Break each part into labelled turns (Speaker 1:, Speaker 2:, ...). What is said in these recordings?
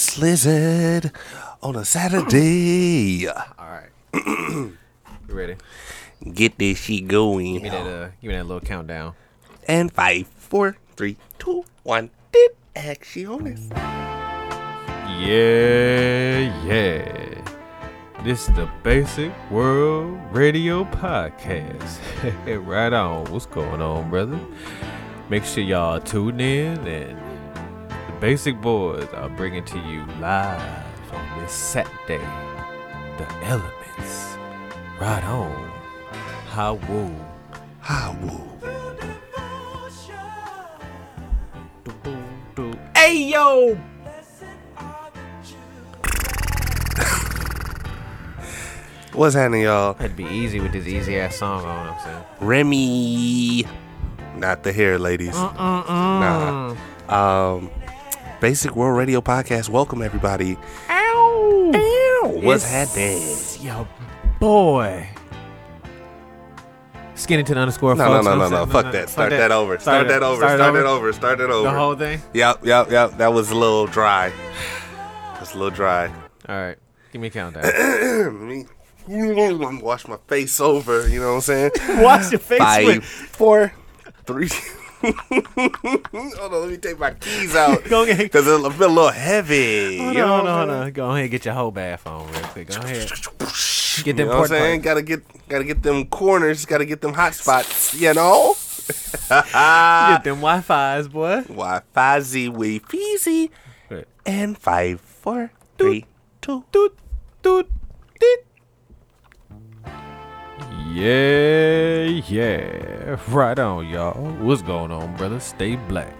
Speaker 1: Slizzard on a Saturday.
Speaker 2: All right. you ready?
Speaker 1: Get this shit going.
Speaker 2: Give me that. Uh, give me that little countdown.
Speaker 1: And five, four, three, two, one. Did actions.
Speaker 2: Yeah, yeah. This is the Basic World Radio Podcast. right on. What's going on, brother? Make sure y'all tune in and Basic Boys are bringing to you live on this Saturday the elements. Right on. How woo.
Speaker 1: How woo.
Speaker 2: Hey yo!
Speaker 1: What's happening, y'all?
Speaker 2: That'd be easy with this easy ass song on. I'm saying.
Speaker 1: Remy. Not the hair, ladies. Nah. Um, Basic World Radio Podcast. Welcome, everybody.
Speaker 2: Ow!
Speaker 1: Ow. What's happening?
Speaker 2: Yo, boy. Skennington underscore
Speaker 1: No,
Speaker 2: folks.
Speaker 1: no, no, no, no.
Speaker 2: saying-
Speaker 1: Fuck that. Start that over. Start that over. Start that over. Start that over.
Speaker 2: The whole thing?
Speaker 1: Yep, yep, yep. That was a little dry. That's a little dry.
Speaker 2: All right. Give me a countdown.
Speaker 1: Let me wash my face over. You know what I'm saying?
Speaker 2: Wash your face
Speaker 1: Five, four, three. hold on, let me take my keys out
Speaker 2: Go ahead.
Speaker 1: because it feel a little heavy.
Speaker 2: Hold
Speaker 1: you
Speaker 2: on,
Speaker 1: know
Speaker 2: hold on, on. Go ahead and get your whole bath on real quick. Go ahead. Get
Speaker 1: You
Speaker 2: them
Speaker 1: know what I'm saying? Gotta get, gotta get them corners. Gotta get them hot spots. You know.
Speaker 2: Get them Wi-Fi's, boy.
Speaker 1: Wi-Fi Z, we feezy, and five, four, three, two.
Speaker 2: Doot, doot, doot. Yeah, yeah. Right on, y'all. What's going on, brother? Stay black.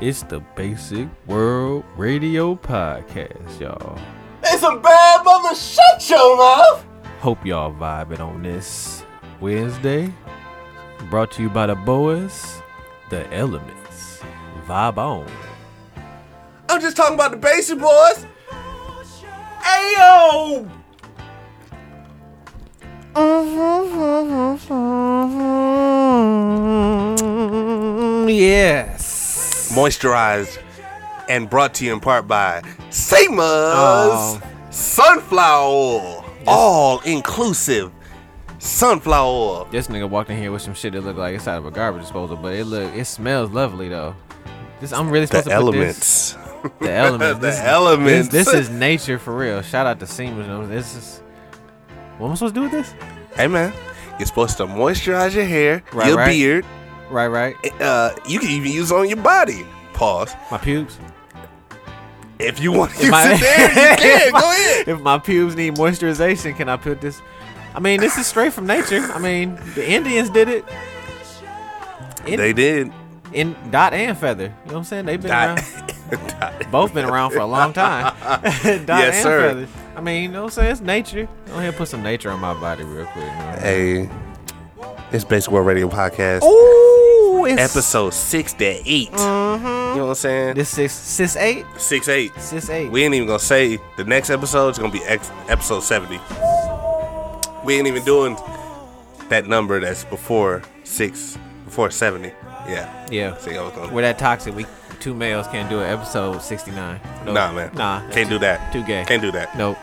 Speaker 2: It's the Basic World Radio Podcast, y'all.
Speaker 1: It's a bad mother. Shut your mouth.
Speaker 2: Hope y'all vibing on this Wednesday. Brought to you by the boys, the elements. Vibe on.
Speaker 1: I'm just talking about the basic boys. Ayo! Mm-hmm.
Speaker 2: Yes.
Speaker 1: Moisturized and brought to you in part by Seamus
Speaker 2: Oh.
Speaker 1: Sunflower Oil. All inclusive sunflower oil.
Speaker 2: This nigga walked in here with some shit that looked like it's out of a garbage disposal, but it look it smells lovely though. This I'm really
Speaker 1: The
Speaker 2: supposed to put this.
Speaker 1: elements.
Speaker 2: The elements.
Speaker 1: The
Speaker 2: This-
Speaker 1: elements.
Speaker 2: This, this is nature for real. Shout out to Seamers. This is. What am I supposed to do with this?
Speaker 1: Hey man, you're supposed to moisturize your hair,
Speaker 2: Right,
Speaker 1: your
Speaker 2: right.
Speaker 1: beard.
Speaker 2: Right, right.
Speaker 1: Uh, you can even use it on your body. Pause.
Speaker 2: My pubes.
Speaker 1: If you want to use
Speaker 2: my-
Speaker 1: it there, you can.
Speaker 2: if my-
Speaker 1: Go ahead.
Speaker 2: If my pubes need moisturization, can I put this? I mean, this is straight from nature. I mean, the Indians did it. In,
Speaker 1: They did.
Speaker 2: in dot and feather. You know what I'm saying? They've been
Speaker 1: Dot.
Speaker 2: around. Both been around for a long time. dot
Speaker 1: Yes,
Speaker 2: and
Speaker 1: sir.
Speaker 2: feather. I mean, you know what I'm saying? It's nature. Go ahead and put some nature on my body real quick. You know?
Speaker 1: Hey, it's Basic World Radio Podcast.
Speaker 2: Ooh, it's
Speaker 1: Episode six to 8 mm-hmm. You know what I'm saying?
Speaker 2: This six sis eight
Speaker 1: Six eight.
Speaker 2: eight.
Speaker 1: We ain't even gonna say the next episode is gonna be ex- episode seventy. We ain't even doing that number that's before six, before seventy. Yeah.
Speaker 2: yeah,
Speaker 1: See, I was gonna.
Speaker 2: we're that toxic. We two males can't do it. Episode sixty nine.
Speaker 1: Nah, man.
Speaker 2: Nah,
Speaker 1: Can't do that.
Speaker 2: Too gay.
Speaker 1: Can't do that.
Speaker 2: Nope.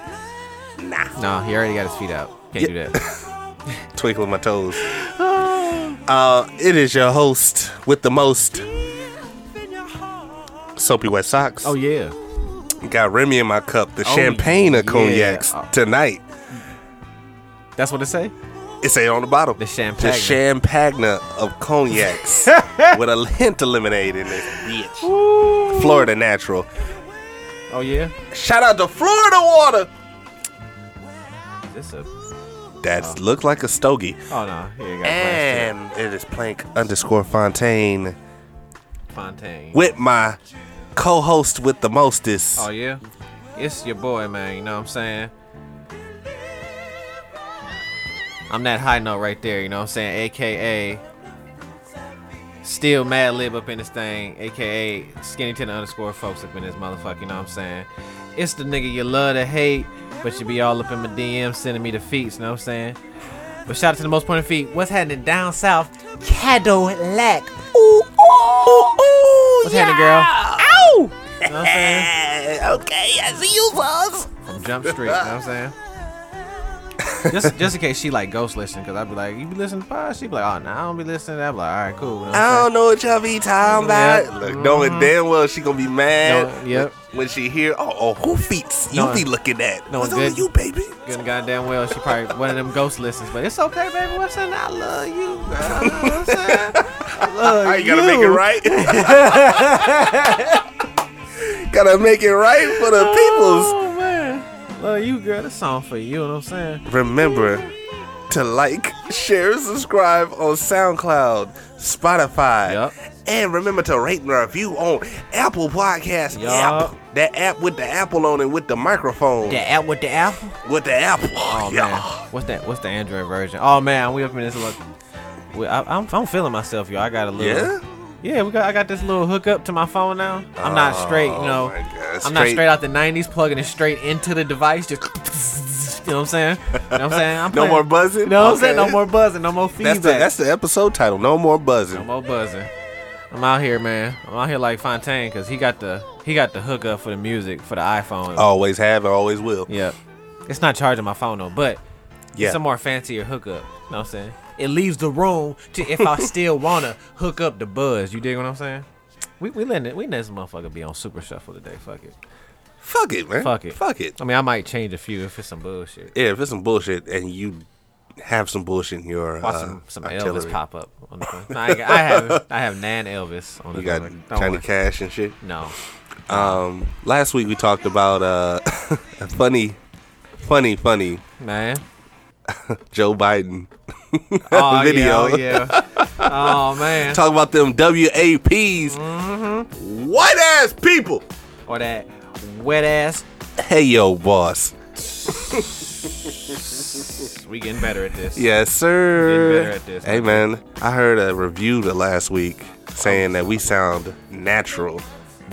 Speaker 1: Nah.
Speaker 2: Nah, he already got his feet out. Can't do that.
Speaker 1: Twinkling my toes. Uh, it is your host with the most. Soapy wet socks.
Speaker 2: oh yeah.
Speaker 1: Got Remy in my cup. The
Speaker 2: Oh,
Speaker 1: champagne of cognacs
Speaker 2: Oh.
Speaker 1: tonight.
Speaker 2: That's what it say.
Speaker 1: It say on the bottle.
Speaker 2: The champagne.
Speaker 1: The champagne of cognacs with a hint of lemonade in it. bitch. Florida natural.
Speaker 2: Oh yeah.
Speaker 1: Shout out to Florida water.
Speaker 2: This a.
Speaker 1: That oh. look like a stogie.
Speaker 2: Oh no. Here you got
Speaker 1: And it is Plank underscore Fontaine
Speaker 2: Fontaine.
Speaker 1: with my co-host with the mostest.
Speaker 2: Oh yeah. It's your boy, man. You know what I'm saying. I'm that high note right there. You know what I'm saying. AKA. Still mad lib up in this thing, aka the underscore folks up in this motherfucker, you know what I'm saying? It's the nigga you love to hate, but you be all up in my DM sending me the feats, you know what I'm saying? But shout out to the most pointed feet. What's happening down south? Cadillac. Ooh, ooh, ooh. What's happening, girl? Ow! You know what I'm saying?
Speaker 1: Okay, I see you, boss.
Speaker 2: from Jump Street. you know what I'm saying? Just, just in case she like ghost listening, cause I'd be like, "You be listening to pod?" She'd be like, "Oh, no, I don't be listening." I'd be like, "All right, cool." You know I'm saying?
Speaker 1: don't know what y'all be talking
Speaker 2: Yep.
Speaker 1: about. Look, knowing mm-hmm. damn well she gonna be mad.
Speaker 2: No, yep.
Speaker 1: When she hear, oh, oh who feats you
Speaker 2: No,
Speaker 1: be looking at?
Speaker 2: no,
Speaker 1: What's
Speaker 2: good.
Speaker 1: you, baby?
Speaker 2: Good and goddamn well, she probably one of them ghost listens, but it's okay, baby. What's in? I love you, girl. You I'm saying? I love
Speaker 1: How you gotta make it right? gotta make it right for the peoples.
Speaker 2: Oh. Oh love you, girl. This song for you. You know what I'm saying?
Speaker 1: Remember to like, share, subscribe on SoundCloud, Spotify.
Speaker 2: Yup.
Speaker 1: And remember to rate and review on Apple Podcast
Speaker 2: Yup.
Speaker 1: app. That app with the apple on it with the microphone.
Speaker 2: The app with the apple.
Speaker 1: With the apple.
Speaker 2: Oh
Speaker 1: yeah.
Speaker 2: man, what's that? What's the Android version? Oh man, we up in this look. I, I'm, I'm feeling myself, yo. I got a little.
Speaker 1: Yeah?
Speaker 2: Yeah, we got. I got this little hookup to my phone now. I'm not straight, you
Speaker 1: Oh,
Speaker 2: know.
Speaker 1: God.
Speaker 2: I'm not straight out the '90s, plugging it straight into the device. Just, you know what I'm saying? You know what I'm saying? I'm
Speaker 1: No more buzzing?
Speaker 2: You know what I'm saying? No more buzzing. No more feedback.
Speaker 1: That's the, that's the episode title. No more buzzing.
Speaker 2: no more buzzing. I'm out here, man. I'm out here like Fontaine because he got the he got the hookup for the music for the iPhone.
Speaker 1: Always have and always will.
Speaker 2: Yep. It's not charging my phone though, but
Speaker 1: Yeah.
Speaker 2: it's a more fancier hookup. You know what I'm saying? It leaves the room to if I still wanna hook up the buzz. You dig what I'm saying? We we letting it we letting this motherfucker be on super shuffle today. Fuck it.
Speaker 1: Fuck it, man.
Speaker 2: Fuck it.
Speaker 1: Fuck it.
Speaker 2: I mean I might change a few if it's some bullshit.
Speaker 1: Yeah, if it's some bullshit and you have some bullshit in your
Speaker 2: Watch
Speaker 1: uh,
Speaker 2: some some
Speaker 1: artillery.
Speaker 2: Elvis pop up on the phone. No, I, I have I have Nan Elvis on the
Speaker 1: You got
Speaker 2: phone. Don't worry.
Speaker 1: Cash and shit.
Speaker 2: No.
Speaker 1: Um, last week we talked about uh, a funny, funny, funny
Speaker 2: Man.
Speaker 1: Joe Biden
Speaker 2: Oh
Speaker 1: video.
Speaker 2: yeah, oh, yeah. Oh man.
Speaker 1: Talk about them WAPs,
Speaker 2: Mm-hmm.
Speaker 1: white ass people.
Speaker 2: Or that wet ass.
Speaker 1: Hey yo, boss.
Speaker 2: We getting better at this.
Speaker 1: Yes,
Speaker 2: Getting
Speaker 1: sir.
Speaker 2: better at this,
Speaker 1: Hey
Speaker 2: man.
Speaker 1: man, I heard a review the last week saying that we sound natural.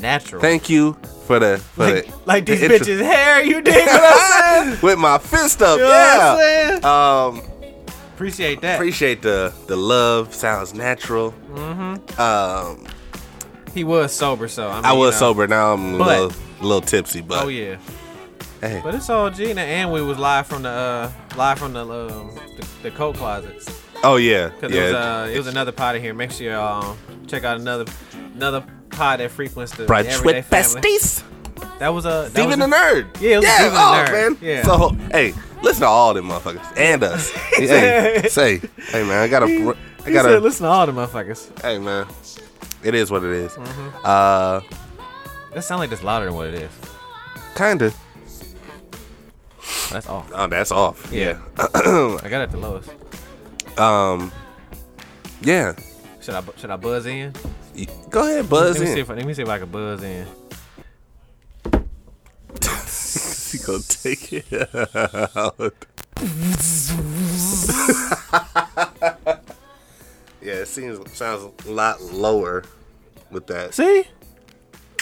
Speaker 2: Natural.
Speaker 1: Thank you for the for
Speaker 2: like,
Speaker 1: the,
Speaker 2: like
Speaker 1: the
Speaker 2: these
Speaker 1: intro-
Speaker 2: bitches' hair, you dig what I'm saying?
Speaker 1: with my fist up.
Speaker 2: You know what I'm saying?
Speaker 1: yeah.
Speaker 2: Appreciate that.
Speaker 1: appreciate the the love. Sounds natural.
Speaker 2: Mm-hmm.
Speaker 1: Um,
Speaker 2: He was sober, so I, mean,
Speaker 1: I
Speaker 2: you
Speaker 1: was
Speaker 2: know.
Speaker 1: sober. Now I'm a little, a little tipsy, but
Speaker 2: Oh yeah,
Speaker 1: hey,
Speaker 2: but it's all Gina, and we was live from the uh, live from the um, the, the coat closet.
Speaker 1: oh yeah,
Speaker 2: Cause
Speaker 1: yeah.
Speaker 2: it was uh, it was another pod in here. Make sure y'all um, check out another another pod that frequents the
Speaker 1: Brunch
Speaker 2: everyday
Speaker 1: with
Speaker 2: family.
Speaker 1: besties.
Speaker 2: That was a that
Speaker 1: Steven
Speaker 2: was
Speaker 1: the nerd.
Speaker 2: Yeah, it was
Speaker 1: yeah.
Speaker 2: Steven the
Speaker 1: oh
Speaker 2: Nerd.
Speaker 1: man.
Speaker 2: Yeah.
Speaker 1: So hey, listen to all them motherfuckers and us. hey, say, hey man, I gotta, I gotta.
Speaker 2: said, listen to all the motherfuckers.
Speaker 1: hey man, it is what it is.
Speaker 2: Mm-hmm.
Speaker 1: Uh,
Speaker 2: That sound like that's louder than what it is.
Speaker 1: kinda.
Speaker 2: That's off.
Speaker 1: Oh, that's off.
Speaker 2: Yeah. I got it the lowest.
Speaker 1: Um, yeah.
Speaker 2: Should I should I buzz in?
Speaker 1: Go ahead, buzz
Speaker 2: let me see
Speaker 1: in.
Speaker 2: if let me see if I can buzz in.
Speaker 1: He gonna take it out. yeah, it seems sounds a lot lower with that.
Speaker 2: See?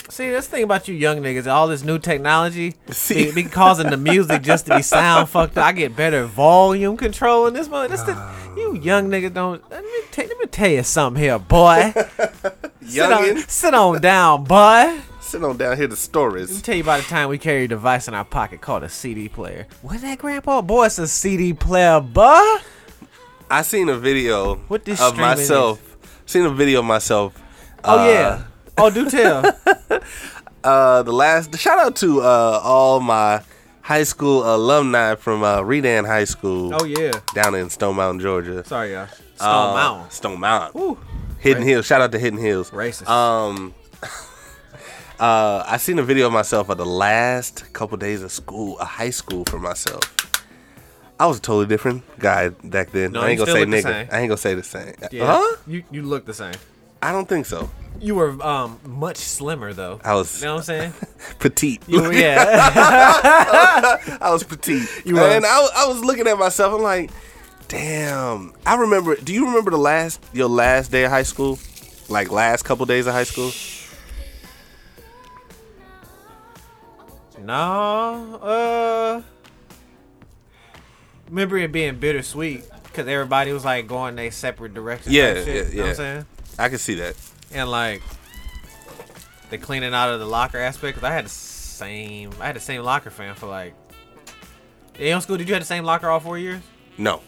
Speaker 2: See, this thing about you young niggas, all this new technology
Speaker 1: See?
Speaker 2: be, be causing the music just to be sound fucked up. I get better volume control in this one. This the, you oh. young niggas don't. Let me, ta- let me tell you something here, boy. sit, on, sit on down, boy.
Speaker 1: Sit on down here the stories.
Speaker 2: Let me tell you about the time we carried a device in our pocket called a CD player. What's that, Grandpa? Boy, it's a CD player, boy.
Speaker 1: I seen a video
Speaker 2: What this
Speaker 1: of myself. Seen a video of myself.
Speaker 2: Oh
Speaker 1: uh,
Speaker 2: yeah. Oh, do tell.
Speaker 1: Uh, the last shout out to uh all my high school alumni from uh, Redan High School
Speaker 2: oh yeah.
Speaker 1: down in Stone Mountain, Georgia.
Speaker 2: Sorry, y'all. Stone
Speaker 1: Uh,
Speaker 2: Mountain.
Speaker 1: Stone Mountain.
Speaker 2: Woo.
Speaker 1: Hidden
Speaker 2: Ra-
Speaker 1: Hills. Shout out to Hidden Hills.
Speaker 2: Racist.
Speaker 1: Um, uh, I seen a video of myself at the last couple days of school, a high school for myself. I was a totally different guy back then.
Speaker 2: No,
Speaker 1: I ain't gonna say nigga.
Speaker 2: same.
Speaker 1: I ain't gonna say the same.
Speaker 2: Yeah.
Speaker 1: Huh?
Speaker 2: You you look the same.
Speaker 1: I don't think so.
Speaker 2: You were um much slimmer though.
Speaker 1: I was
Speaker 2: You know what I'm saying?
Speaker 1: petite.
Speaker 2: You were, yeah.
Speaker 1: I was petite.
Speaker 2: You
Speaker 1: and. I, I was looking at myself. I'm like, damn. I remember. Do you remember the last your last day of high school? Like last couple days of high school?
Speaker 2: No. Uh. Remember it being bittersweet because everybody was like going their separate directions.
Speaker 1: Yeah,
Speaker 2: shit,
Speaker 1: yeah,
Speaker 2: You know what
Speaker 1: yeah.
Speaker 2: I'm saying?
Speaker 1: I can see that.
Speaker 2: And like the cleaning out of the locker aspect. Cause I had s- same. I had the same locker fan for like. In school, did you have the same locker all four years?
Speaker 1: No,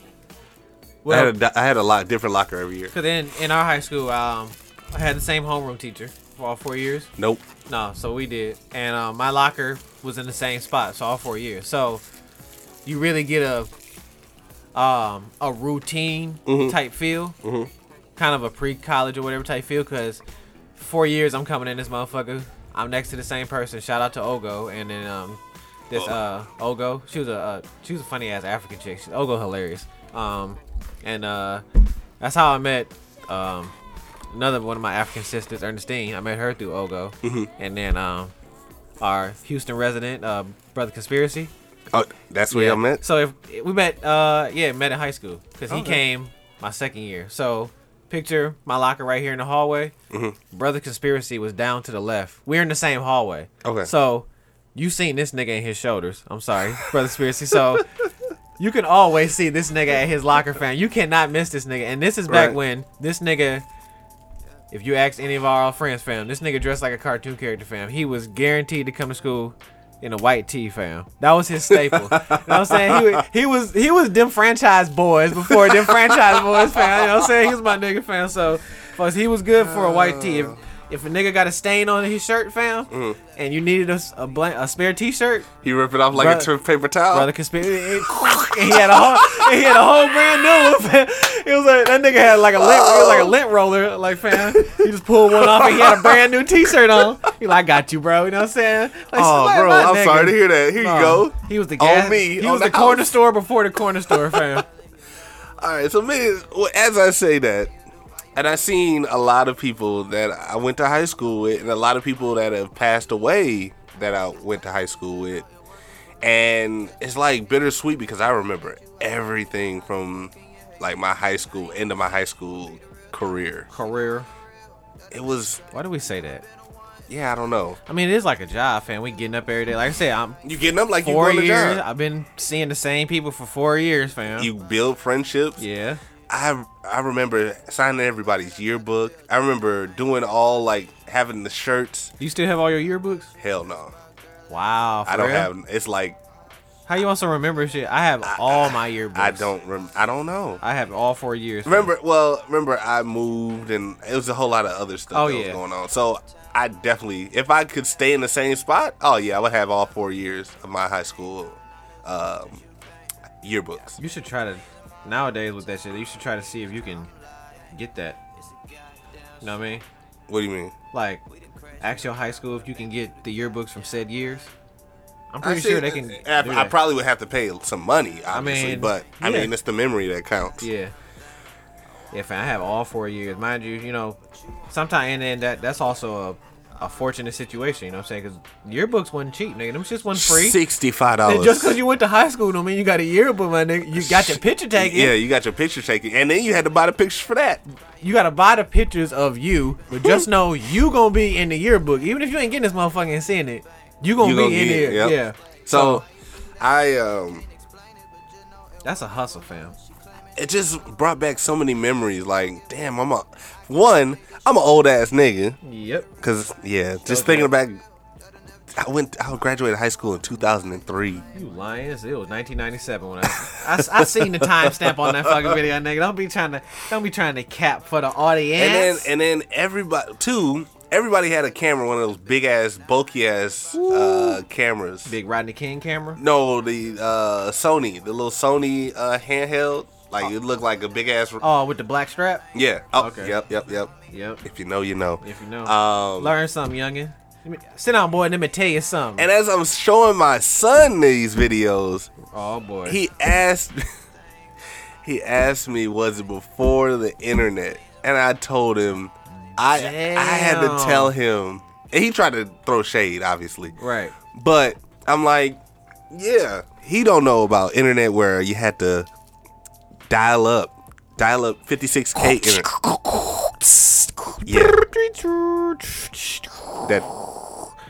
Speaker 2: Well,
Speaker 1: I had a, I had a lot different locker every year.
Speaker 2: Cause in in our high school, um, I had the same homeroom teacher for all four years.
Speaker 1: Nope.
Speaker 2: No, so we did, and um, my locker was in the same spot, so all four years. So you really get a um a routine
Speaker 1: Mhm.
Speaker 2: type feel,
Speaker 1: Mhm.
Speaker 2: kind of a pre-college or whatever type feel. Cause four years I'm coming in this motherfucker. I'm next to the same person. Shout out to Ogo, and then um this uh Ogo. She was a uh, she was a funny ass African chick. She, Ogo hilarious. Um, and uh that's how I met um another one of my African sisters, Ernestine. I met her through Ogo,
Speaker 1: Mhm.
Speaker 2: and then um, our Houston resident, uh, brother Conspiracy.
Speaker 1: Oh, that's where y'all met.
Speaker 2: So if we met, uh, yeah, met in high school because he
Speaker 1: Okay.
Speaker 2: came my second year. So picture my locker right here in the hallway.
Speaker 1: Mhm.
Speaker 2: Brother Conspiracy was down to the left. We're in the same hallway.
Speaker 1: Okay.
Speaker 2: So you seen this nigga in his shoulders. I'm sorry, Brother Conspiracy. So. You can always see this nigga at his locker fan. You cannot miss this nigga. And this is back
Speaker 1: Right.
Speaker 2: when this nigga if you ask any of our friends, fam, this nigga dressed like a cartoon character, fam. He was guaranteed to come to school in a white tee, fam. That was his staple. you know what I'm saying? He, wa- he was he was them franchise boys before them franchise boys, fam. You know what I'm saying? He was my nigga, fam. So, plus he was good for a white tee. If, if a nigga got a stain on his shirt, fam,
Speaker 1: Mm-hmm.
Speaker 2: and you needed a, a, blank, a spare T-shirt,
Speaker 1: He ripped it off like
Speaker 2: Brother-
Speaker 1: a paper towel.
Speaker 2: brother conspiracy. And he had a whole, he had a whole brand new one. Fam. It was like that nigga had like a lint, was like a lint roller, like fam. He just pulled one off and he had a brand new T-shirt on. He like, I got you, bro. You know what I'm saying? Like,
Speaker 1: oh,
Speaker 2: somebody-
Speaker 1: bro, I'm
Speaker 2: nigga.
Speaker 1: sorry to hear that. Here you
Speaker 2: Uh,
Speaker 1: go.
Speaker 2: He was the
Speaker 1: On
Speaker 2: gas,
Speaker 1: me,
Speaker 2: He
Speaker 1: on
Speaker 2: was
Speaker 1: the
Speaker 2: the, corner store before the corner store, fam.
Speaker 1: All right, so me, as I say that, and I seen a lot of people that I went to high school with, and a lot of people that have passed away that I went to high school with, and it's like bittersweet because I remember everything from like my high school into my high school career.
Speaker 2: Career.
Speaker 1: It was,
Speaker 2: Why do we say that?
Speaker 1: yeah, I don't know.
Speaker 2: I mean, it is like a job, fam. We getting up every day. Like I said, I'm
Speaker 1: You getting up like you
Speaker 2: four
Speaker 1: going to
Speaker 2: years.
Speaker 1: job.
Speaker 2: I've been seeing the same people for four years, fam.
Speaker 1: You build friendships.
Speaker 2: yeah.
Speaker 1: I I remember signing everybody's yearbook. I remember doing all like having the shirts.
Speaker 2: Do you still have all your yearbooks?
Speaker 1: Hell no.
Speaker 2: Wow.
Speaker 1: I don't
Speaker 2: real?
Speaker 1: have. It's like
Speaker 2: How you want also remember shit? I have all my yearbooks.
Speaker 1: I don't. Rem- I don't know.
Speaker 2: I have all four years.
Speaker 1: Remember? Well, remember I moved and it was a whole lot of other stuff
Speaker 2: Oh,
Speaker 1: that
Speaker 2: yeah.
Speaker 1: was going on. So I definitely, if I could stay in the same spot, oh yeah, I would have all four years of my high school um, yearbooks.
Speaker 2: You should try to nowadays with that shit. You should try to see if you can get that. You know what I mean?
Speaker 1: What do you mean?
Speaker 2: Like, ask your high school if you can get the yearbooks from said years. I'm pretty sure they can.
Speaker 1: I, I probably would have to pay some money, obviously,
Speaker 2: mean,
Speaker 1: but I
Speaker 2: yeah.
Speaker 1: mean it's the memory that counts.
Speaker 2: Yeah. Yeah, fam, I have all four years. Mind you, you know, sometimes and then that that's also a, fortunate situation. You know what I'm saying? Because yearbooks wasn't cheap, nigga. Them shits wasn't free.
Speaker 1: Sixty-five
Speaker 2: And
Speaker 1: dollars.
Speaker 2: just because you went to high school don't mean you got a yearbook, my nigga. You got your picture taken.
Speaker 1: Yeah, you got your picture taken, and then you had to buy the pictures for that.
Speaker 2: You gotta buy the pictures of you, but just know you gonna be in the yearbook. Even if you ain't getting this motherfucker and seeing it, you gonna
Speaker 1: You
Speaker 2: be
Speaker 1: gonna
Speaker 2: in there.
Speaker 1: yep.
Speaker 2: Yeah.
Speaker 1: So, I um,
Speaker 2: That's a hustle, fam.
Speaker 1: it just brought back so many memories. Like, damn, I'm a one. I'm an old ass nigga.
Speaker 2: Yep.
Speaker 1: Cause yeah, just thinking back, I went. I graduated high school in 2003.
Speaker 2: You lying? It was 1997 when I I, I seen the timestamp on that fucking video, nigga. Don't be trying to don't be trying to cap for the audience.
Speaker 1: And then and then everybody too. Everybody had a camera, one of those big ass, bulky ass uh, cameras.
Speaker 2: Big Rodney King camera.
Speaker 1: No, the uh, Sony, the little Sony uh, handheld. Like it looked like a big ass.
Speaker 2: Oh, with the black strap.
Speaker 1: yeah. Oh,
Speaker 2: Okay.
Speaker 1: Yep. Yep. Yep.
Speaker 2: Yep.
Speaker 1: If you know, you know.
Speaker 2: If you know,
Speaker 1: Um,
Speaker 2: learn something, youngin. Sit down, boy. and Let me tell you something.
Speaker 1: and as I'm showing my son these videos,
Speaker 2: oh boy.
Speaker 1: he asked he asked me was it before the internet and i told him i i had to tell him and he tried to throw shade obviously
Speaker 2: right.
Speaker 1: but i'm like yeah he don't know about internet where you had to dial up dial up 56k internet yeah that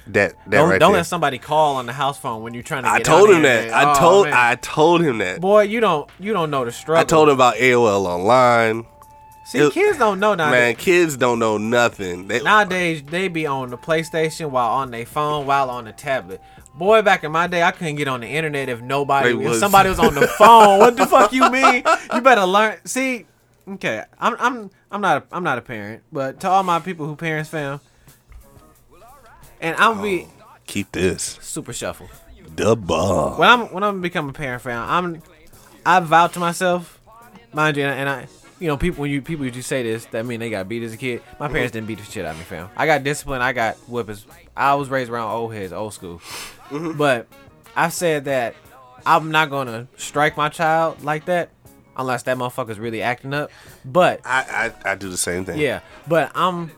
Speaker 1: that that
Speaker 2: Don't,
Speaker 1: right
Speaker 2: don't let somebody call on the house phone when you're trying to.
Speaker 1: I told him that. I
Speaker 2: Oh,
Speaker 1: told
Speaker 2: man.
Speaker 1: I told him that.
Speaker 2: Boy, you don't you don't know the struggle.
Speaker 1: I told him about AOL online.
Speaker 2: See,
Speaker 1: It-
Speaker 2: kids don't know nowadays.
Speaker 1: Man, kids don't know nothing. They,
Speaker 2: Nowadays, they be on the PlayStation while on their phone, while on the tablet. Boy, back in my day, I couldn't get on the internet if nobody, if
Speaker 1: was-
Speaker 2: somebody was on the phone. what the fuck you mean? You better learn. See, okay, I'm, I'm, I'm not, a, I'm not a parent, but to all my people who parents fam, and I'm be oh,
Speaker 1: keep this.
Speaker 2: super shuffle.
Speaker 1: The ball.
Speaker 2: When I'm, when I'm become a parent fam, I'm, I vow to myself, mind you, and I. You know, people when you people usually say this, that mean they got beat as a kid. My parents didn't beat the shit out of me, fam. I got discipline. I got whippers. I was raised around old heads, old school. Mm-hmm. But I've said that I'm not gonna strike my child like that unless that motherfucker's really acting up. But
Speaker 1: I, I I do the same thing.
Speaker 2: yeah, but I'm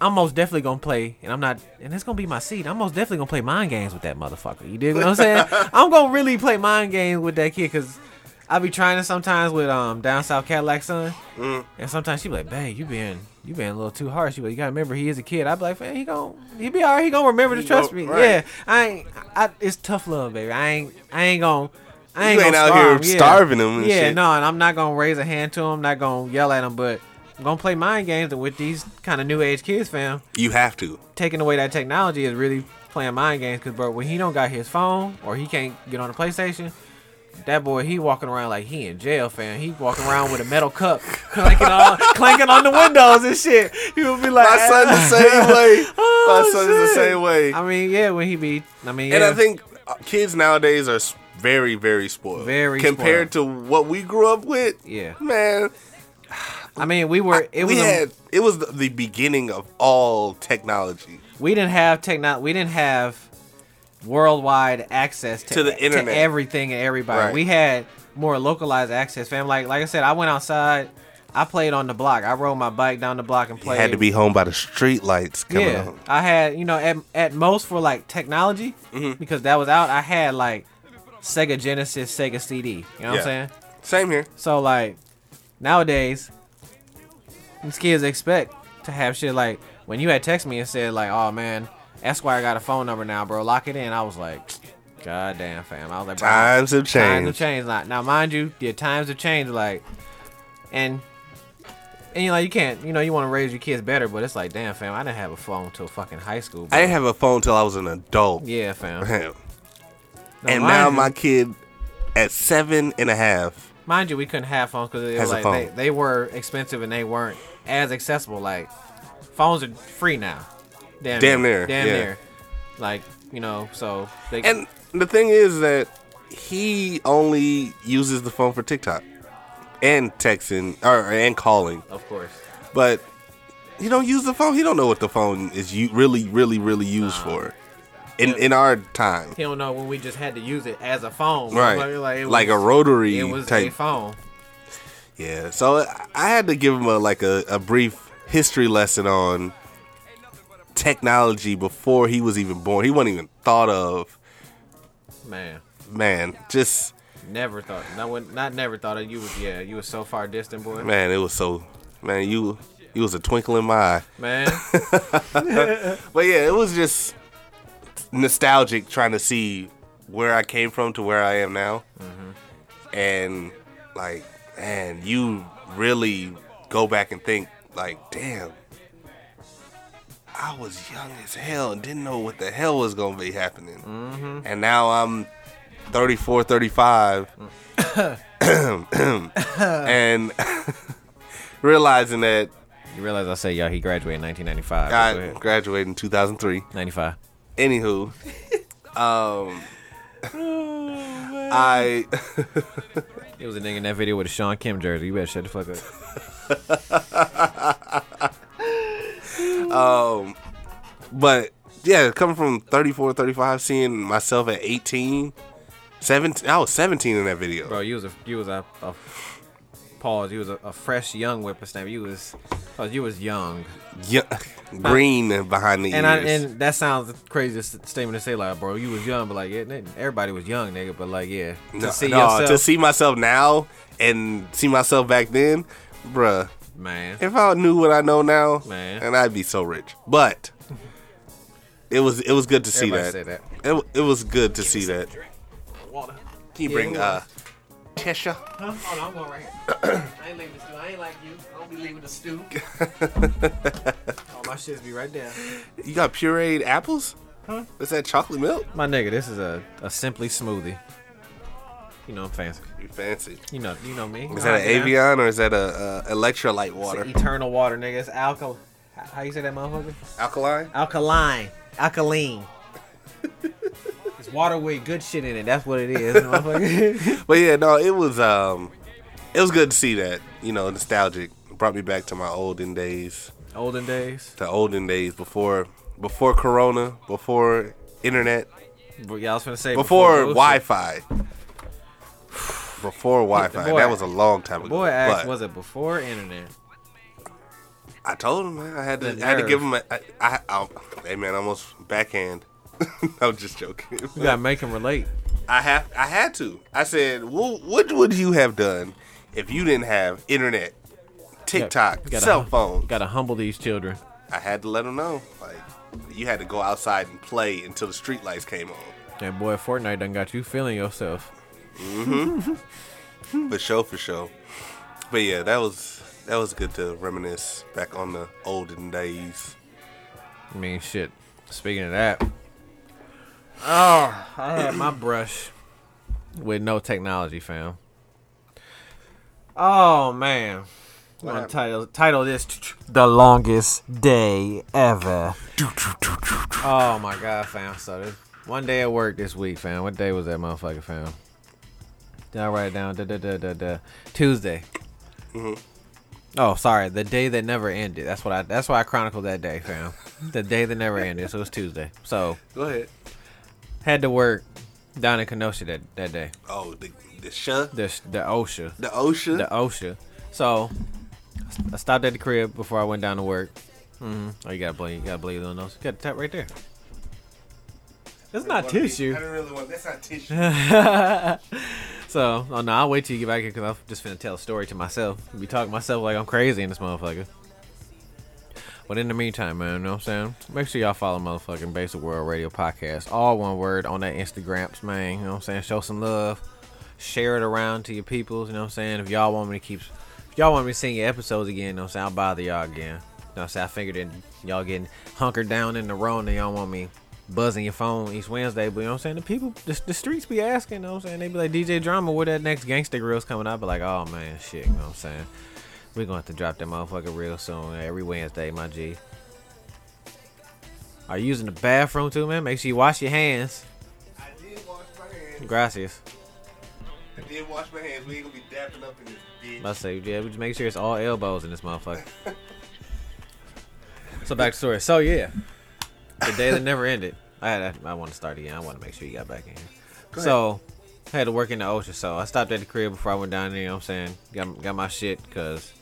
Speaker 2: I'm most definitely gonna play, and I'm not, and it's gonna be my seed. I'm most definitely gonna play mind games with that motherfucker. You dig what I'm saying? I'm gonna really play mind games with that kid because I be trying to sometimes with um down south Cadillac son, and sometimes she be like, "Babe, you being you being a little too harsh." She be like, "You gotta remember he is a kid." I be like, "Man, he gon' he be alright. He gonna remember to trust me."
Speaker 1: right.
Speaker 2: Yeah, I ain't. I, it's tough love, baby. I ain't. I ain't gonna. I ain't,
Speaker 1: You ain't
Speaker 2: gonna
Speaker 1: out here
Speaker 2: him. Yeah.
Speaker 1: starving him and
Speaker 2: yeah,
Speaker 1: shit.
Speaker 2: no, and I'm not gonna raise a hand to him. Not gonna yell at him, but I'm gonna play mind games. And with these kind of new age kids, fam,
Speaker 1: You have to.
Speaker 2: taking away that technology is really playing mind games. Cause bro, when he don't got his phone or he can't get on the PlayStation, that boy he walking around like he in jail, fam. He walking around with a metal cup, clanking on, clanking on the windows and shit. He would be like,
Speaker 1: My son the same way.
Speaker 2: Oh,
Speaker 1: My son is the same way.
Speaker 2: I mean, yeah, when he be, I mean,
Speaker 1: And
Speaker 2: yeah.
Speaker 1: I think uh, kids nowadays are very, very spoiled.
Speaker 2: Very
Speaker 1: compared to what we grew up with.
Speaker 2: Yeah.
Speaker 1: man.
Speaker 2: I mean, we were, it
Speaker 1: we
Speaker 2: was, a-
Speaker 1: it was the, the beginning of all technology.
Speaker 2: we didn't have technology. We didn't have worldwide access to,
Speaker 1: To the internet.
Speaker 2: everything and everybody.
Speaker 1: Right.
Speaker 2: We had more localized access, fam. Like like I said, I went outside. I played on the block. I rode my bike down the block and
Speaker 1: You
Speaker 2: played.
Speaker 1: had to be home by the street lights coming
Speaker 2: yeah,
Speaker 1: on.
Speaker 2: I had you know at, at most for like technology
Speaker 1: Mm-hmm.
Speaker 2: because that was out. I had like Sega Genesis, Sega CD. You know what I'm saying?
Speaker 1: Same here.
Speaker 2: So like nowadays, these kids expect to have shit like when you had text me and said like, "Oh man, Esquire got a phone number now, bro. Lock it in." I was like, "God damn, fam." I was like,
Speaker 1: Times have changed.
Speaker 2: Times have
Speaker 1: changed.
Speaker 2: Like, now, mind you, the times have changed. Like, and and you know you can't, you know, you want to raise your kids better, but it's like, damn, fam, I didn't have a phone till fucking high school. Bro.
Speaker 1: I didn't have a phone till I was an adult.
Speaker 2: yeah, fam.
Speaker 1: Damn.
Speaker 2: No,
Speaker 1: and now
Speaker 2: you-
Speaker 1: my kid at seven and a half.
Speaker 2: Mind you, we couldn't have phones because it
Speaker 1: Has
Speaker 2: was
Speaker 1: a
Speaker 2: like they, they were expensive and they weren't as accessible. Like phones are free now. Damn,
Speaker 1: Damn near,
Speaker 2: Damn
Speaker 1: yeah.
Speaker 2: near. Like you know, so they
Speaker 1: And the thing is that he only uses the phone for TikTok and texting or and calling.
Speaker 2: of course.
Speaker 1: But he don't use the phone. He don't know what the phone is you really, really, really used for. In
Speaker 2: Yeah.
Speaker 1: in our time,
Speaker 2: He don't know when we just had to use it as a phone.
Speaker 1: right?
Speaker 2: Like,
Speaker 1: Like,
Speaker 2: it
Speaker 1: a rotary
Speaker 2: It was a phone.
Speaker 1: Yeah. So I- I had to give him a like a, a brief history lesson on technology before he was even born. He wasn't even thought of.
Speaker 2: Man,
Speaker 1: Man, just
Speaker 2: never thought. When, not never thought of you. Was yeah, you was so far distant, boy.
Speaker 1: man, it was so. Man, you you was a twinkle in my eye.
Speaker 2: Man,
Speaker 1: But yeah, it was just nostalgic trying to see where I came from to where I am now. Mm-hmm. And like, man, you really go back and think like, damn, I was young as hell and didn't know what the hell was going to be happening. And now I'm 34, 35 and realizing that
Speaker 2: you realize I say, yo, he graduated in 1995.
Speaker 1: I graduated in 2003.
Speaker 2: 95.
Speaker 1: Anywho, um, I
Speaker 2: It was a nigga in that video with a Shawn Kemp jersey. You better shut the fuck up.
Speaker 1: um, but yeah, coming from 34, 35, seeing myself at 18, 17, I was 17 in that video.
Speaker 2: Bro, you was a you was a, a pause. You was a, a fresh young whippersnapper. You was you was young.
Speaker 1: Yeah, green behind the
Speaker 2: And I,
Speaker 1: ears.
Speaker 2: and that sounds the craziest statement to say, like, bro, you was young, but like, yeah, everybody was young, nigga. But like, yeah, to
Speaker 1: no,
Speaker 2: see
Speaker 1: no,
Speaker 2: yourself,
Speaker 1: to see myself now and see myself back then, bruh.
Speaker 2: Man,
Speaker 1: If I knew what I know now,
Speaker 2: Man.
Speaker 1: and I'd be so rich. But it was it was good to see
Speaker 2: Everybody
Speaker 1: that.
Speaker 2: say that.
Speaker 1: It, it was good to see that.
Speaker 2: Water.
Speaker 1: Can you
Speaker 2: Yeah,
Speaker 1: bring uh Tisha.
Speaker 2: Huh? Oh no, I'm going right here. I ain't leaving the stew. I ain't like you. I don't be leaving the stew. All my shits be right there.
Speaker 1: You got pureed apples?
Speaker 2: Huh?
Speaker 1: Is that chocolate milk?
Speaker 2: My nigga, this is a, a simply smoothie. You know I'm fancy.
Speaker 1: You fancy.
Speaker 2: You know, you know me.
Speaker 1: Is that an Evian or is that a, a electrolyte water?
Speaker 2: Eternal water, nigga. It's alkal. How you say that, motherfucker?
Speaker 1: Alkaline?
Speaker 2: Alkaline. Alkaline. it's water with good shit in it. That's what it is, motherfucker.
Speaker 1: But yeah, no, it was um, it was good to see that. You know, nostalgic. Brought me back to my olden days.
Speaker 2: Olden days.
Speaker 1: The olden days before before Corona, before internet,
Speaker 2: But yeah, I was gonna say
Speaker 1: before
Speaker 2: bullshit.
Speaker 1: Wi-Fi. Before Wi-Fi.
Speaker 2: boy-
Speaker 1: that was a long time ago.
Speaker 2: Boy asked, was it before internet?
Speaker 1: I told him, man. I had to. I had to give him. A, I, I, I, hey, man, almost backhand. I'm just joking.
Speaker 2: You gotta make him relate.
Speaker 1: I have. I had to. I said, well, what would you have done if you didn't have internet, TikTok,
Speaker 2: gotta-
Speaker 1: cell phone?
Speaker 2: Gotta humble these children.
Speaker 1: I had to let them know. Like, you had to go outside and play until the street lights came on.
Speaker 2: That boy Fortnite done got you feeling yourself. Mm-hmm.
Speaker 1: For sure, for sure. But yeah, that was that was good to reminisce back on the olden days.
Speaker 2: I mean, shit. Speaking of that, oh, I had my brush with no technology, fam. Oh man, I'm gonna title title this the longest day ever. Oh my god, fam. So this one day at work this week, fam. What day was that, motherfucker, fam? I write it down? Da, da, da, da, da. Tuesday. Oh, sorry, the day that never ended. That's what I. That's why I chronicled that day, fam. The day that never ended. So it was Tuesday. So
Speaker 1: Go ahead.
Speaker 2: had to work down in Kenosha that, that day.
Speaker 1: Oh, the the sh-
Speaker 2: The the OSHA,
Speaker 1: the ocean.
Speaker 2: the OSHA. So I stopped at the crib before I went down to work. hmm Oh, you gotta believe. You gotta believe on those. You got the tap right there. It's not tissue.
Speaker 1: I didn't really want. That's not tissue.
Speaker 2: So, oh no, I'll wait till you get back here because I'm just finna tell a story to myself. Be talking to myself like I'm crazy in this motherfucker. But in the meantime, man, you know what I'm saying? Make sure y'all follow motherfucking Basic World Radio Podcast. All one word on that Instagrams, man. You know what I'm saying? Show some love. Share it around to your peoples, you know what I'm saying? If y'all want me to keep if y'all want me to sing your episodes again, you know what I'm saying? I'll bother y'all again. You know what I'm saying? I figured that y'all getting hunkered down in the row and y'all want me buzzing your phone each Wednesday, but you know what I'm saying? The people, the, the streets be asking, you know what I'm saying? They be like, DJ Drama, where that next Gangsta Grillz coming out? Be like, oh man, shit, you know what I'm saying? We're gonna have to drop that motherfucker real soon, every Wednesday, my G. Are you using the bathroom too, man? Make sure you wash your hands.
Speaker 1: I did wash my hands.
Speaker 2: Gracias.
Speaker 1: I did wash my hands. We ain't gonna be dapping up in this bitch.
Speaker 2: I say, yeah, we just make sure it's all elbows in this motherfucker. so back to story. So yeah, the day that never ended. I had, I, want to start again. I want to make sure you got back in here. So I had to work in the ocean. So I stopped at the crib before I went down there. You know what I'm saying? Got got my shit because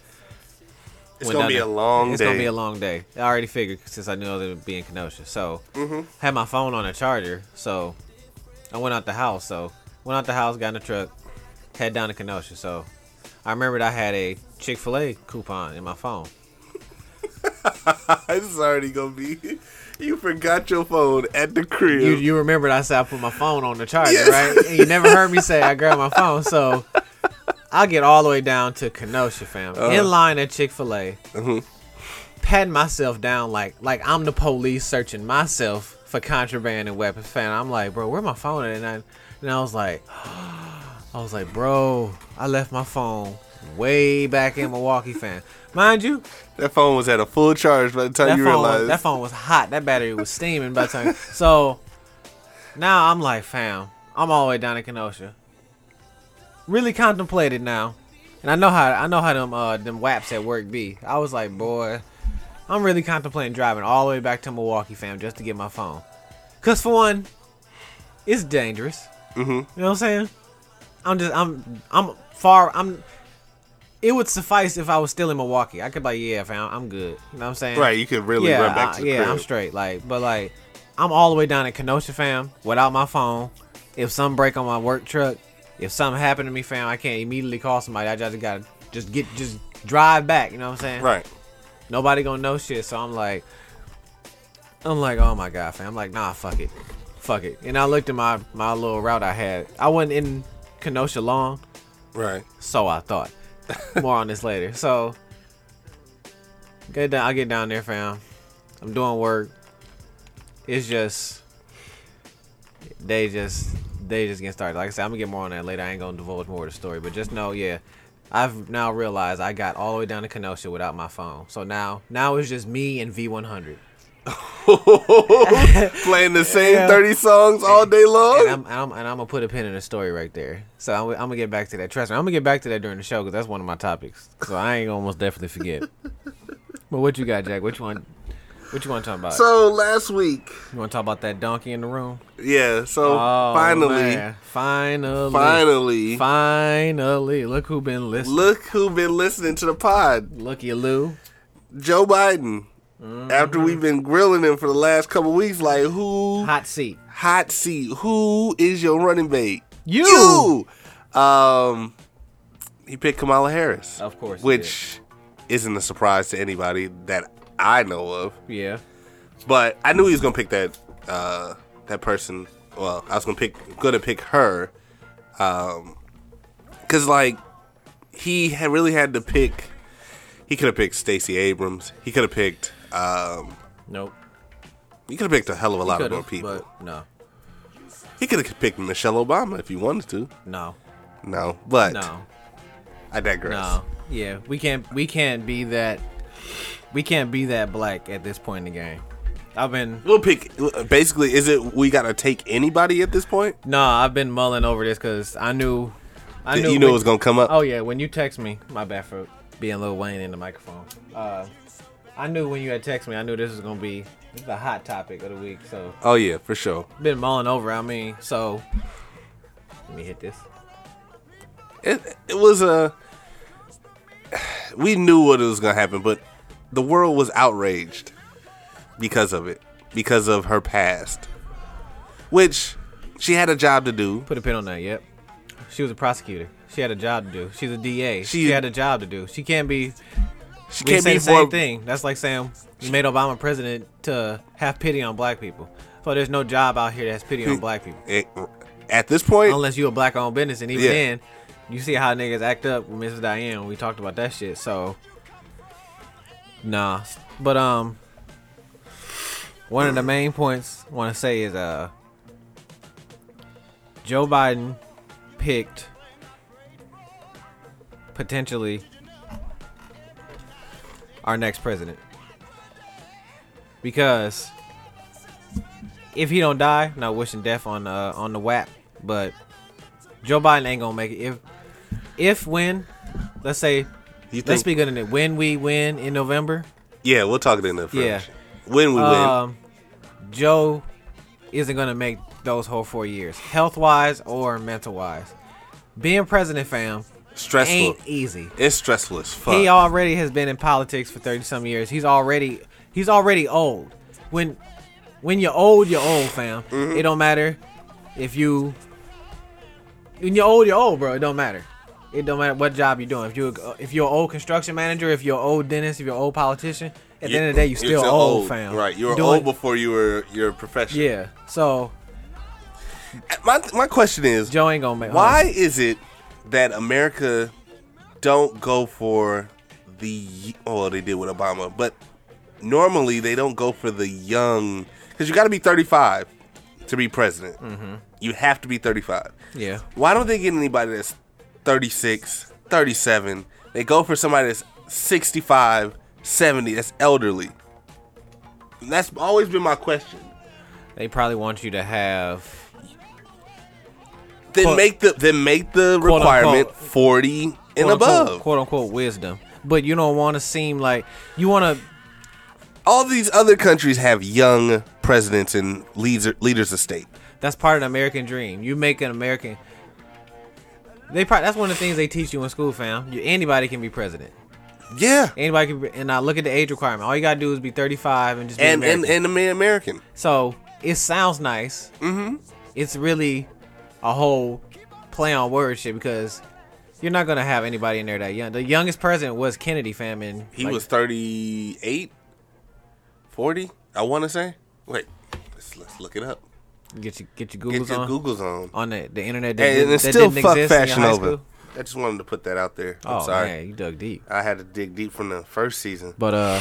Speaker 1: It's gonna be a long
Speaker 2: It's
Speaker 1: day.
Speaker 2: gonna be a long day. I already figured since I knew I was gonna be in Kenosha. So
Speaker 1: Mm-hmm.
Speaker 2: had my phone on a charger. So I went out the house. So went out the house, got in the truck, head down to Kenosha. So I remembered I had a Chick Fil A coupon in my phone.
Speaker 1: it's already gonna be. You forgot your phone at the crib.
Speaker 2: You you remembered I said I put my phone on the charger,
Speaker 1: Yes.
Speaker 2: right? And you never heard me say I grabbed my phone. So I'll get all the way down to Kenosha, fam.
Speaker 1: Uh-huh.
Speaker 2: in line at Chick Fil A,
Speaker 1: Mhm.
Speaker 2: patting myself down like like I'm the police searching myself for contraband and weapons, fam. I'm like, bro, where my phone at? And I, and I was like, I was like, bro, I left my phone way back in Milwaukee, fam. Mind you,
Speaker 1: that phone was at a full charge by the time you
Speaker 2: phone,
Speaker 1: realized.
Speaker 2: was, that phone was hot. That battery was steaming by the time. So now I'm like, fam, I'm all the way down in Kenosha. Really contemplated now, and I know how I know how them uh them waps at work be. I was like, boy, I'm really contemplating driving all the way back to Milwaukee, fam, just to get my phone. Cause for one, it's dangerous.
Speaker 1: Mhm.
Speaker 2: You know what I'm saying? I'm just I'm I'm far I'm. It would suffice if I was still in Milwaukee. I could be like, yeah, fam, I'm good. You know what I'm saying?
Speaker 1: right, you could really
Speaker 2: yeah,
Speaker 1: run back
Speaker 2: I-
Speaker 1: to the
Speaker 2: yeah,
Speaker 1: crib.
Speaker 2: I'm straight. Like, but like, I'm all the way down in Kenosha, fam, without my phone. If something break on my work truck, if something happened to me, fam, I can't immediately call somebody. I just gotta just get just drive back. You know what I'm saying?
Speaker 1: Right.
Speaker 2: Nobody gonna know shit. So I'm like, I'm like, oh my god, fam. I'm like, nah, fuck it, fuck it. And I looked at my my little route I had. I wasn't in Kenosha long,
Speaker 1: Right.
Speaker 2: So I thought. More on this later. So get down. I get down there, fam. I'm doing work. It's just they just they just get started. Like I said, I'm gonna get more on that later. I ain't gonna divulge more of the story, but just know, yeah, I've now realized I got all the way down to Kenosha without my phone. So now now it's just me and V100.
Speaker 1: Playing the same
Speaker 2: Yeah.
Speaker 1: 30 songs all day long?
Speaker 2: And I'm, I'm and I'm gonna put a pin in the story right there. So I'm, I'm gonna get back to that. Trust me, I'm gonna get back to that during the show because that's one of my topics. So I ain't gonna most definitely forget. but what you got, Jack? which one? What you want to talk about?
Speaker 1: so last week,
Speaker 2: you want to talk about that donkey in the room?
Speaker 1: yeah, so
Speaker 2: Oh,
Speaker 1: finally,
Speaker 2: man. finally,
Speaker 1: finally,
Speaker 2: finally. Look who been listening.
Speaker 1: look who been listening to the pod.
Speaker 2: Looky Lou.
Speaker 1: Joe Biden.
Speaker 2: Mm-hmm.
Speaker 1: After we've been grilling him for the last couple weeks, like who
Speaker 2: Hot seat.
Speaker 1: hot seat? Who is your running mate?
Speaker 2: You.
Speaker 1: You. Um, he picked Kamala Harris,
Speaker 2: Of course
Speaker 1: which isn't a surprise to anybody that I know of.
Speaker 2: Yeah.
Speaker 1: But I knew he was gonna pick that uh, that person. Well, I was gonna pick gonna pick her, um, cause like he had really had to pick. He could have picked Stacey Abrams. He could have picked. Um,
Speaker 2: Nope.
Speaker 1: he could have picked a hell of a lot of more people.
Speaker 2: But no.
Speaker 1: He could have picked Michelle Obama if he wanted to.
Speaker 2: No.
Speaker 1: No, but
Speaker 2: No.
Speaker 1: I digress.
Speaker 2: No. Yeah, we can't we can't be that we can't be that black at this point in the game. I've been
Speaker 1: We'll pick. Basically, is it we gotta take anybody at this point?
Speaker 2: no, I've been mulling over this because I knew I knew
Speaker 1: you knew
Speaker 2: when-
Speaker 1: it was gonna come up.
Speaker 2: Oh yeah, when you text me, my bad for being Lil Wayne in the microphone. Uh, I knew when you had text me, I knew this was gonna be the hot topic of the week. So
Speaker 1: Oh yeah, for sure.
Speaker 2: been mulling over. I mean, so let me hit this.
Speaker 1: it, it was a we knew what it was gonna happen but the world was outraged because of it because of her past which she had a job to do
Speaker 2: Put a pin on that. Yep. She was a prosecutor. She had a job to do. She's a DA. She,
Speaker 1: She-
Speaker 2: had a job to do. She can't be.
Speaker 1: She
Speaker 2: We
Speaker 1: can't
Speaker 2: say
Speaker 1: be
Speaker 2: the same
Speaker 1: more
Speaker 2: thing. That's like saying you made Obama president to have pity on black people. So there's no job out here that has pity on black people.
Speaker 1: it- at this point
Speaker 2: Unless you a black owned business, and even
Speaker 1: Yeah.
Speaker 2: then, you see how niggas act up with Mrs. Diane. We talked about that shit. So, nah. But um, one of the main points I want to say is uh, Joe Biden picked potentially our next president because if he don't die, not wishing death on uh, on the WAP, but Joe Biden ain't gonna make it. If if when, let's say,
Speaker 1: you
Speaker 2: let's be good in it. When we win in November,
Speaker 1: yeah we'll talk it in the French.
Speaker 2: Yeah.
Speaker 1: when we win
Speaker 2: um, Joe isn't gonna make those whole four years, health wise or mental wise. Being president, fam,
Speaker 1: stressful
Speaker 2: ain't easy.
Speaker 1: it's stressful as fuck
Speaker 2: He already has been in politics for thirty some years. He's already he's already old. When when you're old, you're old, fam.
Speaker 1: Mm-hmm.
Speaker 2: It don't matter if you when you're old, you're old, bro. It don't matter. It don't matter what job you're doing. If you if you're an old construction manager, if you're an old dentist, if you're an old politician, at the end of the day, you're still, old, fam.
Speaker 1: right you were
Speaker 2: Doing-
Speaker 1: old before you were your profession
Speaker 2: Yeah. So
Speaker 1: my, my question is
Speaker 2: Joe ain't gonna make.
Speaker 1: Why is it that America don't go for the oh they did with Obama, but normally they don't go for the young because you got to be 35 to be president.
Speaker 2: Mm-hmm.
Speaker 1: You have to be 35.
Speaker 2: Yeah.
Speaker 1: Why don't they get anybody that's 36, 37? They go for somebody that's 65, 70, that's elderly. And that's always been my question.
Speaker 2: They probably want you to have
Speaker 1: Then
Speaker 2: Quote-
Speaker 1: make the then make the requirement
Speaker 2: unquote.
Speaker 1: 40 and above.
Speaker 2: quote unquote wisdom. But you don't want to seem like you want to
Speaker 1: all these other countries have young presidents and leaders leaders of state.
Speaker 2: That's part of the American dream. You make an American. They probably that's one of the things they teach you in school, fam. You, anybody can be president.
Speaker 1: Yeah,
Speaker 2: Anybody can, be, and I look at the age requirement. All you gotta do is be 35 and just be
Speaker 1: and and
Speaker 2: American.
Speaker 1: and the American.
Speaker 2: so it sounds nice. Mm-hmm. It's really a whole play on word shit because you're not gonna have anybody in there that young. The youngest president was Kennedy, fam, and
Speaker 1: He
Speaker 2: like,
Speaker 1: was 38, 40, I want to say. Wait, let's let's look it up.
Speaker 2: get your get your
Speaker 1: Get your
Speaker 2: on
Speaker 1: Googles on.
Speaker 2: on the, the internet. That,
Speaker 1: And
Speaker 2: didn't-
Speaker 1: it's
Speaker 2: that
Speaker 1: still
Speaker 2: didn't
Speaker 1: fuck
Speaker 2: exist
Speaker 1: Fashion
Speaker 2: school.
Speaker 1: I just wanted to put that out there. I'm
Speaker 2: oh
Speaker 1: sorry.
Speaker 2: man, you dug deep.
Speaker 1: I had to dig deep from the first season.
Speaker 2: But uh,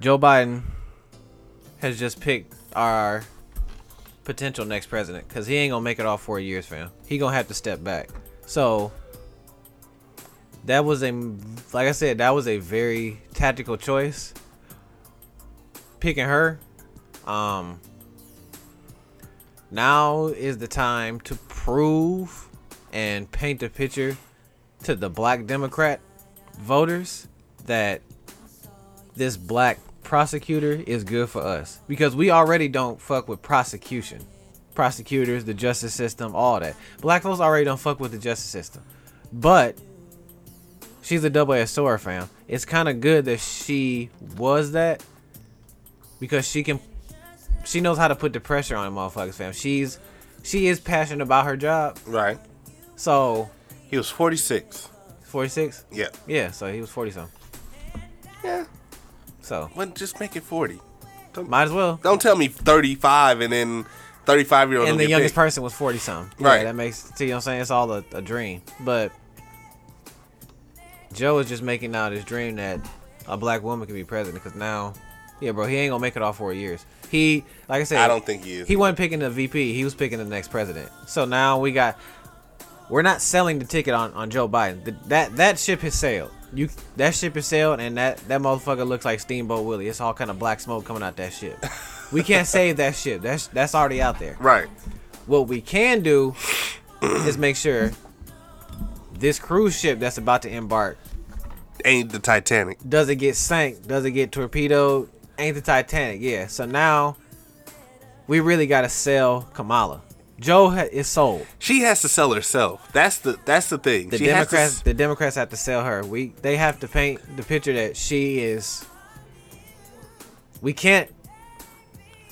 Speaker 2: Joe Biden has just picked our potential next president because he ain't gonna make it all four years, fam. He gonna have to step back. So that was a, like I said, that was a very tactical choice. Picking her, um, now is the time to prove and paint a picture to the black Democrat voters that this black prosecutor is good for us. Because we already don't fuck with prosecution. Prosecutors the justice system all that. Black folks already don't fuck with the justice system. But she's a double-edged sword fam. It's kind of good that she was that. Because she can she knows how to put the pressure on motherfuckers fam. She's she is passionate about her job.
Speaker 1: Right.
Speaker 2: so
Speaker 1: He was 46.
Speaker 2: 46
Speaker 1: Yeah.
Speaker 2: yeah so he was 40 something
Speaker 1: Yeah.
Speaker 2: So
Speaker 1: Well, just make it 40.
Speaker 2: might as well
Speaker 1: Don't tell me 35 and then 35 year old.
Speaker 2: and the youngest
Speaker 1: picked.
Speaker 2: person was 40 something.
Speaker 1: Right.
Speaker 2: Yeah, that makes, see what I'm saying? It's all a, a dream. But Joe is just making out his dream that a black woman can be president because now, yeah, bro, he ain't gonna make it all four years. He, like I said,
Speaker 1: I don't think he is.
Speaker 2: he wasn't picking the VP, he was picking the next president. So now we got, we're not selling the ticket on, on Joe Biden. The, that that ship has sailed. You that ship has sailed, and that that motherfucker looks like Steamboat Willie. It's all kind of black smoke coming out that ship. we can't save that ship. That's that's already out there.
Speaker 1: Right.
Speaker 2: What we can do is make sure this cruise ship that's about to embark
Speaker 1: Ain't the Titanic.
Speaker 2: Does it get sank, Does it get torpedoed, ain't the Titanic. Yeah. So now we really got to sell Kamala. Joe ha- is sold.
Speaker 1: She has to sell herself. That's the that's the thing.
Speaker 2: The
Speaker 1: she
Speaker 2: Democrats,
Speaker 1: s-
Speaker 2: the Democrats have to sell her. We they have to paint the picture that she is. We can't.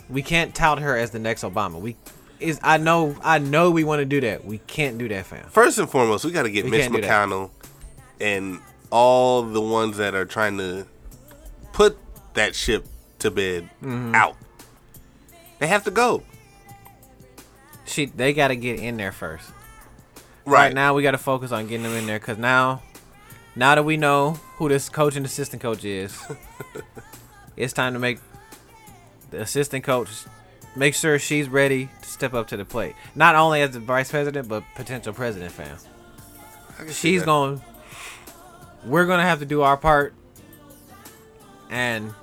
Speaker 2: We can't tout her as the next Obama. We is I know I know we want to do that. We can't do that, fam.
Speaker 1: First and foremost, we got to get
Speaker 2: We
Speaker 1: Mitch
Speaker 2: can't do that.
Speaker 1: McConnell and all the ones that are trying to put that ship to bed
Speaker 2: Mm-hmm.
Speaker 1: out. They have to go.
Speaker 2: She they got to get in there first.
Speaker 1: Right,
Speaker 2: Right now we got to focus on getting them in there because now, now that we know who this coach and assistant coach is, it's time to make the assistant coach make sure she's ready to step up to the plate. Not only as the vice president, but potential president, fam.
Speaker 1: I can see
Speaker 2: She's going. We're gonna have to do our part, and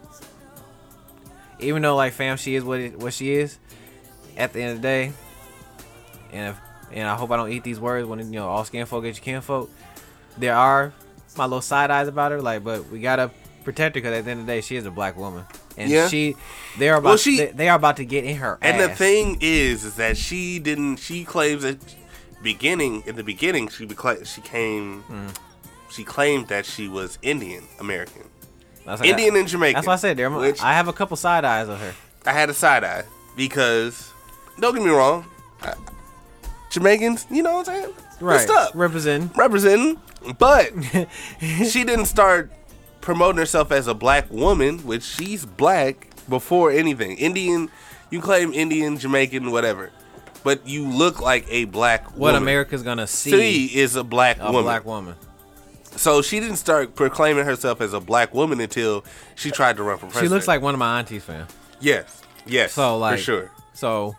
Speaker 2: even though like fam, she is what it, what she is. At the end of the day, and if, and I hope I don't eat these words when you know all skin folk get your kin folk. There are my little side eyes about her, like, but we gotta protect her because at the end of the day, she is a black woman, and
Speaker 1: Yeah.
Speaker 2: she they are about
Speaker 1: Well, she-
Speaker 2: they, they are about to get in her
Speaker 1: And the thing is, is that she didn't. She claims that beginning in the beginning she becla- she came.
Speaker 2: Mm.
Speaker 1: She claimed that she was Indian American,
Speaker 2: like-
Speaker 1: Indian and Jamaican.
Speaker 2: That's why I said there.
Speaker 1: which
Speaker 2: I have a couple side eyes of her.
Speaker 1: I had a side eye because don't get me wrong, I- Jamaicans, you know what I'm saying?
Speaker 2: Right,
Speaker 1: What's up?
Speaker 2: representing.
Speaker 1: Representing, but she didn't start promoting herself as a black woman, which she's black before anything. Indian, you claim Indian, Jamaican, whatever, but you look like a black
Speaker 2: What
Speaker 1: woman.
Speaker 2: America's gonna see
Speaker 1: See is a black
Speaker 2: a
Speaker 1: woman.
Speaker 2: black woman.
Speaker 1: So she didn't start proclaiming herself as a black woman until she tried to run for president.
Speaker 2: She looks like one of my aunties, fam.
Speaker 1: yes, yes,
Speaker 2: So like,
Speaker 1: for sure,
Speaker 2: So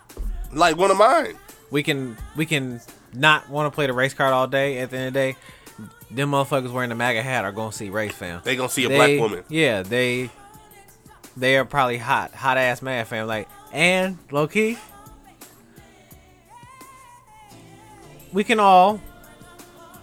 Speaker 1: like one of mine.
Speaker 2: We can we can not want to play the race card all day. At the end of the day, them motherfuckers wearing the MAGA hat are gonna see race, fam.
Speaker 1: They gonna see a
Speaker 2: They-
Speaker 1: black woman.
Speaker 2: Yeah, they they are probably hot, hot ass mad, fam. Like and low key, we can all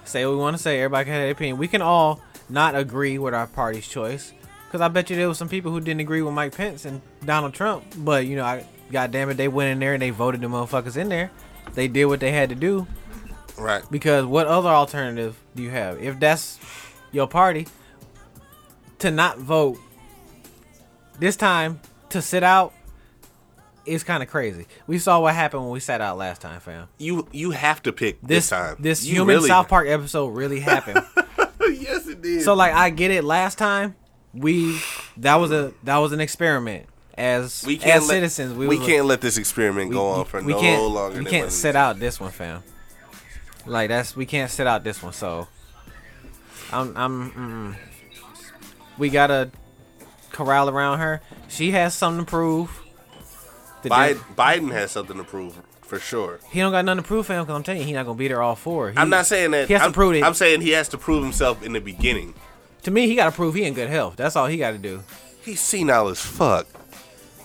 Speaker 2: say what we want to say. Everybody can have their opinion. We can all not agree with our party's choice. Cause I bet you there was some people who didn't agree with Mike Pence and Donald Trump, but you know, I God damn it, they went in there and they voted the motherfuckers in there. They did what they had to do.
Speaker 1: Right.
Speaker 2: Because what other alternative do you have? If that's your party, to not vote this time to sit out is kind of crazy. We saw what happened when we sat out last time, fam.
Speaker 1: You you have to pick
Speaker 2: This
Speaker 1: this, time.
Speaker 2: this
Speaker 1: You
Speaker 2: human
Speaker 1: really-
Speaker 2: South Park episode really happened.
Speaker 1: yes, it did.
Speaker 2: so like I get it. Last time we that was a that was an experiment. As
Speaker 1: we can't
Speaker 2: as
Speaker 1: let,
Speaker 2: citizens, we,
Speaker 1: we can't let this experiment go on for
Speaker 2: we
Speaker 1: no
Speaker 2: can't,
Speaker 1: longer.
Speaker 2: We can't sit out this one, fam. Like that's we can't sit out this one. So I'm I'm mm, we gotta corral around her. She has something to prove.
Speaker 1: Biden, Biden has something to prove for sure.
Speaker 2: he don't got nothing to prove fam. because I'm telling you, he not gonna beat her all four. He,
Speaker 1: I'm not saying that.
Speaker 2: he has
Speaker 1: I'm,
Speaker 2: to prove it.
Speaker 1: I'm saying he has to prove himself in the beginning.
Speaker 2: to me, he got to prove he in good health. That's all he got to do.
Speaker 1: He's senile as fuck.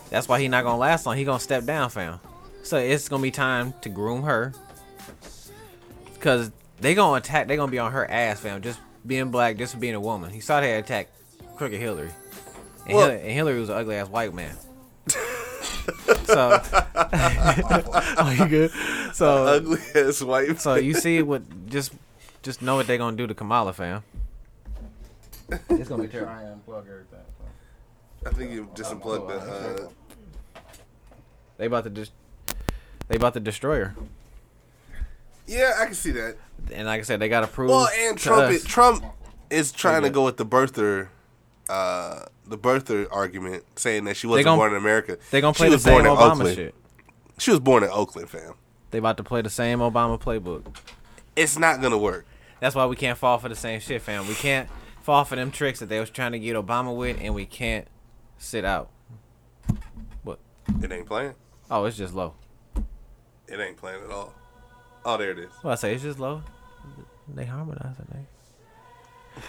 Speaker 2: That's why he not gonna last long. He gonna step down, fam. So it's gonna be time to groom her, cause they gonna attack. They gonna be on her ass, fam. Just being black, just for being a woman. He saw they attack crooked Hillary, and,
Speaker 1: Well-
Speaker 2: Hillary, and Hillary was an ugly ass white man. so, oh, you good? So,
Speaker 1: Ugly ass white.
Speaker 2: so you see what? Just, just know what they gonna do to Kamala, fam. It's gonna be terrible.
Speaker 3: Try and unplug everything.
Speaker 1: I think you just unplugged the. Uh,
Speaker 2: They about to just, they about to destroy her.
Speaker 1: yeah, I can see that.
Speaker 2: And like I said, they gotta prove.
Speaker 1: Well, and
Speaker 2: to
Speaker 1: Trump, is, Trump is trying to go with the birther, uh, the birther argument, saying that she wasn't
Speaker 2: gon-
Speaker 1: born in America.
Speaker 2: They gonna
Speaker 1: She
Speaker 2: play the same Obama
Speaker 1: Oakland.
Speaker 2: shit.
Speaker 1: She was born in Oakland, fam.
Speaker 2: They about to play the same Obama playbook.
Speaker 1: It's not gonna work.
Speaker 2: That's why we can't fall for the same shit, fam. We can't fall for them tricks that they was trying to get Obama with, and we can't sit out. What?
Speaker 1: It ain't playing.
Speaker 2: Oh, it's just low.
Speaker 1: It ain't playing at all. Oh, there it is.
Speaker 2: Well, I say it's just low. They harmonize it, they.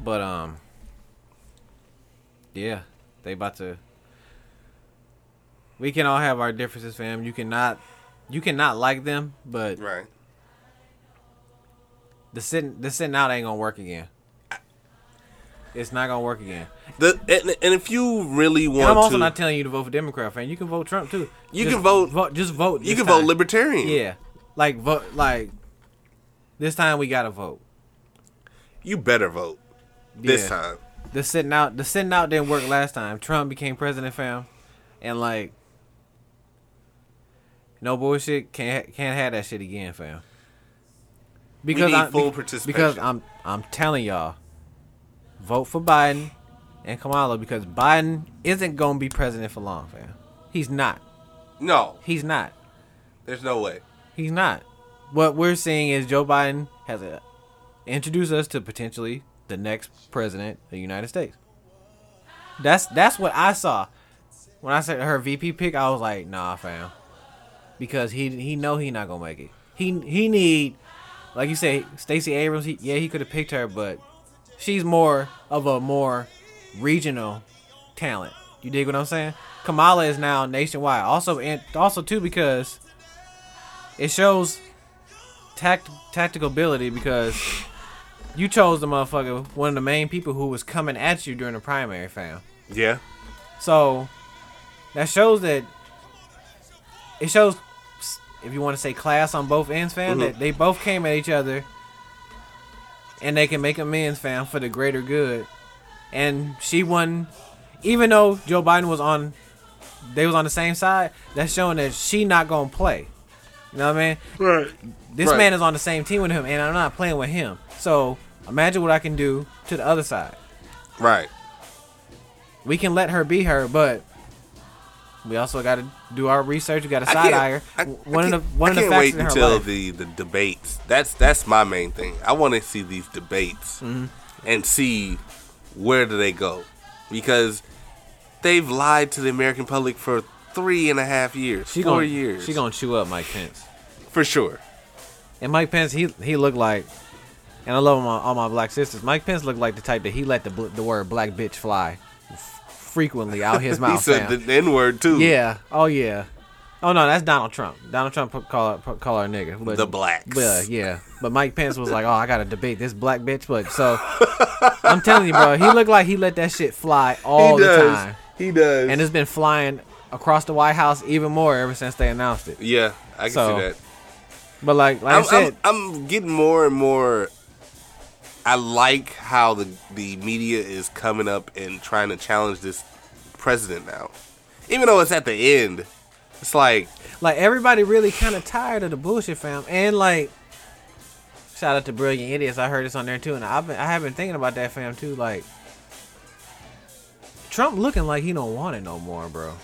Speaker 2: But um, yeah, they about to. We can all have our differences, fam. You cannot, you cannot like them, but
Speaker 1: Right.
Speaker 2: the sitting, the sitting out ain't gonna work again. It's not gonna work again.
Speaker 1: The and, and if you really want
Speaker 2: And I'm also
Speaker 1: to,
Speaker 2: not telling you to vote for Democrat, fam. You can vote Trump too.
Speaker 1: You
Speaker 2: Just
Speaker 1: can vote- vote.
Speaker 2: Just vote.
Speaker 1: you can vote libertarian.
Speaker 2: Yeah, like vote. Like this time we gotta vote.
Speaker 1: You better vote this
Speaker 2: Yeah.
Speaker 1: time.
Speaker 2: The sitting out, the sitting out didn't work last time. Trump became president, fam, and like no bullshit. Can't can't have that shit again, fam. Because
Speaker 1: need
Speaker 2: I,
Speaker 1: full
Speaker 2: be-
Speaker 1: participation.
Speaker 2: Because I'm I'm telling y'all, vote for Biden and Kamala because Biden isn't gonna be president for long, fam. He's not.
Speaker 1: No,
Speaker 2: He's not.
Speaker 1: there's no way.
Speaker 2: He's not. What we're seeing is Joe Biden has a, introduced us to potentially the next president of the United States. That's that's what I saw when I said her VP pick. I was like, nah, fam, because he he know he not gonna make it. He he need like you say, Stacey Abrams. He, yeah, he could have picked her, but she's more of a more regional talent. You dig what I'm saying? Kamala is now nationwide. Also, and also too because it shows tact tactical ability because you chose the motherfucker, one of the main people who was coming at you during the primary, fam.
Speaker 1: Yeah.
Speaker 2: So that shows that it shows, if you want to say class on both ends, fam, mm-hmm. that they both came at each other, and they can make amends, fam, for the greater good. And she won, even though Joe Biden was on, they was on the same side. That's showing that she not gonna play. You know what I mean?
Speaker 1: Right.
Speaker 2: This
Speaker 1: Right.
Speaker 2: man is on the same team with him, and I'm not playing with him. So imagine what I can do to the other side.
Speaker 1: Right.
Speaker 2: We can let her be her, but we also got to do our research. We got to side
Speaker 1: can't-
Speaker 2: eye her. One of the
Speaker 1: can't-
Speaker 2: one
Speaker 1: I
Speaker 2: of the
Speaker 1: can't
Speaker 2: facts
Speaker 1: wait
Speaker 2: in her
Speaker 1: until
Speaker 2: life.
Speaker 1: the the debates. That's that's my main thing. I want to see these debates
Speaker 2: Mm-hmm.
Speaker 1: and see where do they go, because they've lied to the American public for three and a half years,
Speaker 2: she
Speaker 1: four
Speaker 2: gonna,
Speaker 1: years,
Speaker 2: She gonna chew up Mike Pence.
Speaker 1: for sure.
Speaker 2: And Mike Pence, he he looked like, and I love my, all my black sisters. Mike Pence looked like the type that he let the the word black bitch fly frequently out his mouth.
Speaker 1: he said
Speaker 2: fam.
Speaker 1: the N word too.
Speaker 2: Yeah. Oh yeah. Oh no, that's Donald Trump. Donald Trump put- call her call her a nigga. But,
Speaker 1: The blacks.
Speaker 2: But uh, yeah. But Mike Pence was like, "Oh, I got to debate this black bitch." But so I'm telling you, bro, he looked like he let that shit fly all
Speaker 1: he
Speaker 2: the time,
Speaker 1: He does.
Speaker 2: and it's been flying across the White House even more ever since they announced it.
Speaker 1: yeah, I can
Speaker 2: So,
Speaker 1: see that.
Speaker 2: But like, like
Speaker 1: I'm,
Speaker 2: I said,
Speaker 1: I'm, I'm getting more and more. I like how the the media is coming up and trying to challenge this president now, even though it's at the end. It's like
Speaker 2: like everybody really kind of tired of the bullshit, fam. And like, shout out to Brilliant Idiots. I heard this on there too, and I've been I have been thinking about that, fam, too. Like, Trump looking like he don't want it no more, bro.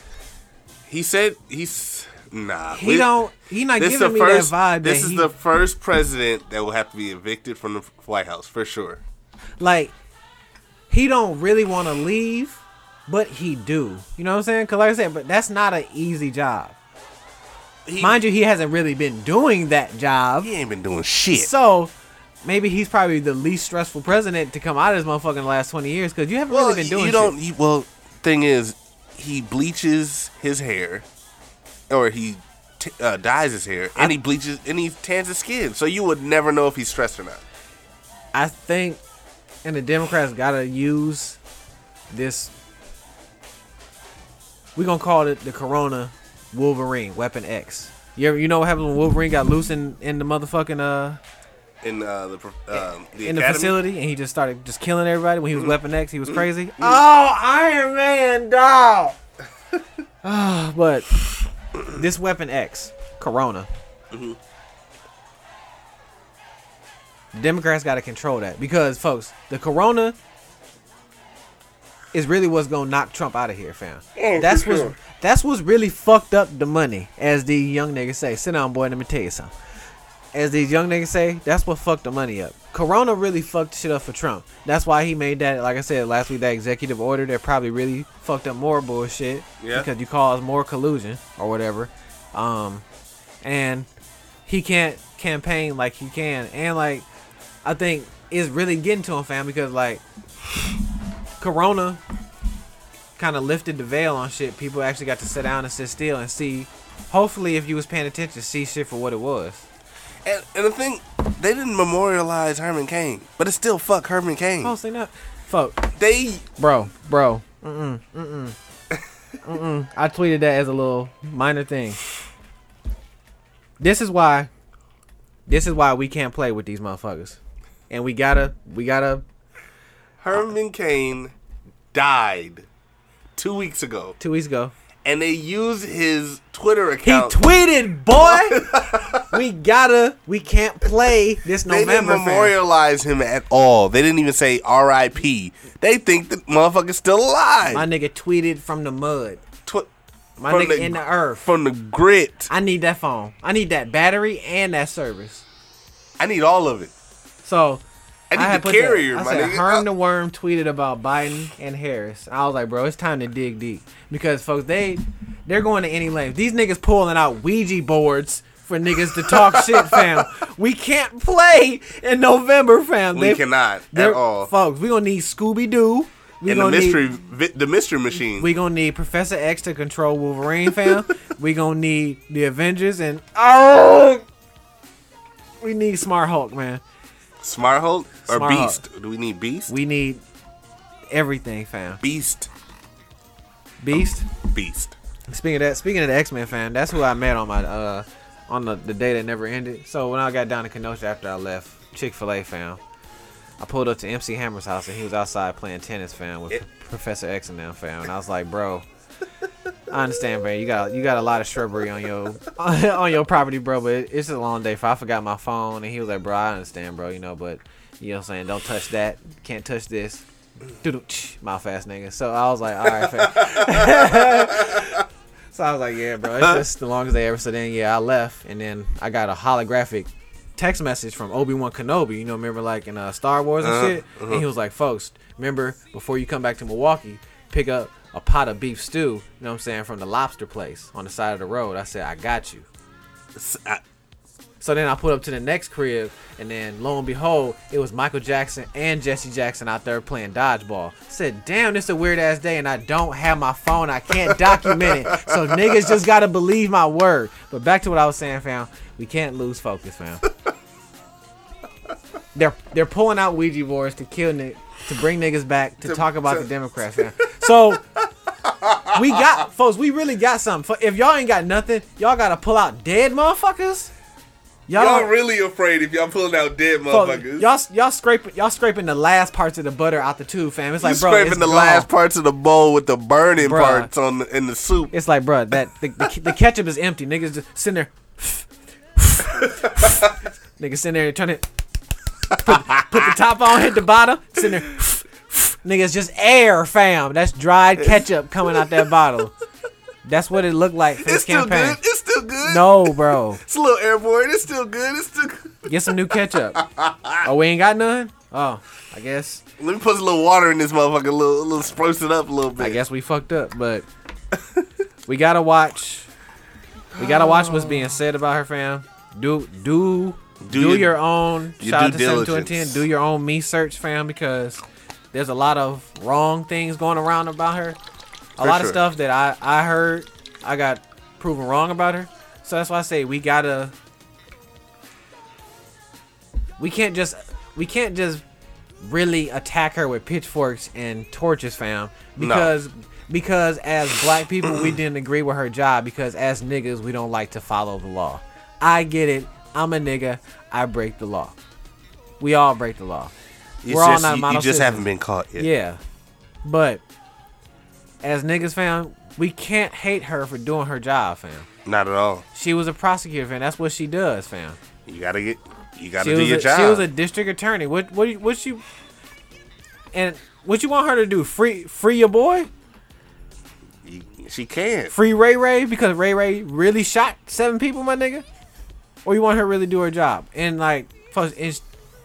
Speaker 1: he said, he's Nah,
Speaker 2: He don't. He not giving me
Speaker 1: first.
Speaker 2: that vibe.
Speaker 1: this
Speaker 2: that
Speaker 1: is
Speaker 2: he,
Speaker 1: the first president that will have to be evicted from the White House for sure.
Speaker 2: like he don't really want to leave, but he do. You know what I'm saying? Cause like I said, but that's not an easy job.
Speaker 1: He,
Speaker 2: Mind you, he hasn't really been doing that job.
Speaker 1: he ain't been doing shit.
Speaker 2: So maybe he's probably the least stressful president to come out of this motherfucker in the last 20 years because you haven't
Speaker 1: well,
Speaker 2: really been doing
Speaker 1: you don't. well, thing is, he bleaches his hair, or he t- uh, dyes his hair, and he bleaches and he tans his skin. So you would never know if he's stressed or not.
Speaker 2: I think, and the Democrats gotta use this. We're gonna call it the Corona Wolverine Weapon X. You ever, you know what happened when Wolverine got loose in, in the motherfucking uh
Speaker 1: In uh, the um, the
Speaker 2: in the
Speaker 1: academy. Mm-hmm.
Speaker 2: facility and he just started just killing everybody when he was Weapon X. He was crazy. Oh, Iron Man, dog. Ah, but this Weapon X, Corona.
Speaker 1: Mm-hmm.
Speaker 2: Democrats got to control that because, folks, the Corona is really what's gonna knock Trump out of here, fam.
Speaker 1: Oh,
Speaker 2: that's what's
Speaker 1: sure.
Speaker 2: that's what's really fucked up the money, as the young niggas say. Sit down, boy. Let me tell you something as these young niggas say, that's what fucked the money up. Corona really fucked shit up for Trump. That's why he made that, like I said last week, that executive order that probably really fucked up more bullshit.
Speaker 1: Yeah.
Speaker 2: Because you caused more collusion or whatever. Um, and he can't campaign like he can. And like, I think it's really getting to him, fam, because like, Corona kind of lifted the veil on shit. People actually got to sit down and sit still and see. Hopefully, if you was paying attention, see shit for what it was.
Speaker 1: And, and the thing, they didn't memorialize Herman Cain, but it's still fuck Herman Cain.
Speaker 2: Oh, say not, fuck,
Speaker 1: They
Speaker 2: bro, bro. Mm-mm, mm-mm, mm-mm. I tweeted that as a little minor thing. This is why. This is why we can't play with these motherfuckers, and we gotta, we gotta.
Speaker 1: Herman Cain died two weeks ago,
Speaker 2: Two weeks ago,
Speaker 1: and they use his Twitter account.
Speaker 2: he tweeted, "Boy, we gotta, we can't play this
Speaker 1: they
Speaker 2: November."
Speaker 1: didn't
Speaker 2: fam."
Speaker 1: memorialize him at all. They didn't even say R.I.P. They think the motherfucker's still alive.
Speaker 2: My nigga tweeted from the mud.
Speaker 1: Tw-
Speaker 2: My nigga in the earth.
Speaker 1: from the grit.
Speaker 2: I need that phone. I need that battery and that service.
Speaker 1: I need all of it.
Speaker 2: So
Speaker 1: I need
Speaker 2: had
Speaker 1: the
Speaker 2: that-
Speaker 1: carrier,
Speaker 2: I
Speaker 1: my
Speaker 2: said,
Speaker 1: nigga.
Speaker 2: Herm the Worm tweeted about Biden and Harris. I was like, bro, it's time to dig deep because folks, they they're going to any length. These niggas pulling out Ouija boards for niggas to talk shit, fam. We can't play in November, fam.
Speaker 1: we
Speaker 2: They-
Speaker 1: cannot at all.
Speaker 2: folks. We gonna need Scooby Doo. We
Speaker 1: and the mystery,
Speaker 2: need
Speaker 1: vi- the mystery machine.
Speaker 2: we gonna need Professor X to control Wolverine, fam. we gonna need the Avengers and oh, we need Smart Hulk, man.
Speaker 1: Smart Hulk or
Speaker 2: Smart Hulk.
Speaker 1: Beast? Do we need Beast?
Speaker 2: We need everything, fam.
Speaker 1: Beast.
Speaker 2: Beast.
Speaker 1: Beast.
Speaker 2: Speaking of that, speaking of the X Men fan, that's who I met on my uh on the, the day that never ended. So when I got down to Kenosha after I left Chick Fil A, fam, I pulled up to MC Hammer's house and he was outside playing tennis, fam, with
Speaker 1: It-
Speaker 2: Professor X and them, fam. And I was like, bro, I understand, man. You got you got a lot of shrubbery on your on your property, bro. But it's a long day. For I forgot my phone, and he was like, bro, I understand, bro. You know, but you know what I'm saying? Don't touch that. Can't touch this. Mouth ass nigga. So I was like, all right, fam. So I was like, yeah, bro, it's just the longest day ever. So then, yeah, I left, and then I got a holographic text message from Obi Wan Kenobi. You know, remember like in uh, Star Wars and
Speaker 1: Uh-huh,
Speaker 2: shit. And he was like, folks, remember before you come back to Milwaukee, pick up a pot of beef stew. You know what I'm saying from the lobster place on the side of the road. I said, I got you.
Speaker 1: I-
Speaker 2: So then I put up to the next crib, and then lo and behold, it was Michael Jackson and Jesse Jackson out there playing dodgeball. said, damn, this a weird ass day, and I don't have my phone. I can't document it. So niggas just gotta believe my word. But back to what I was saying, fam. We can't lose focus, fam. they're they're pulling out Ouija boards to kill Nick, to bring niggas back to,
Speaker 1: To-
Speaker 2: talk about
Speaker 1: to-
Speaker 2: the Democrats, fam. So we got, folks. We really got something. If y'all ain't got nothing, y'all gotta pull out dead motherfuckers.
Speaker 1: Y'all really afraid if y'all pulling out dead motherfuckers?
Speaker 2: y'all y'all scraping y'all scraping the last parts of the butter out the tube, fam. It's
Speaker 1: you
Speaker 2: like, bro,
Speaker 1: scraping the
Speaker 2: gone.
Speaker 1: last parts of the bowl with the burning
Speaker 2: Bruh.
Speaker 1: parts on the, in the soup.
Speaker 2: It's like, bro, that the, the, the ketchup is empty. Niggas just sitting there. Niggas sitting there and trying to put, put the top on, hit the bottom, sitting there. Niggas just air, fam. That's dried ketchup coming out that bottle. That's what it looked like for
Speaker 1: It's
Speaker 2: this
Speaker 1: still good. It's still good.
Speaker 2: No, bro.
Speaker 1: It's a little airborne. It's still good. It's still good.
Speaker 2: Get some new ketchup. Oh, we ain't got none? Oh, I guess
Speaker 1: Let me put a little water in this motherfucker, a little, a little spruce it up a little bit.
Speaker 2: I guess we fucked up, but we gotta watch. We gotta watch what's being said about her, fam. Do do do,
Speaker 1: your-
Speaker 2: your, own.
Speaker 1: your
Speaker 2: shout out to seven to ten. Do your own me search, fam, because there's a lot of wrong things going around about her. A
Speaker 1: For
Speaker 2: lot
Speaker 1: sure.
Speaker 2: of stuff that I I heard, I got proven wrong about her. So that's why I say we gotta. We can't just we can't just really attack her with pitchforks and torches, fam. Because because as black people we didn't agree with her job because as niggas we don't like to follow the law. I get it. I'm a nigga. I break the law. We all break the law.
Speaker 1: It's
Speaker 2: We're all
Speaker 1: just,
Speaker 2: not
Speaker 1: you, you just
Speaker 2: citizens.
Speaker 1: haven't been caught yet.
Speaker 2: Yeah. But as niggas, fam, we can't hate her for doing her job, fam.
Speaker 1: Not at all.
Speaker 2: She was a prosecutor, fam. That's what she does, fam.
Speaker 1: You gotta get. You gotta
Speaker 2: She
Speaker 1: do your
Speaker 2: a,
Speaker 1: job.
Speaker 2: she was a district attorney. What what what she and what you want her to do? Free free your boy?
Speaker 1: She can't.
Speaker 2: Free Ray Ray because Ray Ray really shot seven people, my nigga? Or you want her to really do her job? And like folks, and,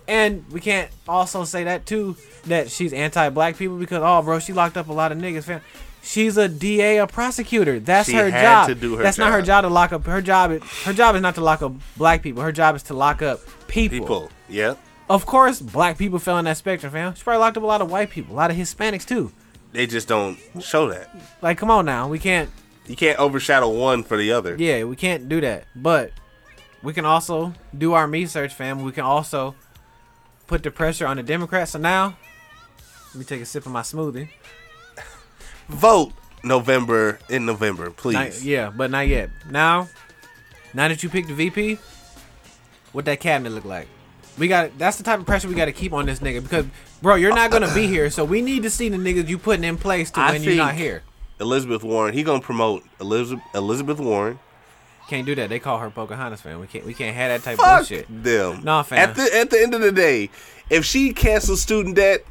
Speaker 2: and we can't also say that too that she's anti-black people because oh bro, she locked up a lot of niggas, fam. She's a DA, a prosecutor. That's
Speaker 1: She
Speaker 2: her job.
Speaker 1: her
Speaker 2: That's not her
Speaker 1: job.
Speaker 2: job to lock up. Her job, is, her job is not to lock up black people. Her job is to lock up people.
Speaker 1: People. Yeah.
Speaker 2: Of course, black people fell in that spectrum, fam. She probably locked up a lot of white people, a lot of Hispanics too.
Speaker 1: They just don't show that.
Speaker 2: Like, come on now, we can't.
Speaker 1: You can't overshadow one for the other.
Speaker 2: Yeah, we can't do that. But we can also do our me search, fam. We can also put the pressure on the Democrats. So now, let me take a sip of my smoothie.
Speaker 1: Vote November in November,
Speaker 2: Not-
Speaker 1: please.
Speaker 2: yeah, but not yet. Now, now that you picked the VP, what that cabinet look like? We got. That's the type of pressure we got to keep on this nigga because, bro, you're not gonna be here. So we need to see the niggas you putting in place to
Speaker 1: I
Speaker 2: when you're not here.
Speaker 1: Elizabeth Warren. He gonna promote Elizabeth Elizabeth Warren.
Speaker 2: Can't do that. They call her Pocahontas, fam. We can't. We can't have that type of
Speaker 1: Fuck
Speaker 2: bullshit.
Speaker 1: them.
Speaker 2: Nah, fam.
Speaker 1: At the at the end of the day, if she cancels student debt,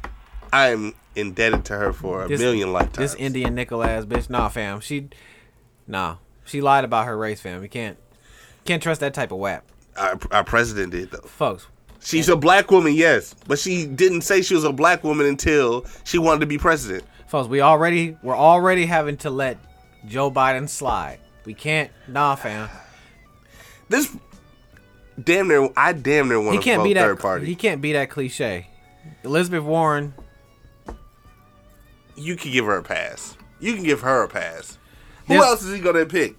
Speaker 1: I'm indebted to her for a
Speaker 2: This-
Speaker 1: million lifetimes.
Speaker 2: This Indian nickel ass bitch. Nah, fam. She, nah. She lied about her race, fam. We can't, can't trust that type of whap,
Speaker 1: our, our president did though.
Speaker 2: folks.
Speaker 1: She's a black woman, yes, but she didn't say she was a black woman until she wanted to be president.
Speaker 2: Folks, we already, we're already having to let Joe Biden slide. We can't. Nah, fam.
Speaker 1: This damn near, I damn near want
Speaker 2: He
Speaker 1: to
Speaker 2: can't
Speaker 1: vote
Speaker 2: be that.
Speaker 1: third party.
Speaker 2: He can't be that cliche. Elizabeth Warren.
Speaker 1: you can give her a pass. You can give her a pass. Who
Speaker 2: There's-
Speaker 1: else is he gonna pick?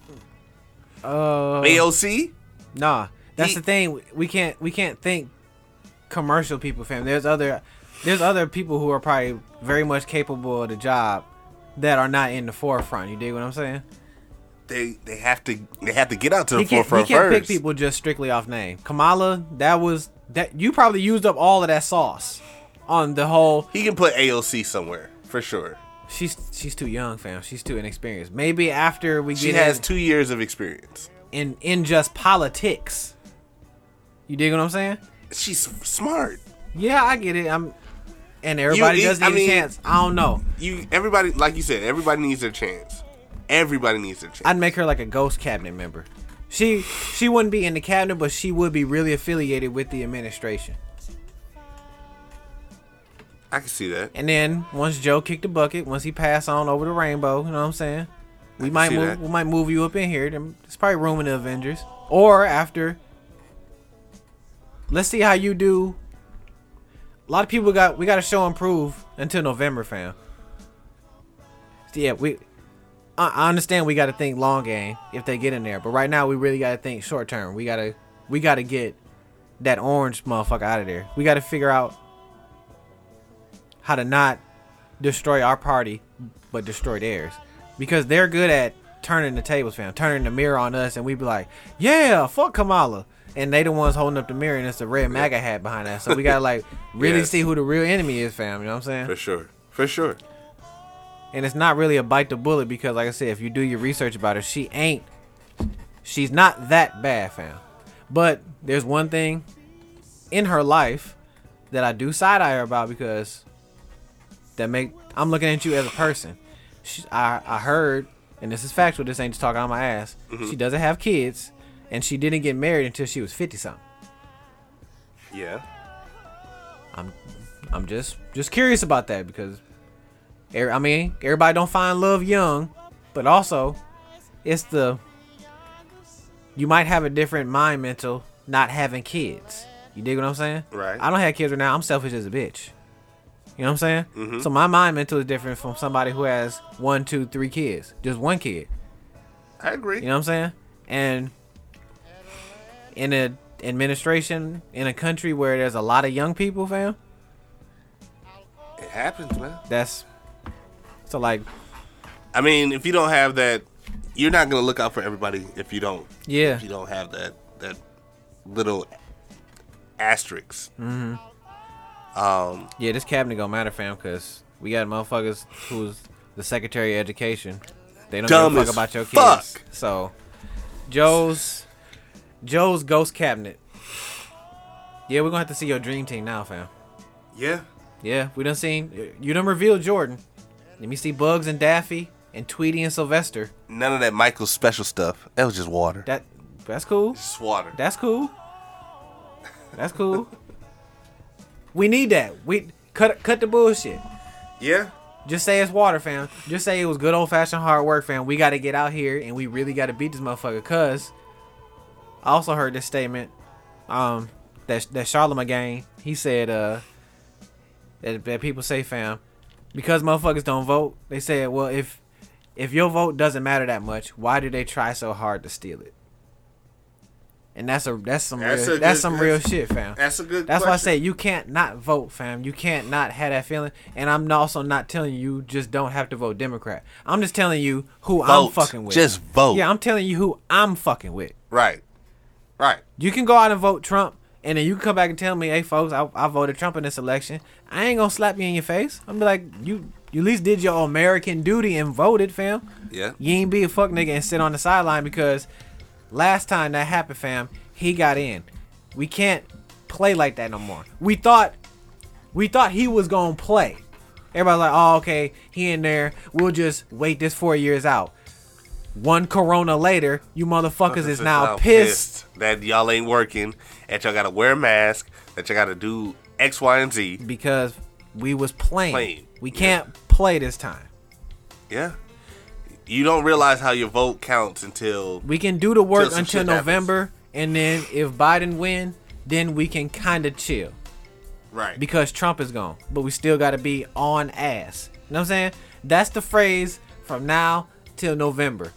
Speaker 2: Uh,
Speaker 1: AOC?
Speaker 2: Nah, that's
Speaker 1: He-
Speaker 2: the thing. We can't we can't think commercial people, fam. There's other there's other people who are probably very much capable of the job that are not in the forefront. You dig what I'm saying?
Speaker 1: They they have to they have to get out to the
Speaker 2: He can't, he
Speaker 1: forefront
Speaker 2: can't
Speaker 1: first.
Speaker 2: pick people just strictly off name. Kamala, that was that you probably used up all of that sauce on the whole.
Speaker 1: He can put AOC somewhere for sure.
Speaker 2: She's she's too young, fam. She's too inexperienced. Maybe after we
Speaker 1: She
Speaker 2: get
Speaker 1: has
Speaker 2: in,
Speaker 1: two years of experience.
Speaker 2: in in just politics. You dig what I'm saying?
Speaker 1: She's smart.
Speaker 2: Yeah, I get it. I'm, and everybody
Speaker 1: You-
Speaker 2: does
Speaker 1: I mean-
Speaker 2: a chance. I don't know.
Speaker 1: You everybody like you said, everybody needs their chance. Everybody needs their chance.
Speaker 2: I'd make her like a ghost cabinet member. She she wouldn't be in the cabinet, but she would be really affiliated with the administration.
Speaker 1: I can see that.
Speaker 2: And then once Joe kicked the bucket, once he passed on over the rainbow, you know what I'm saying? We might move.
Speaker 1: that.
Speaker 2: We might move you up in here. There's probably room in the Avengers. Or after, let's see how you do. A lot of people got. We got to show and prove until November, fam. Yeah, we. I I understand we got to think long game if they get in there, but right now we really got to think short term. We gotta. We gotta get that orange motherfucker out of there. We got to figure out how to not destroy our party, but destroy theirs. Because they're good at turning the tables, fam, turning the mirror on us, and we be like, yeah, fuck Kamala. And they the ones holding up the mirror, and it's a red MAGA hat behind us. So we gotta like really
Speaker 1: Yes.
Speaker 2: see who the real enemy is, fam. You know what I'm saying?
Speaker 1: For sure. For sure.
Speaker 2: And it's not really a bite the bullet because, like I said, if you do your research about her, she ain't. She's not that bad, fam. But there's one thing in her life that I do side eye her about because that make I'm looking at you as a person. She, I I heard and this is factual. This ain't just talking on my ass.
Speaker 1: Mm-hmm.
Speaker 2: She doesn't have kids, and she didn't get married until she was fifty something.
Speaker 1: Yeah.
Speaker 2: I'm, I'm just just curious about that because, I mean, everybody don't find love young, but also, it's the. You might have a different mind mental not having kids. You dig what I'm saying?
Speaker 1: Right.
Speaker 2: I don't have kids right now. I'm selfish as a bitch. You know what I'm saying?
Speaker 1: Mm-hmm.
Speaker 2: So my mind mental is different from somebody who has one, two, three kids. Just one kid.
Speaker 1: I agree.
Speaker 2: You know what I'm saying? And in a administration in a country where there's a lot of young people, fam,
Speaker 1: It happens, man.
Speaker 2: that's so like
Speaker 1: I mean, if you don't have that, you're not gonna look out for everybody if you don't.
Speaker 2: yeah.
Speaker 1: If you don't have that that little asterisk.
Speaker 2: Mm-hmm.
Speaker 1: Um.
Speaker 2: Yeah, this cabinet gonna matter, fam, because we got motherfuckers who's the Secretary of Education. They don't
Speaker 1: Dumb
Speaker 2: give a fuck about your kids.
Speaker 1: fuck.
Speaker 2: So Joe's Joe's ghost cabinet. Yeah, we're gonna have to see your dream team now, fam.
Speaker 1: Yeah.
Speaker 2: Yeah, we done seen you done revealed Jordan. Let me see Bugs and Daffy and Tweety and Sylvester.
Speaker 1: None of that Michael's special stuff. That was just water.
Speaker 2: That that's cool.
Speaker 1: just water.
Speaker 2: That's cool. That's cool. we need that. We cut cut the bullshit.
Speaker 1: yeah.
Speaker 2: Just say it's water, fam. Just say it was good old fashioned hard work, fam. We got to get out here and we really got to beat this motherfucker. Cause I also heard this statement, um, that that Charlamagne he said, uh, that, that people say, fam, because motherfuckers don't vote. They said, well, if if your vote doesn't matter that much, why do they try so hard to steal it? And that's a that's some
Speaker 1: That's
Speaker 2: real,
Speaker 1: a
Speaker 2: that's
Speaker 1: good-
Speaker 2: some real
Speaker 1: that's-
Speaker 2: shit, fam.
Speaker 1: That's a good.
Speaker 2: That's why I say you can't not vote, fam. You can't not have that feeling. And I'm also not telling you just don't have to vote Democrat. I'm just telling you who I'm fucking with.
Speaker 1: Just vote.
Speaker 2: Yeah, I'm telling you who I'm fucking with.
Speaker 1: Right. Right.
Speaker 2: You can go out and vote Trump, and then you can come back and tell me, hey, folks, I, I voted Trump in this election. I ain't gonna slap you in your face. I'm be like, you, you at least did your American duty and voted, fam.
Speaker 1: Yeah.
Speaker 2: You ain't be a fuck nigga and sit on the sideline because last time that happened, fam, he got in. We can't play like that no more. We thought we thought he was gonna play. Everybody's like, oh, okay, he in there. We'll just wait this four years out. One corona later, you motherfuckers is now pissed
Speaker 1: that y'all ain't working, that y'all gotta wear a mask, that y'all gotta do X, Y, and Z.
Speaker 2: because we was playing.
Speaker 1: Playing,
Speaker 2: We can't play this time.
Speaker 1: Yeah. You don't realize how your vote counts until
Speaker 2: We can do the work until
Speaker 1: shit happens.
Speaker 2: November, and then if Biden win, then we can kind of chill.
Speaker 1: right.
Speaker 2: because Trump is gone. But we still got to be on ass. You know what I'm saying? That's the phrase from now till November.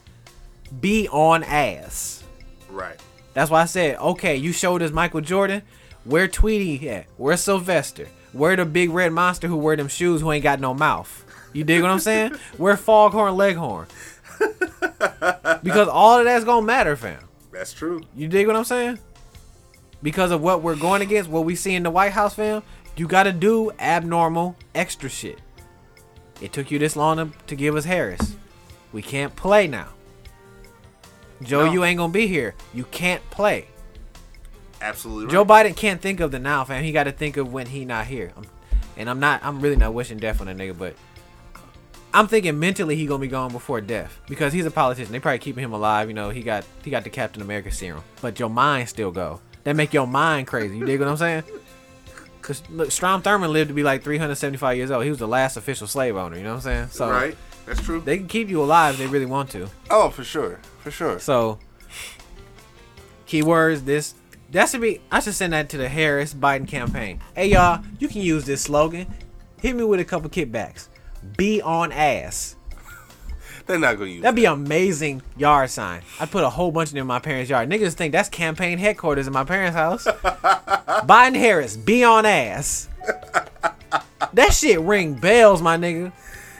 Speaker 2: Be on ass.
Speaker 1: right.
Speaker 2: That's why I said, okay, you showed us Michael Jordan. Where Tweety at? Where Sylvester? Where the big red monster who wear them shoes who ain't got no mouth? You dig what I'm saying? Where Foghorn Leghorn? because all of that's gonna matter, fam.
Speaker 1: That's true.
Speaker 2: You dig what I'm saying? Because of what we're going against, what we see in the White House, fam, you gotta do abnormal extra shit. It took you this long to, to give us Harris. We can't play now. Joe,
Speaker 1: No.
Speaker 2: you ain't gonna be here. You can't play.
Speaker 1: Absolutely right.
Speaker 2: Joe Biden can't think of the now, fam. He got to think of when he not here. I'm- and I'm not. I'm really not wishing death on that nigga, but I'm thinking mentally he gonna be gone before death because he's a politician. They probably keeping him alive. You know, he got he got the Captain America serum, but your mind still go. That make your mind crazy. You dig what I'm saying? Cause look, Strom Thurmond lived to be like 375 years old. He was the last official slave owner. You know what I'm saying? So
Speaker 1: right. That's true.
Speaker 2: they can keep you alive if they really want to.
Speaker 1: oh, for sure. For sure.
Speaker 2: So, keywords. This that should be. I should send that to the Harris Biden campaign. Hey y'all, you can use this slogan. Hit me with a couple kickbacks. Be on ass.
Speaker 1: They're not gonna use
Speaker 2: That'd be amazing yard sign. I'd put a whole bunch of them in my parents' yard. Niggas think that's campaign headquarters in my parents' house. Biden Harris, be on ass. That shit ring bells, my nigga.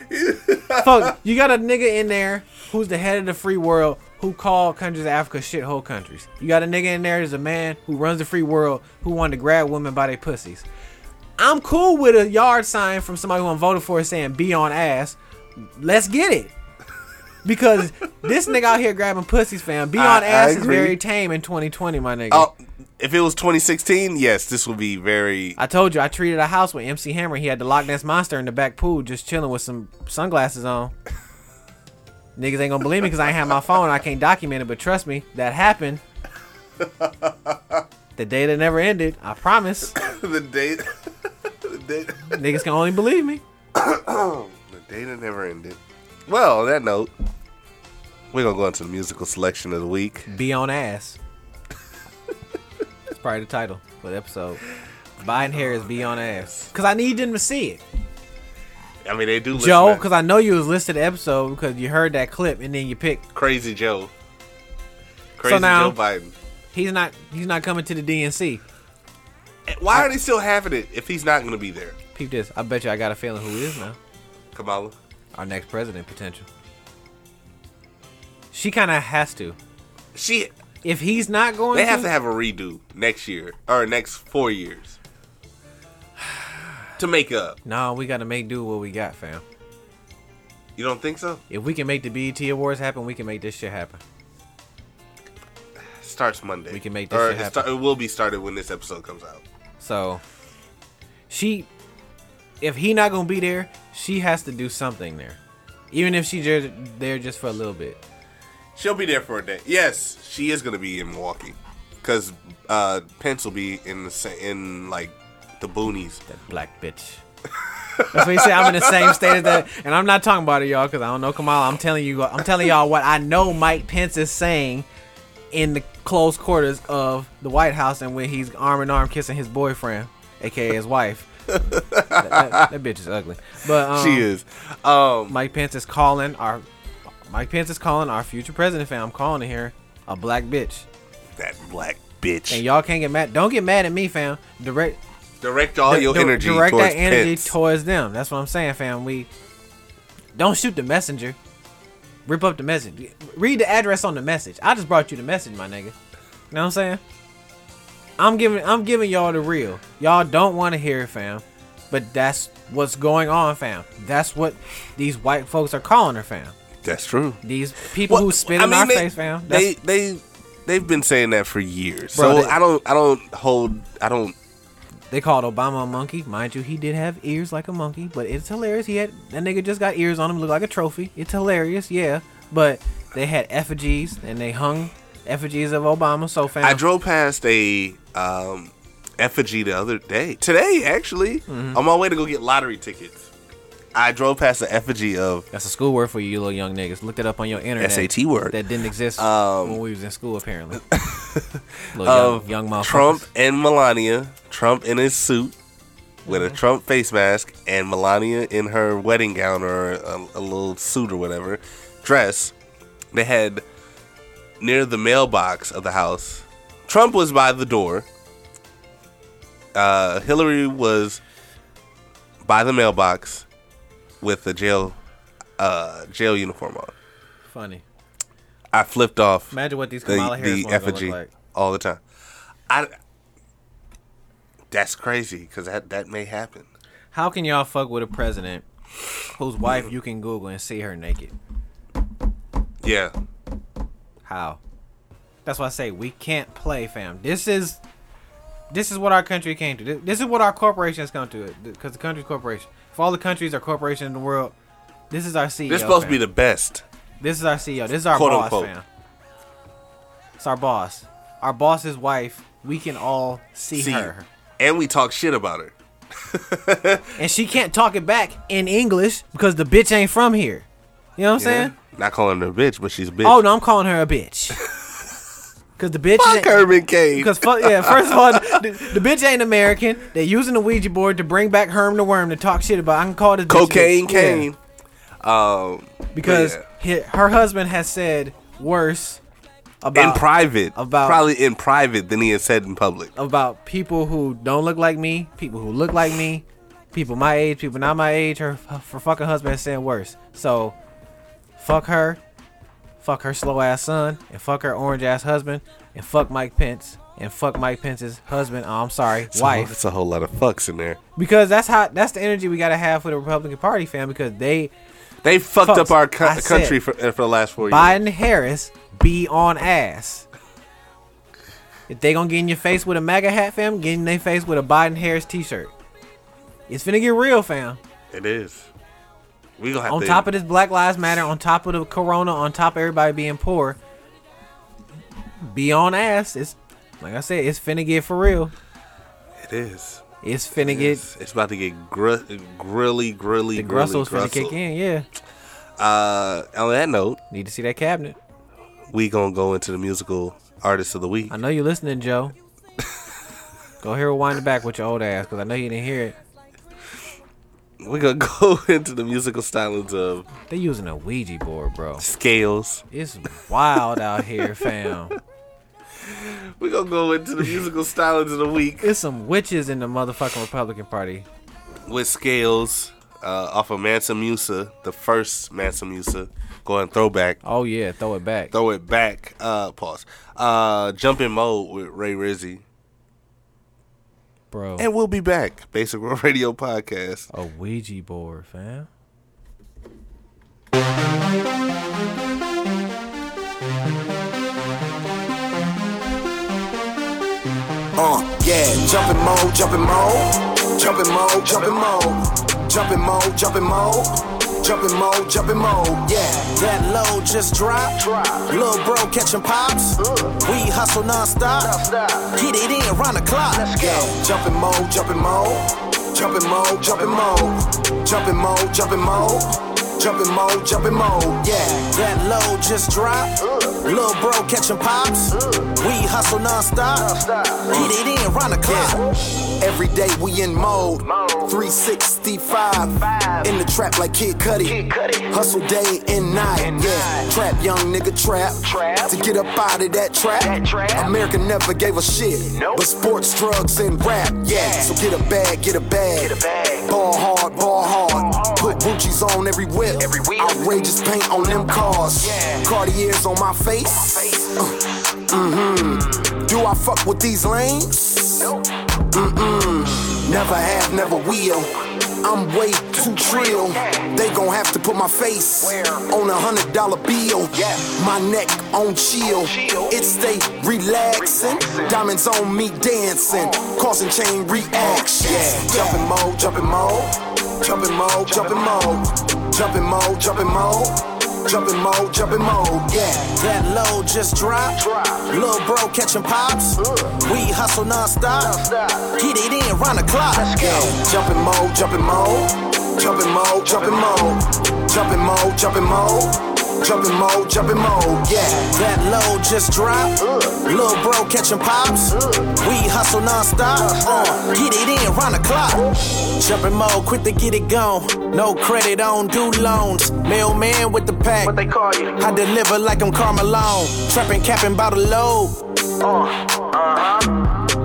Speaker 2: Fuck, you got a nigga in there who's the head of the free world who call countries of Africa shithole countries. You got a nigga in there who's a man who runs the free world who wanted to grab women by their pussies. I'm cool with a yard sign from somebody who I'm voted for saying be on ass. Let's get it. Because this nigga out here grabbing pussies, fam. Be on
Speaker 1: I
Speaker 2: ass is very tame in 2020, my nigga.
Speaker 1: Oh, if it was 2016, yes, this would be very.
Speaker 2: I told you I treated a house with MC Hammer. He had the Loch Ness monster in the back pool, just chilling with some sunglasses on. Niggas ain't gonna believe me because I ain't have my phone. I can't document it, but trust me, that happened. the day that never ended. I promise.
Speaker 1: the date. the date.
Speaker 2: Niggas can only believe me.
Speaker 1: the day that never ended. Well, on that note, we're gonna go into the musical selection of the week.
Speaker 2: Be on ass. That's probably the title for the episode. Biden Harris be on ass. Cause I need them to see it.
Speaker 1: I mean, they do. listen
Speaker 2: Joe, because I know you was listed episode because you heard that clip and then you picked.
Speaker 1: Crazy Joe. Crazy
Speaker 2: now-
Speaker 1: Joe Biden.
Speaker 2: He's not. He's not coming to the DNC.
Speaker 1: Why are they still having it if he's not gonna be there?
Speaker 2: Peep this. I bet you I got a feeling who he is now.
Speaker 1: Kamala.
Speaker 2: Our next president potential. She kind of has to.
Speaker 1: She.
Speaker 2: If he's not going,
Speaker 1: They
Speaker 2: to,
Speaker 1: have to have a redo next year or next four years to make up.
Speaker 2: No, we got to make do what we got, fam.
Speaker 1: You don't think so?
Speaker 2: If we can make the BET awards happen, we can make this shit happen.
Speaker 1: starts Monday.
Speaker 2: We can make this
Speaker 1: or
Speaker 2: shit
Speaker 1: it,
Speaker 2: happen.
Speaker 1: start, it will be started when this episode comes out.
Speaker 2: So, she, if he not gonna be there, she has to do something there, even if she just there just for a little bit.
Speaker 1: She'll be there for a day. Yes, she is gonna be in Milwaukee because uh, Pence will be in the in like the boonies.
Speaker 2: That black bitch. That's what he said. I'm in the same state as that, and I'm not talking about it, y'all, because I don't know Kamala. I'm telling you, I'm telling y'all what I know. Mike Pence is saying in the close quarters of the White House, and when he's arm in arm kissing his boyfriend, aka his wife. that, that- that bitch is ugly, but um,
Speaker 1: she is. Um,
Speaker 2: Mike Pence is calling our Mike Pence is calling our future president. Fam, I'm calling it here a black bitch,
Speaker 1: that black bitch.
Speaker 2: and y'all can't get mad. Don't get mad at me, fam. Direct
Speaker 1: Direct all your energy
Speaker 2: direct
Speaker 1: towards
Speaker 2: that energy
Speaker 1: Pence.
Speaker 2: towards them. That's what I'm saying, fam. We don't shoot the messenger. Rip up the message. Read the address on the message. I just brought you the message, my nigga. You know what I'm saying? I'm giving I'm giving y'all the real. Y'all don't want to hear it, fam. But that's what's going on, fam. That's what these white folks are calling her, fam.
Speaker 1: That's true.
Speaker 2: These people who spit in our
Speaker 1: they,
Speaker 2: face, fam.
Speaker 1: They they they've been saying that for years.
Speaker 2: Bro,
Speaker 1: so
Speaker 2: they-
Speaker 1: I don't I don't hold I don't
Speaker 2: they called Obama a monkey. Mind you, he did have ears like a monkey, but it's hilarious. He had that nigga just got ears on him, look like a trophy. It's hilarious, yeah. But they had effigies and they hung effigies of Obama. So fam,
Speaker 1: I drove past a um, effigy the other day. Today, actually,
Speaker 2: Mm-hmm.
Speaker 1: on my way to go get lottery tickets. I drove past the effigy of
Speaker 2: that's a school word for you, you little young niggas. Look it up on your internet.
Speaker 1: SAT word
Speaker 2: that didn't exist
Speaker 1: Um,
Speaker 2: when we was in school, apparently. young, young.
Speaker 1: Trump and Melania. Trump in his suit with
Speaker 2: Mm-hmm.
Speaker 1: a Trump face mask, and Melania in her wedding gown or a, a little suit or whatever dress. They had near the mailbox of the house. Trump was by the door. Uh, Hillary was by the mailbox with the jail uh, jail uniform on.
Speaker 2: Funny.
Speaker 1: I flipped off
Speaker 2: Imagine what these
Speaker 1: the,
Speaker 2: Kamala Harris
Speaker 1: the effigy
Speaker 2: like.
Speaker 1: all the time. I that's crazy because that that may happen.
Speaker 2: How can y'all fuck with a president whose wife you can Google and see her naked?
Speaker 1: Yeah,
Speaker 2: How? That's why I say we can't play, fam. This is this is what our country came to. This- This is what our corporations come to. Because the country's corporation. If all the countries or corporations in the world, this is our CEO.
Speaker 1: they're supposed
Speaker 2: fam.
Speaker 1: to be the best.
Speaker 2: This is our CEO. This is our
Speaker 1: Quote,
Speaker 2: boss,
Speaker 1: unquote.
Speaker 2: fam. It's our boss. Our boss's wife. We can all see,
Speaker 1: See,
Speaker 2: her,
Speaker 1: and we talk shit about her.
Speaker 2: and she can't talk it back in English because the bitch ain't from here. You know what I'm saying?
Speaker 1: Not calling her a bitch, but she's a bitch.
Speaker 2: Oh no, I'm calling her a bitch. Cause the bitch
Speaker 1: fuck Herman Cain.
Speaker 2: Because fuck yeah, first of all, the, the bitch ain't American. They're using the Ouija board to bring back Herm the Worm to talk shit about. I can call this bitch
Speaker 1: Cocaine
Speaker 2: bitch. Yeah.
Speaker 1: Kane. Um,
Speaker 2: because
Speaker 1: yeah.
Speaker 2: hi- her husband has said worse about
Speaker 1: in private,
Speaker 2: about-
Speaker 1: probably in private than he has said in public.
Speaker 2: about people who don't look like me, people who look like me, people my age, people not my age. Her her fucking husband is saying worse. So, fuck her, fuck her slow ass son, and fuck her orange ass husband, and fuck Mike Pence, and fuck Mike Pence's husband. Oh, I'm sorry,
Speaker 1: It's a
Speaker 2: wife.
Speaker 1: whole- It's a whole lot of fucks in there.
Speaker 2: because that's how that's the energy we gotta have for the Republican Party, fam. Because they
Speaker 1: They fucked
Speaker 2: Folks,
Speaker 1: up our co-
Speaker 2: I said,
Speaker 1: country for, uh, for the last four years.
Speaker 2: Biden Harris be on ass. If they gonna get in your face with a MAGA hat, fam, get in their face with a Biden Harris T-shirt. It's finna get real, fam.
Speaker 1: It is. We gonna have
Speaker 2: on
Speaker 1: to
Speaker 2: top of this Black Lives Matter, on top of the Corona, on top of everybody being poor, be on ass. It's like I said, it's finna get for real.
Speaker 1: It is.
Speaker 2: It's finna get
Speaker 1: It's, about to get gr- grilly, grilly,
Speaker 2: the
Speaker 1: grilly,
Speaker 2: finna kick in. Yeah,
Speaker 1: Uh, on that note,
Speaker 2: need to see that cabinet.
Speaker 1: we gonna go into the musical artist of the week.
Speaker 2: I know you're listening, Joe. Go here, rewind it back with your old ass, cause I know you didn't hear it.
Speaker 1: We're gonna go into the musical stylings of
Speaker 2: They using a Ouija board, bro.
Speaker 1: Scales.
Speaker 2: It's wild out here, fam.
Speaker 1: We're gonna go into the musical stylings of the week
Speaker 2: It's some witches in the motherfucking Republican Party.
Speaker 1: with Scales uh, off of Mansa Musa, the first Mansa Musa. Go ahead and throwback.
Speaker 2: Oh yeah, throw it back.
Speaker 1: Throw it back. Uh, pause. Uh, jump in mode with Ray Rizzy.
Speaker 2: Bro,
Speaker 1: And we'll be back. Basic World Radio Podcast.
Speaker 2: a Ouija board, fam.
Speaker 4: Uh, yeah, jumping mode, jumping mode, jumping mode, jumping mode, jumping mode, jumping mode, jumping mode, jumping mode. Yeah, that load just dropped. Little bro catching pops. We hustle nonstop. Get it in round the clock. Let's Yeah, jumping mode, jumping mode, jumping mode, jumping mode, jumping mode, jumping mode. Jumping mode, jumping mode, yeah. That load just dropped. Little bro catching pops. We hustle nonstop. Get it in round the clock. Every day we in mode. 365. In the trap like Kid Cudi. Hustle day and night. Yeah. Trap young nigga trap. To get up out of that trap. America never gave a shit. But sports, drugs, and rap. Yeah. So get a bag, get a bag. Ball hard, ball hard. Gucci's on every whip. Outrageous paint on them cars. Cartiers on my face. Mm-hmm. Do I fuck with these lanes? Mm-mm. Never have, never will. I'm way too trill. They gon' have to put my face on a hundred dollar bill. Yeah. My neck on chill. It stay relaxing. Diamonds on me dancing. Causing chain reaction. Yeah. Jumping mode, jumping mode. Jumping mode, jumping mode. Jumping mode, jumping mode. Jumping mode, jumping mode, yeah. That load just dropped. Little bro catching pops. We hustle nonstop. Get it in round the clock. Yeah. Jumping mode, jumping mode. Jumping mode, jumping mode. Jumping mode, jumping mode. Jumping mode, jumping mode, yeah. That load just dropped. Little bro catching pops. We hustle nonstop. Uh, get it in round the clock. Jumping mode, quick to get it gone. No credit, on don't do loans. Mailman with the pack. What they call you? I deliver like I'm Karl Malone. Trapping, capping by the load.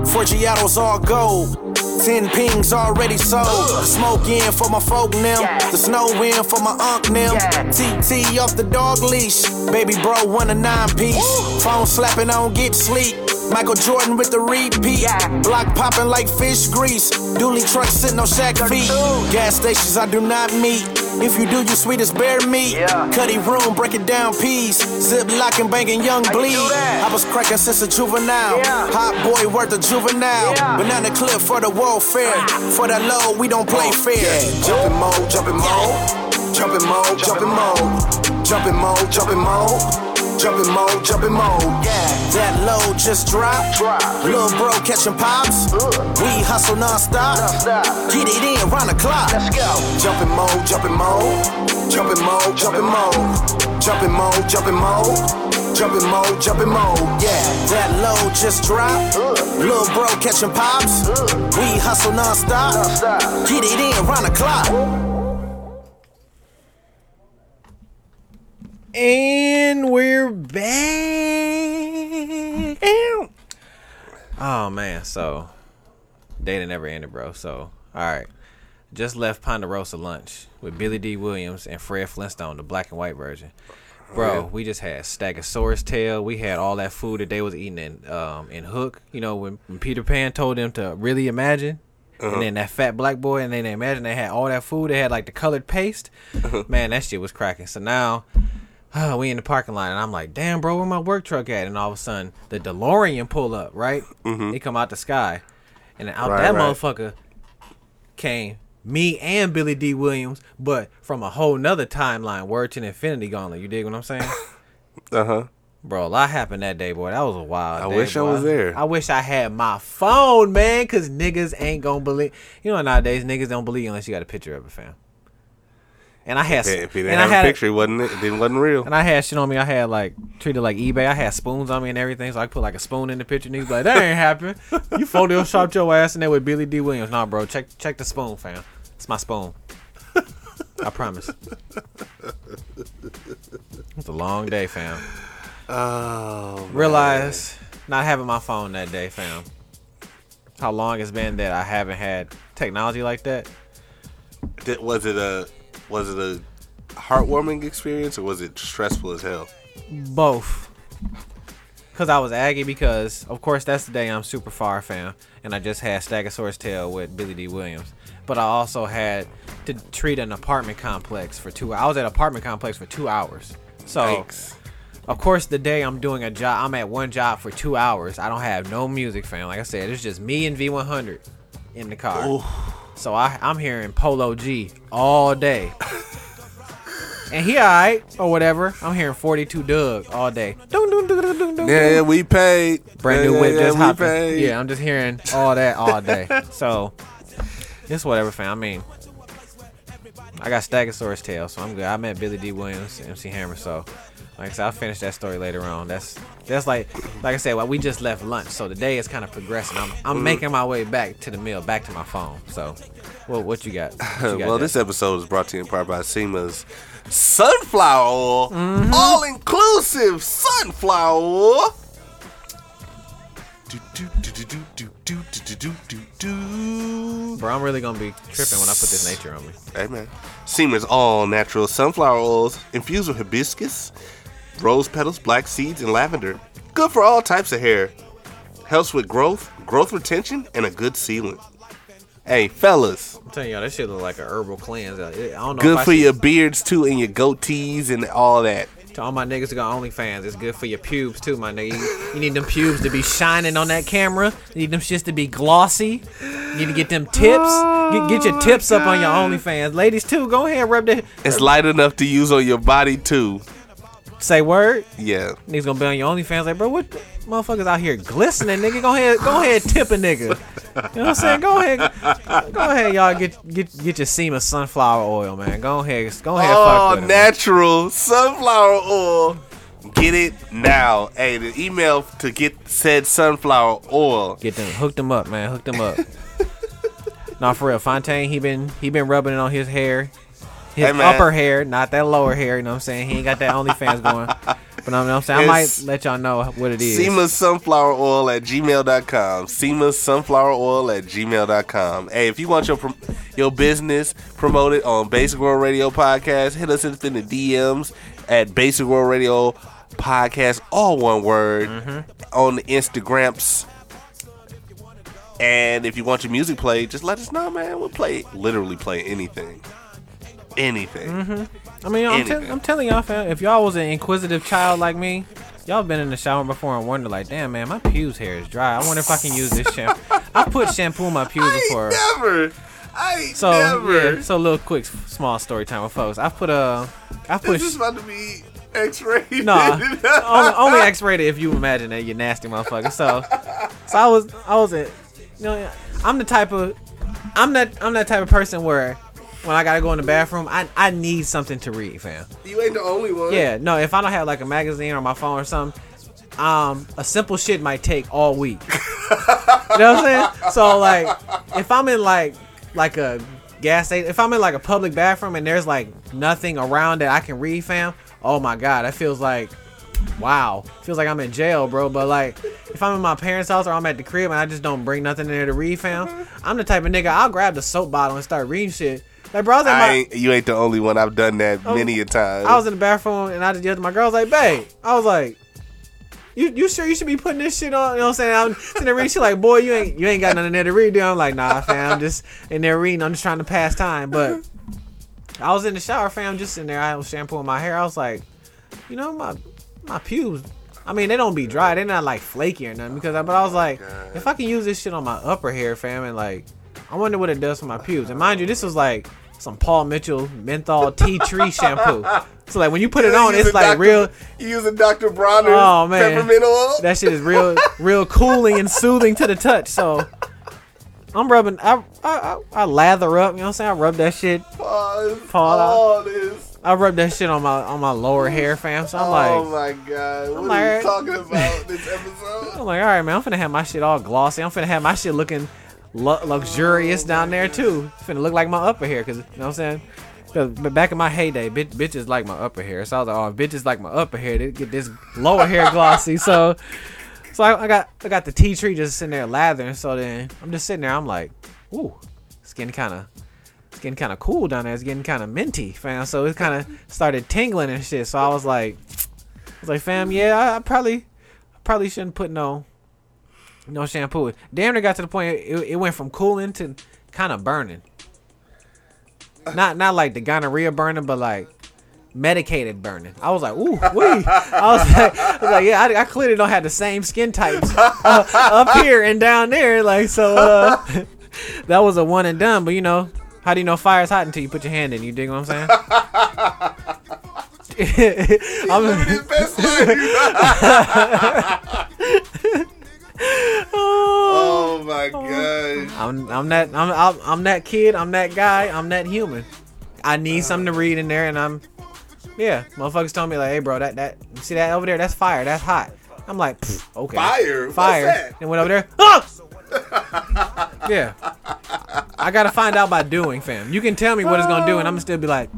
Speaker 4: Forgiatos all gold. Ten pings already sold. Smoke in for my folk now. The snow in for my unk now. TT off the dog leash. Baby bro, want a nine piece. Phone slapping, I don't get sleep. Michael Jordan with the repeat. Block popping like fish grease. Dually truck sitting on Shaq feet. Gas stations I do not meet. If you do, you sweet as bear meat. Cuddy room, breaking down peas. Zip locking, banging young bleed. I was cracking since a juvenile. Hot boy worth a juvenile. Banana clip for the warfare. Ah. For the low, we don't play fair. Jumping mode, jumping mode. Jumping mode, jumping mode. Jumping mode, jumping mode. Jumping mode, jumping mode. Yeah. That load just dropped. Drop. Little bro catching pops. We hustle nonstop. Get it in round the clock. Let's go. Jumping mode, jumping mode. Jumping mode, jumping mode. Jumping mode, jumping mode. Jumping mode, jumping mode, yeah. That load just dropped. Little bro catching pops. We hustle nonstop. Get it in round the clock.
Speaker 2: And we're back. Oh man, so data never ended, bro. So all right, just left Ponderosa lunch with Billy Dee Williams and Fred Flintstone, the black and white version. Bro, we just had Stegosaurus tail. We had all that food that they was eating in um in Hook. You know when, when Peter Pan told them to really imagine. And then that fat black boy, and then they imagine they had all that food. They had like the colored paste. Man, that shit was cracking. So now uh, we in the parking lot, and I'm like, damn, bro, where my work truck at? And all of a sudden, the DeLorean pull up, right? They come out the sky, and out
Speaker 1: Right,
Speaker 2: that
Speaker 1: right.
Speaker 2: motherfucker came me and Billy Dee Williams, but from a whole nother timeline, word to infinity gauntlet. You dig what I'm saying?
Speaker 1: Uh huh.
Speaker 2: Bro, a lot happened that day, boy. That was a wild
Speaker 1: I
Speaker 2: day,
Speaker 1: wish I was there.
Speaker 2: I wish I had my phone, man, because niggas ain't gonna believe. You know, nowadays, niggas don't believe unless you got a picture of it, fam. And I had,
Speaker 1: If he didn't
Speaker 2: and I had,
Speaker 1: a picture, it wasn't it didn't wasn't real.
Speaker 2: and I had shit on me. I had like treated like eBay. I had spoons on me and everything, so I put like a spoon in the picture. Niggas be like, that ain't happen. You photoshopped your ass in there with Billy Dee Williams. Nah, bro, check check the spoon, fam. It's my spoon. I promise. It's a long day, fam.
Speaker 1: Oh, man.
Speaker 2: Realize not having my phone that day, fam. How long it's been that I haven't had technology like that.
Speaker 1: Did- was it a was it a heartwarming experience or was it stressful as hell?
Speaker 2: Both. Cause I was aggy because of course that's the day I'm super far fam. And I just had Stegosaurus tail with Billy Dee Williams. But I also had to treat an apartment complex for two I was at apartment complex for two hours. So
Speaker 1: Thanks.
Speaker 2: Of course, the day I'm doing a job, I'm at one job for two hours. I don't have no music, fam. Like I said, it's just me and V100 in the car. So I, I'm hearing Polo G all day. and he alright or whatever. I'm hearing 42 Dugg all day. Dun, dun, dun, dun, dun, dun,
Speaker 1: Yeah, yeah, we paid.
Speaker 2: Brand
Speaker 1: Yeah,
Speaker 2: new whip
Speaker 1: yeah,
Speaker 2: just
Speaker 1: we
Speaker 2: hopping.
Speaker 1: paid.
Speaker 2: Yeah, I'm just hearing all that all day. So it's whatever, fam. I mean, I got Stegosaurus tail, so I'm good. I met Billy Dee Williams, MC Hammer, so like I said, I'll finish that story later on. That's that's like like I said, well, we just left lunch, so the day is kind of progressing. I'm I'm
Speaker 1: mm-hmm.
Speaker 2: making my way back to the mill, back to my phone. So, well, what you got? What you got
Speaker 1: well, this episode is brought to you in part by Seema's sunflower oil,
Speaker 2: mm-hmm.
Speaker 1: all inclusive sunflower.
Speaker 2: Bro, I'm really gonna be tripping when I put this nature on me.
Speaker 1: Hey man, Seema's all natural sunflower oils infused with hibiscus, rose petals, black seeds, and lavender. Good for all types of hair. Helps with growth, growth retention, and a good sealant. Hey, fellas,
Speaker 2: I'm telling y'all, that shit look like a herbal cleanse. I don't know.
Speaker 1: good for
Speaker 2: should-
Speaker 1: your beards too, and your goatees and all that.
Speaker 2: To all my niggas who got OnlyFans, it's good for your pubes too, my nigga. You, you need them pubes to be shining on that camera. You need them shits to be glossy. You need to get them tips. Get, get your tips up on your OnlyFans. Ladies too, go ahead, rub the
Speaker 1: It's light enough to use on your body too.
Speaker 2: Say word.
Speaker 1: Yeah.
Speaker 2: Niggas gonna be on your OnlyFans like, bro, what the motherfuckers out here glistening, nigga? Go ahead, go ahead, tip a nigga. You know what I'm saying? Go ahead, go ahead, y'all get get get your SEMA sunflower oil, man. Go ahead, go ahead,
Speaker 1: Oh,
Speaker 2: fuck with it,
Speaker 1: natural sunflower oil. Get it now. Hey, the email to get said sunflower oil.
Speaker 2: Get them, hook them up, man. Hook them up. nah, for real. Fontaine, he been he been rubbing it on his hair, his
Speaker 1: Hey,
Speaker 2: upper hair, not that lower hair. You know what I'm saying? He ain't got that OnlyFans going. But what I'm saying? I might let y'all know what it is.
Speaker 1: SEMA sunflower oil at gmail.com. SEMA sunflower oil at gmail.com. Hey, if you want your your business promoted on Basic World Radio Podcast, hit us in the DMs at Basic World Radio Podcast, all one word, mm-hmm. on the Instagrams. And if you want your music played, just let us know, man. We'll play, literally play anything. Anything. Mm-hmm.
Speaker 2: I mean, I'm,
Speaker 1: anything.
Speaker 2: I'm telling y'all, fam. If y'all was an inquisitive child like me, y'all been in the shower before and wonder like, damn, man, my pubes hair is dry. I wonder if I can use this shampoo. I put shampoo in my pubes
Speaker 1: I
Speaker 2: before.
Speaker 1: never. I
Speaker 2: So
Speaker 1: never.
Speaker 2: yeah, so a little quick, small story time with folks. I put a, I put.
Speaker 1: This is about to be X-rated.
Speaker 2: Nah, only, only X-rated if you imagine that you nasty motherfucker. So, so I was, I was at, you know, I'm the type of, I'm that, I'm that type of person where, when I gotta go in the bathroom, I, I need something to read, fam.
Speaker 1: you ain't the only one.
Speaker 2: Yeah, no, if I don't have like a magazine or my phone or something, um, a simple shit might take all week. you know what I'm saying? So like, if I'm in like, like a gas station, if I'm in like a public bathroom and there's like nothing around that I can read, fam. Oh my god, that feels like wow. Feels like I'm in jail, bro. But like, if I'm in my parents' house or I'm at the crib and I just don't bring nothing in there to read, fam, I'm the type of nigga I'll grab the soap bottle and start reading shit. I was, at
Speaker 1: I
Speaker 2: my,
Speaker 1: ain't, you ain't the only one. I've done that oh, many a time.
Speaker 2: I was in the bathroom and I just yelled at my girl. I was like, babe, I was like, you you sure you should be putting this shit on? You know what I'm saying? I'm sitting there reading. She like, boy, you ain't you ain't got nothing there to read. Dude. I'm like, nah, fam, I'm just in there reading. I'm just trying to pass time. But I was in the shower, fam, just in there. I was shampooing my hair. I was like, you know, my my pubes. I mean, they don't be dry. They're not like flaky or nothing. Because, I, but I was like, if I can use this shit on my upper hair, fam, and like I wonder what it does for my pubes. And mind you, this was like some Paul Mitchell menthol tea tree shampoo. So like when you put it on, it's like
Speaker 1: Dr.
Speaker 2: real.
Speaker 1: You using Dr. Bronner's
Speaker 2: Oh man,
Speaker 1: peppermint oil?
Speaker 2: that shit is real, real cooling and soothing to the touch. So I'm rubbing. I I, I, I lather up. You know what I'm saying? I rub that shit.
Speaker 1: Pause.
Speaker 2: Paul,
Speaker 1: all this.
Speaker 2: I rub that shit on my on my lower hair, fam. So I'm
Speaker 1: oh
Speaker 2: like, oh
Speaker 1: my god. What
Speaker 2: like-
Speaker 1: are you talking about this episode?
Speaker 2: I'm like, all right, man. I'm finna have my shit all glossy. I'm finna have my shit looking lu- luxurious down there too. It's finna look like my upper hair, cause you know what I'm saying. back in my heyday, bitch, bitches like my upper hair. So I was like, oh, bitches like my upper hair. They get this lower hair glossy. So, so I, I got I got the tea tree just sitting there lathering. So then I'm just sitting there. I'm like, ooh, it's getting kind of it's getting kind of cool down there. It's getting kind of minty, fam. So it kind of started tingling and shit. So I was like, I was like, fam, yeah, I, I probably probably shouldn't put no no shampoo. Damn near got to the point it, it went from cooling to kind of burning. Not not like the gonorrhea burning, but like medicated burning. I was like, ooh, wee. I was like, I was like yeah, I, I clearly don't have the same skin types uh, up here and down there. Like so, uh, that was a one and done. But you know, how do you know fire's hot until you put your hand in? You dig what I'm saying? I'm,
Speaker 1: Living his best life. oh my gosh.
Speaker 2: I'm I'm that I'm, I'm I'm that kid. I'm that guy. I'm that human. I need something to read in there, and I'm yeah. Motherfuckers told me like, hey, bro, that that you see that over there? That's fire. That's hot. I'm like, "Pfft, okay,
Speaker 1: Fire? What's
Speaker 2: fire.
Speaker 1: that?
Speaker 2: And went over there. Ah! yeah. I gotta find out by doing, fam. You can tell me what it's gonna do, and I'm gonna still be like.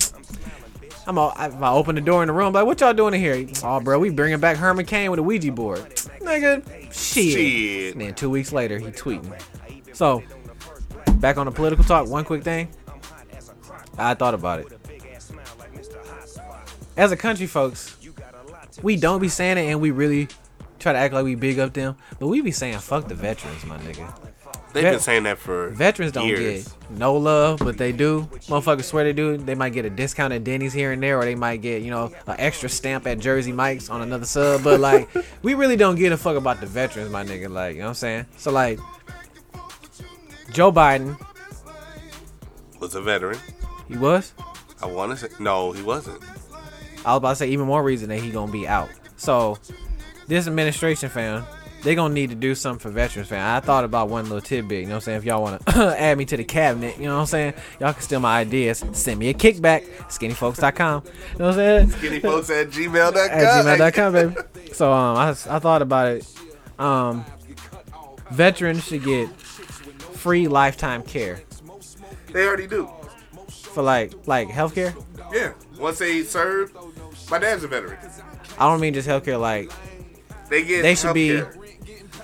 Speaker 2: I'm all, if I open the door in the room, like, what y'all doing in here? Oh, bro, we bringing back Herman Cain with a Ouija board. Nigga, shit.
Speaker 1: Shit.
Speaker 2: And then two weeks later, he tweeting. So, back on the political talk, one quick thing. I thought about it. As a country, folks, we don't be saying it and we really try to act like we big up them, but we be saying fuck the veterans, my nigga.
Speaker 1: They've
Speaker 2: Vet-
Speaker 1: been saying that for
Speaker 2: Veterans don't
Speaker 1: years.
Speaker 2: get no love, but they do. Motherfuckers swear they do. They might get a discount at Denny's here and there, or they might get, you know, an extra stamp at Jersey Mike's on another sub. But like, we really don't give a fuck about the veterans, my nigga. Like, you know what I'm saying? So like, Joe Biden,
Speaker 1: was a veteran.
Speaker 2: he was.
Speaker 1: I want to say no, he wasn't.
Speaker 2: I was about to say even more reason that he gonna be out. So this administration, fam, they gonna need to do something for veterans, fam. I thought about one little tidbit. You know what I'm saying? If y'all wanna add me to the cabinet, you know what I'm saying? Y'all can steal my ideas. Send me a kickback. Skinnyfolks.com. You know what I'm saying?
Speaker 1: Skinnyfolks at gmail.com.
Speaker 2: At gmail.com, baby. So um, I, I thought about it. Um, veterans should get free lifetime care
Speaker 1: They already do.
Speaker 2: for like like healthcare.
Speaker 1: Yeah. Once they serve, my dad's a veteran.
Speaker 2: I don't mean just healthcare like
Speaker 1: They get
Speaker 2: They should be-
Speaker 1: healthcare.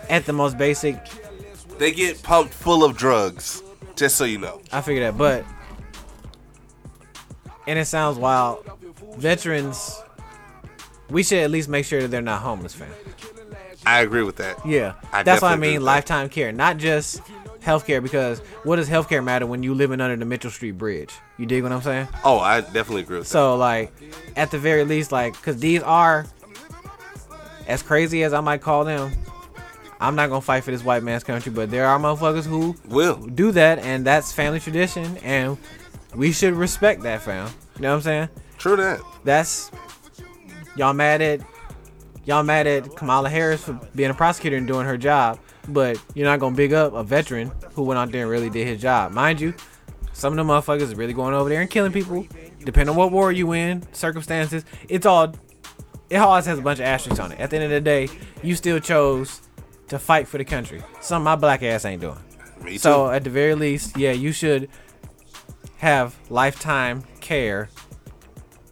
Speaker 2: At the most basic
Speaker 1: They get pumped full of drugs. Just so you know.
Speaker 2: I figure that, but and it sounds wild. Veterans, we should at least make sure that they're not homeless, fam.
Speaker 1: I agree with that.
Speaker 2: Yeah,
Speaker 1: I
Speaker 2: that's what I mean.
Speaker 1: with that.
Speaker 2: Lifetime care, not just healthcare. Because what does healthcare matter when you living under the Mitchell Street Bridge? You dig what I'm saying?
Speaker 1: Oh, I definitely agree with that.
Speaker 2: So like, at the very least, like, cause these are as crazy as I might call them. I'm not gonna fight for this white man's country, but there are motherfuckers who
Speaker 1: Will.
Speaker 2: do that, and that's family tradition, and we should respect that, fam. You know what I'm saying?
Speaker 1: True that.
Speaker 2: That's y'all mad at y'all mad at Kamala Harris for being a prosecutor and doing her job, but you're not gonna big up a veteran who went out there and really did his job. Mind you, some of the motherfuckers is really going over there and killing people. Depending on what war you in, circumstances, it's all it always has a bunch of asterisks on it. At the end of the day, you still chose to fight for the country. Something my black ass ain't doing.
Speaker 1: Me too.
Speaker 2: So at the very least, yeah, you should have lifetime care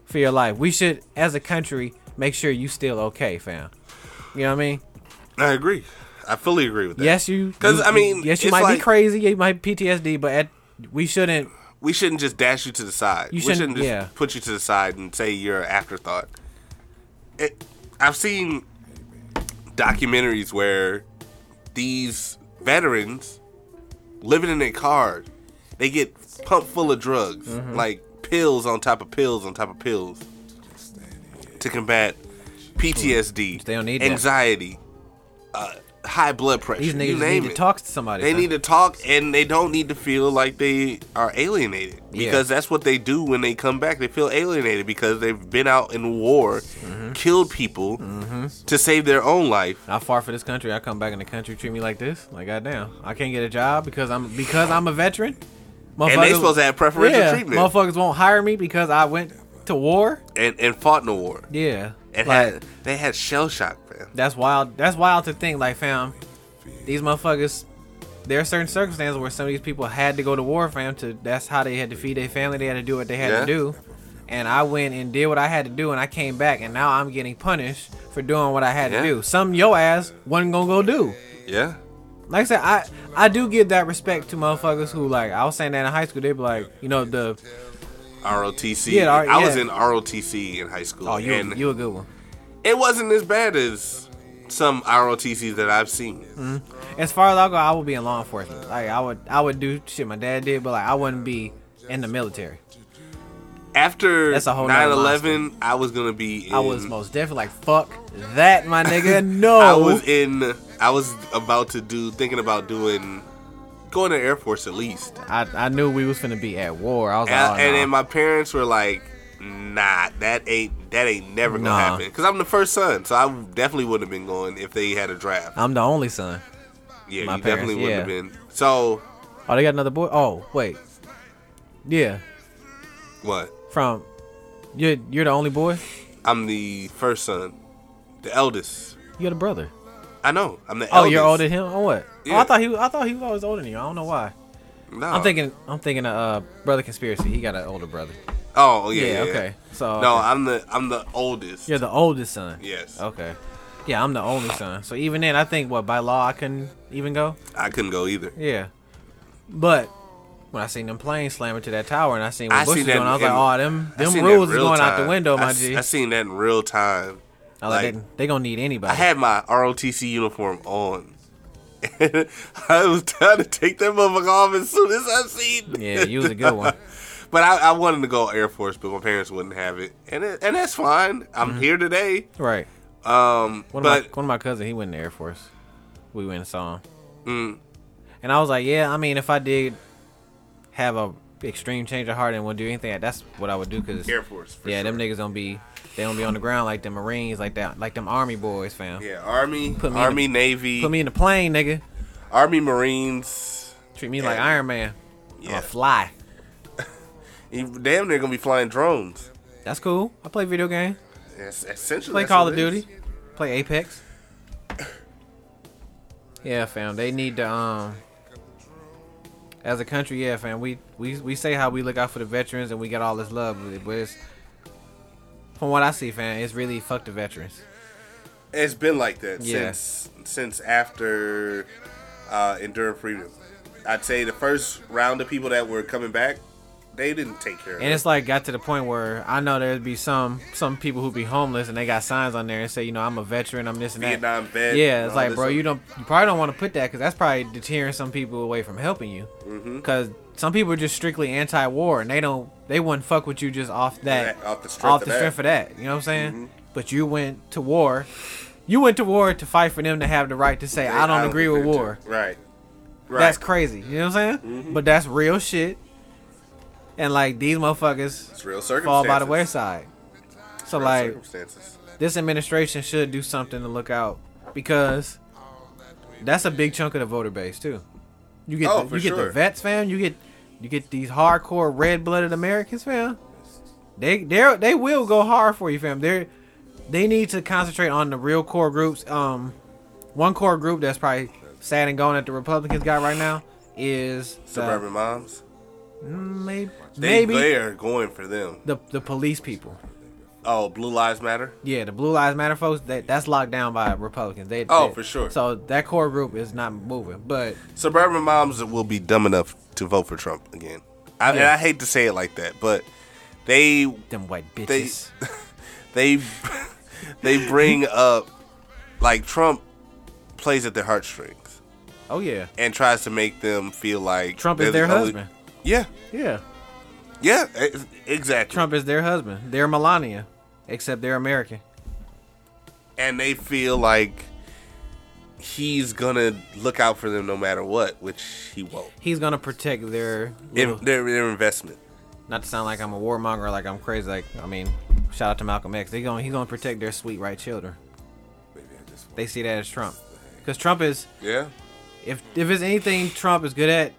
Speaker 2: for your life. We should, as a country, make sure you still okay, fam. You know what I mean?
Speaker 1: I agree. I fully agree with that.
Speaker 2: Yes, you. Because
Speaker 1: I mean,
Speaker 2: yes, you might
Speaker 1: like-
Speaker 2: be crazy. You might PTSD, but at, we shouldn't.
Speaker 1: We shouldn't just dash you to the side.
Speaker 2: You
Speaker 1: we
Speaker 2: shouldn't-
Speaker 1: shouldn't just
Speaker 2: yeah.
Speaker 1: put you to the side and say you're an afterthought. It, I've seen documentaries where these veterans living in their car, they get pumped full of drugs,
Speaker 2: Mm-hmm.
Speaker 1: like pills on top of pills on top of pills, to combat PTSD,
Speaker 2: They don't need that.
Speaker 1: anxiety, uh, high blood pressure.
Speaker 2: These
Speaker 1: you
Speaker 2: niggas
Speaker 1: name
Speaker 2: need to talk to somebody.
Speaker 1: They need to talk, and they don't need to feel like they are alienated
Speaker 2: Yeah.
Speaker 1: because that's what they do when they come back. They feel alienated because they've been out in war,
Speaker 2: Mm-hmm.
Speaker 1: killed people to save their own life.
Speaker 2: I fought for this country. I come back in the country, treat me like this. Like goddamn, I can't get a job because I'm because I'm a veteran.
Speaker 1: And they supposed to have preferential
Speaker 2: yeah,
Speaker 1: treatment
Speaker 2: Motherfuckers won't hire me because I went to war.
Speaker 1: and, and fought in the war.
Speaker 2: Yeah,
Speaker 1: And
Speaker 2: like,
Speaker 1: had they had shell shock, man.
Speaker 2: that's wild. That's wild to think. Like, fam, these motherfuckers. There are certain circumstances where some of these people had to go to war, fam. To that's how they had to feed their family. They had to do what they had
Speaker 1: Yeah.
Speaker 2: to do. And I went and did what I had to do, and I came back, and now I'm getting punished for doing what I had
Speaker 1: Yeah.
Speaker 2: to do. Some yo ass wasn't gonna go do.
Speaker 1: Yeah.
Speaker 2: Like I said, I I do give that respect to motherfuckers who like I was saying that in high school. They be like, you know, the
Speaker 1: ROTC.
Speaker 2: Yeah,
Speaker 1: I was
Speaker 2: yeah.
Speaker 1: in ROTC in high school.
Speaker 2: oh you
Speaker 1: and
Speaker 2: you a good one.
Speaker 1: it wasn't as bad as some ROTCs that I've seen.
Speaker 2: Mm-hmm. As far as I go, I would be in law enforcement. Like I would I would do shit my dad did, but like I wouldn't be in the military.
Speaker 1: After
Speaker 2: That's a whole
Speaker 1: 9/11, I was gonna be. In,
Speaker 2: I was most definitely like fuck that, my nigga. No,
Speaker 1: I was in. I was about to do, thinking about doing, going to Air Force at least.
Speaker 2: I, I knew we was gonna be at war. I was
Speaker 1: And,
Speaker 2: like, oh,
Speaker 1: and
Speaker 2: nah.
Speaker 1: then my parents were like, "Nah, that ain't that ain't never gonna
Speaker 2: Nah.
Speaker 1: happen." Because I'm the first son, so I definitely wouldn't have been going if they had a draft.
Speaker 2: I'm the only son.
Speaker 1: Yeah,
Speaker 2: my
Speaker 1: you definitely wouldn't have been. So
Speaker 2: Oh, they got another boy. Oh, wait. Yeah,
Speaker 1: what?
Speaker 2: from you're you're the only boy.
Speaker 1: I'm the first son, the eldest.
Speaker 2: You got a brother.
Speaker 1: I know. I'm the
Speaker 2: Oh,
Speaker 1: eldest.
Speaker 2: you're older than him. Oh, what? Oh, I thought he. was- I thought he was always older than you. I don't know why.
Speaker 1: No.
Speaker 2: I'm thinking. I'm thinking. Of, uh, brother conspiracy. He got an older brother.
Speaker 1: Oh yeah.
Speaker 2: Yeah.
Speaker 1: yeah, yeah.
Speaker 2: okay. So
Speaker 1: No,
Speaker 2: okay.
Speaker 1: I'm the I'm the oldest.
Speaker 2: you're the oldest son.
Speaker 1: Yes.
Speaker 2: Okay. Yeah, I'm the only son. So even then, I think what by law I couldn't even go.
Speaker 1: I couldn't go either.
Speaker 2: Yeah. But when I seen them planes slamming to that tower and I seen what
Speaker 1: I
Speaker 2: Bush
Speaker 1: seen
Speaker 2: was doing, I was
Speaker 1: in-
Speaker 2: like, oh, them them rules is going out the
Speaker 1: time.
Speaker 2: window,
Speaker 1: I
Speaker 2: my
Speaker 1: s-
Speaker 2: G.
Speaker 1: I seen that in real time.
Speaker 2: I like,
Speaker 1: like-
Speaker 2: they, they gonna need anybody.
Speaker 1: I had my ROTC uniform on. I was trying to take that motherfucker off as soon as I seen.
Speaker 2: yeah, you was a good one.
Speaker 1: But I, I wanted to go Air Force, but my parents wouldn't have it, and it, and that's fine. I'm
Speaker 2: Mm-hmm.
Speaker 1: here today.
Speaker 2: Right.
Speaker 1: Um,
Speaker 2: One
Speaker 1: but
Speaker 2: of my one of my cousins, he went in the Air Force. We went and saw him.
Speaker 1: mm,
Speaker 2: And I was like, yeah, I mean, if I did have a extreme change of heart and would do anything, that's what I would do. Cause
Speaker 1: Air Force. For
Speaker 2: yeah,
Speaker 1: sure.
Speaker 2: them niggas don't be they don't be on the ground like them Marines, like that, like them Army boys, fam.
Speaker 1: Yeah, Army,
Speaker 2: Put me in
Speaker 1: Army,
Speaker 2: the-
Speaker 1: Navy,
Speaker 2: Put me in the plane, nigga.
Speaker 1: Army, Marines.
Speaker 2: Treat me like Iron Man. I'm
Speaker 1: Yeah,
Speaker 2: a fly.
Speaker 1: Damn, they're gonna be flying drones.
Speaker 2: That's cool. I play video games.
Speaker 1: That's essentially
Speaker 2: Play Call of. Duty. Play Apex. Yeah, fam. They need to um as a country, yeah, fam. We we we say how we look out for the veterans and we get all this love, with it, but it's from what I see, fam, it's really fuck the veterans.
Speaker 1: It's been like that
Speaker 2: Yeah.
Speaker 1: since since after uh, Enduring Freedom. I'd say the first round of people that were coming back, they didn't take care of
Speaker 2: And it's like got to the point where I know there'd be some some people who be homeless and they got signs on there and say, you know, I'm a veteran, I'm this and that.
Speaker 1: Vietnam vet.
Speaker 2: Yeah, it's like, bro, you don't, you probably don't want to put that because that's probably deterring some people away from helping you.
Speaker 1: Mm-hmm.
Speaker 2: Some people are just strictly anti-war and they don't, they wouldn't fuck with you just off that,
Speaker 1: That- off the strength
Speaker 2: off
Speaker 1: of
Speaker 2: the
Speaker 1: that.
Speaker 2: of that. You know what I'm saying?
Speaker 1: Mhm.
Speaker 2: But you went to war. You went to war to fight for them to have the right to say, I don't agree with war.
Speaker 1: too. Right. Right.
Speaker 2: That's crazy. You know what I'm saying?
Speaker 1: Mhm.
Speaker 2: But that's real shit. And like these motherfuckers
Speaker 1: it's real
Speaker 2: fall by the wayside. So
Speaker 1: Real
Speaker 2: like this administration should do something to look out because that's a big chunk of the voter base too. You get
Speaker 1: Oh,
Speaker 2: the, you get
Speaker 1: sure.
Speaker 2: the vets, fam. You get you get these hardcore red blooded Americans, fam. They they they will go hard for you, fam. They they need to concentrate on the real core groups. Um, one core group that's probably sad and going that the Republicans got right now is the-
Speaker 1: Suburban moms.
Speaker 2: Mm, maybe
Speaker 1: They,
Speaker 2: maybe
Speaker 1: they are going for them.
Speaker 2: the the police people.
Speaker 1: Oh, Blue Lives Matter.
Speaker 2: Yeah, the Blue Lives Matter folks, that that's locked down by Republicans. They,
Speaker 1: Oh,
Speaker 2: they-
Speaker 1: for sure.
Speaker 2: So that core group is not moving. But
Speaker 1: Suburban moms will be dumb enough to vote for Trump again. I, and
Speaker 2: Yeah.
Speaker 1: I hate to say it like that, but they
Speaker 2: them white bitches.
Speaker 1: they they bring up like Trump plays at their heartstrings
Speaker 2: oh yeah,
Speaker 1: and tries to make them feel like
Speaker 2: Trump is their
Speaker 1: the only-
Speaker 2: husband.
Speaker 1: Yeah,
Speaker 2: Yeah,
Speaker 1: yeah, e- exactly.
Speaker 2: Trump is their husband. They're Melania, except they're American.
Speaker 1: and they feel like he's gonna look out for them no matter what, which he won't.
Speaker 2: He's gonna protect their, little-
Speaker 1: In, their their investment.
Speaker 2: not to sound like I'm a warmonger, like I'm crazy. Like I mean, shout out to Malcolm X. They going he's gonna protect their sweet right children.
Speaker 1: Maybe I just
Speaker 2: They see that as Trump, because Trump is
Speaker 1: yeah.
Speaker 2: if if it's anything Trump is good at,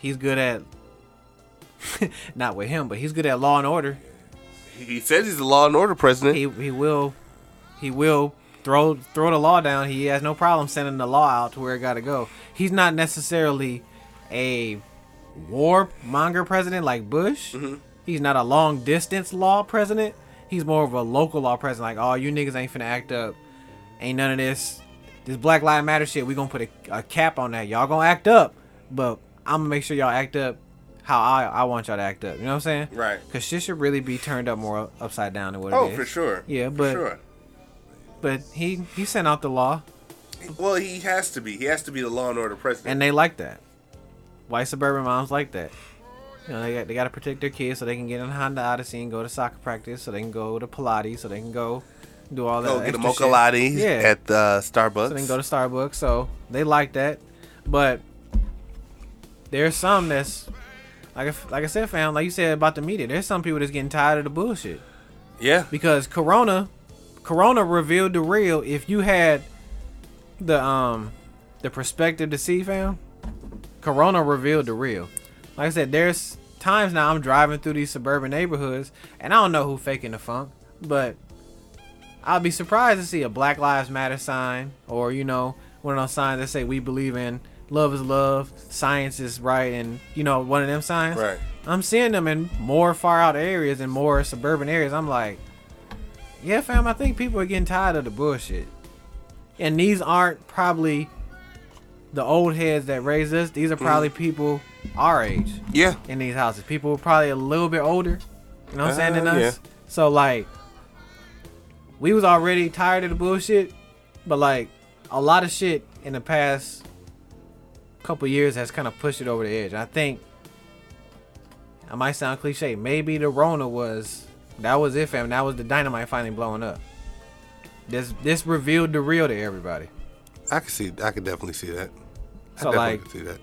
Speaker 2: he's good at. not with him, but he's good at law and order.
Speaker 1: He says he's a law and order president.
Speaker 2: He he will, he will throw throw the law down. He has no problem sending the law out to where it got to go. He's not necessarily a war monger president like Bush. Mm-hmm. He's not a long distance law president. He's more of a local law president. Like, oh, you niggas ain't finna act up. Ain't none of this. This Black Lives Matter shit. We gonna put a, a cap on that. Y'all gonna act up, but I'm gonna make sure y'all act up how I I want y'all to act up. You know what I'm saying?
Speaker 1: Right.
Speaker 2: Cause shit should really be turned up more upside down than what
Speaker 1: oh,
Speaker 2: it is.
Speaker 1: for sure.
Speaker 2: Yeah,
Speaker 1: For
Speaker 2: but
Speaker 1: sure.
Speaker 2: But he he sent out the law,
Speaker 1: Well, he has to be. He has to be the law and order president.
Speaker 2: and they like that. White suburban moms like that. You know, they got, they got to protect their kids so they can get in a Honda Odyssey and go to soccer practice, so they can go to Pilates, so they can go do all that.
Speaker 1: Go get a mocha latte
Speaker 2: Yeah.
Speaker 1: at uh, Starbucks.
Speaker 2: so they can go to Starbucks. So they like that, but there's some that's like like I said, fam. Like you said about the media, there's some people that's getting tired of the bullshit.
Speaker 1: yeah.
Speaker 2: because corona corona revealed the real if you had the um the perspective to see fam corona revealed the real like i said there's times now i'm driving through these suburban neighborhoods and i don't know who faking the funk but i'll be surprised to see a black lives matter sign or you know one of those signs that say we believe in love is love science is right and you know one of them signs
Speaker 1: Right.
Speaker 2: I'm seeing them in more far out areas and more suburban areas. I'm like, yeah, fam, I think people are getting tired of the bullshit. And these aren't probably the old heads that raised us. These are probably people our age
Speaker 1: Yeah.
Speaker 2: in these houses. People probably a little bit older, you know what I'm saying, than
Speaker 1: Uh,
Speaker 2: us.
Speaker 1: yeah.
Speaker 2: So like, we was already tired of the bullshit, but like a lot of shit in the past couple years has kind of pushed it over the edge. I think I might sound cliche. Maybe the Rona was that was it, fam. That was the dynamite finally blowing up. This this revealed the real to everybody.
Speaker 1: I can see. I can definitely see that.
Speaker 2: So,
Speaker 1: I definitely
Speaker 2: like-
Speaker 1: can see that.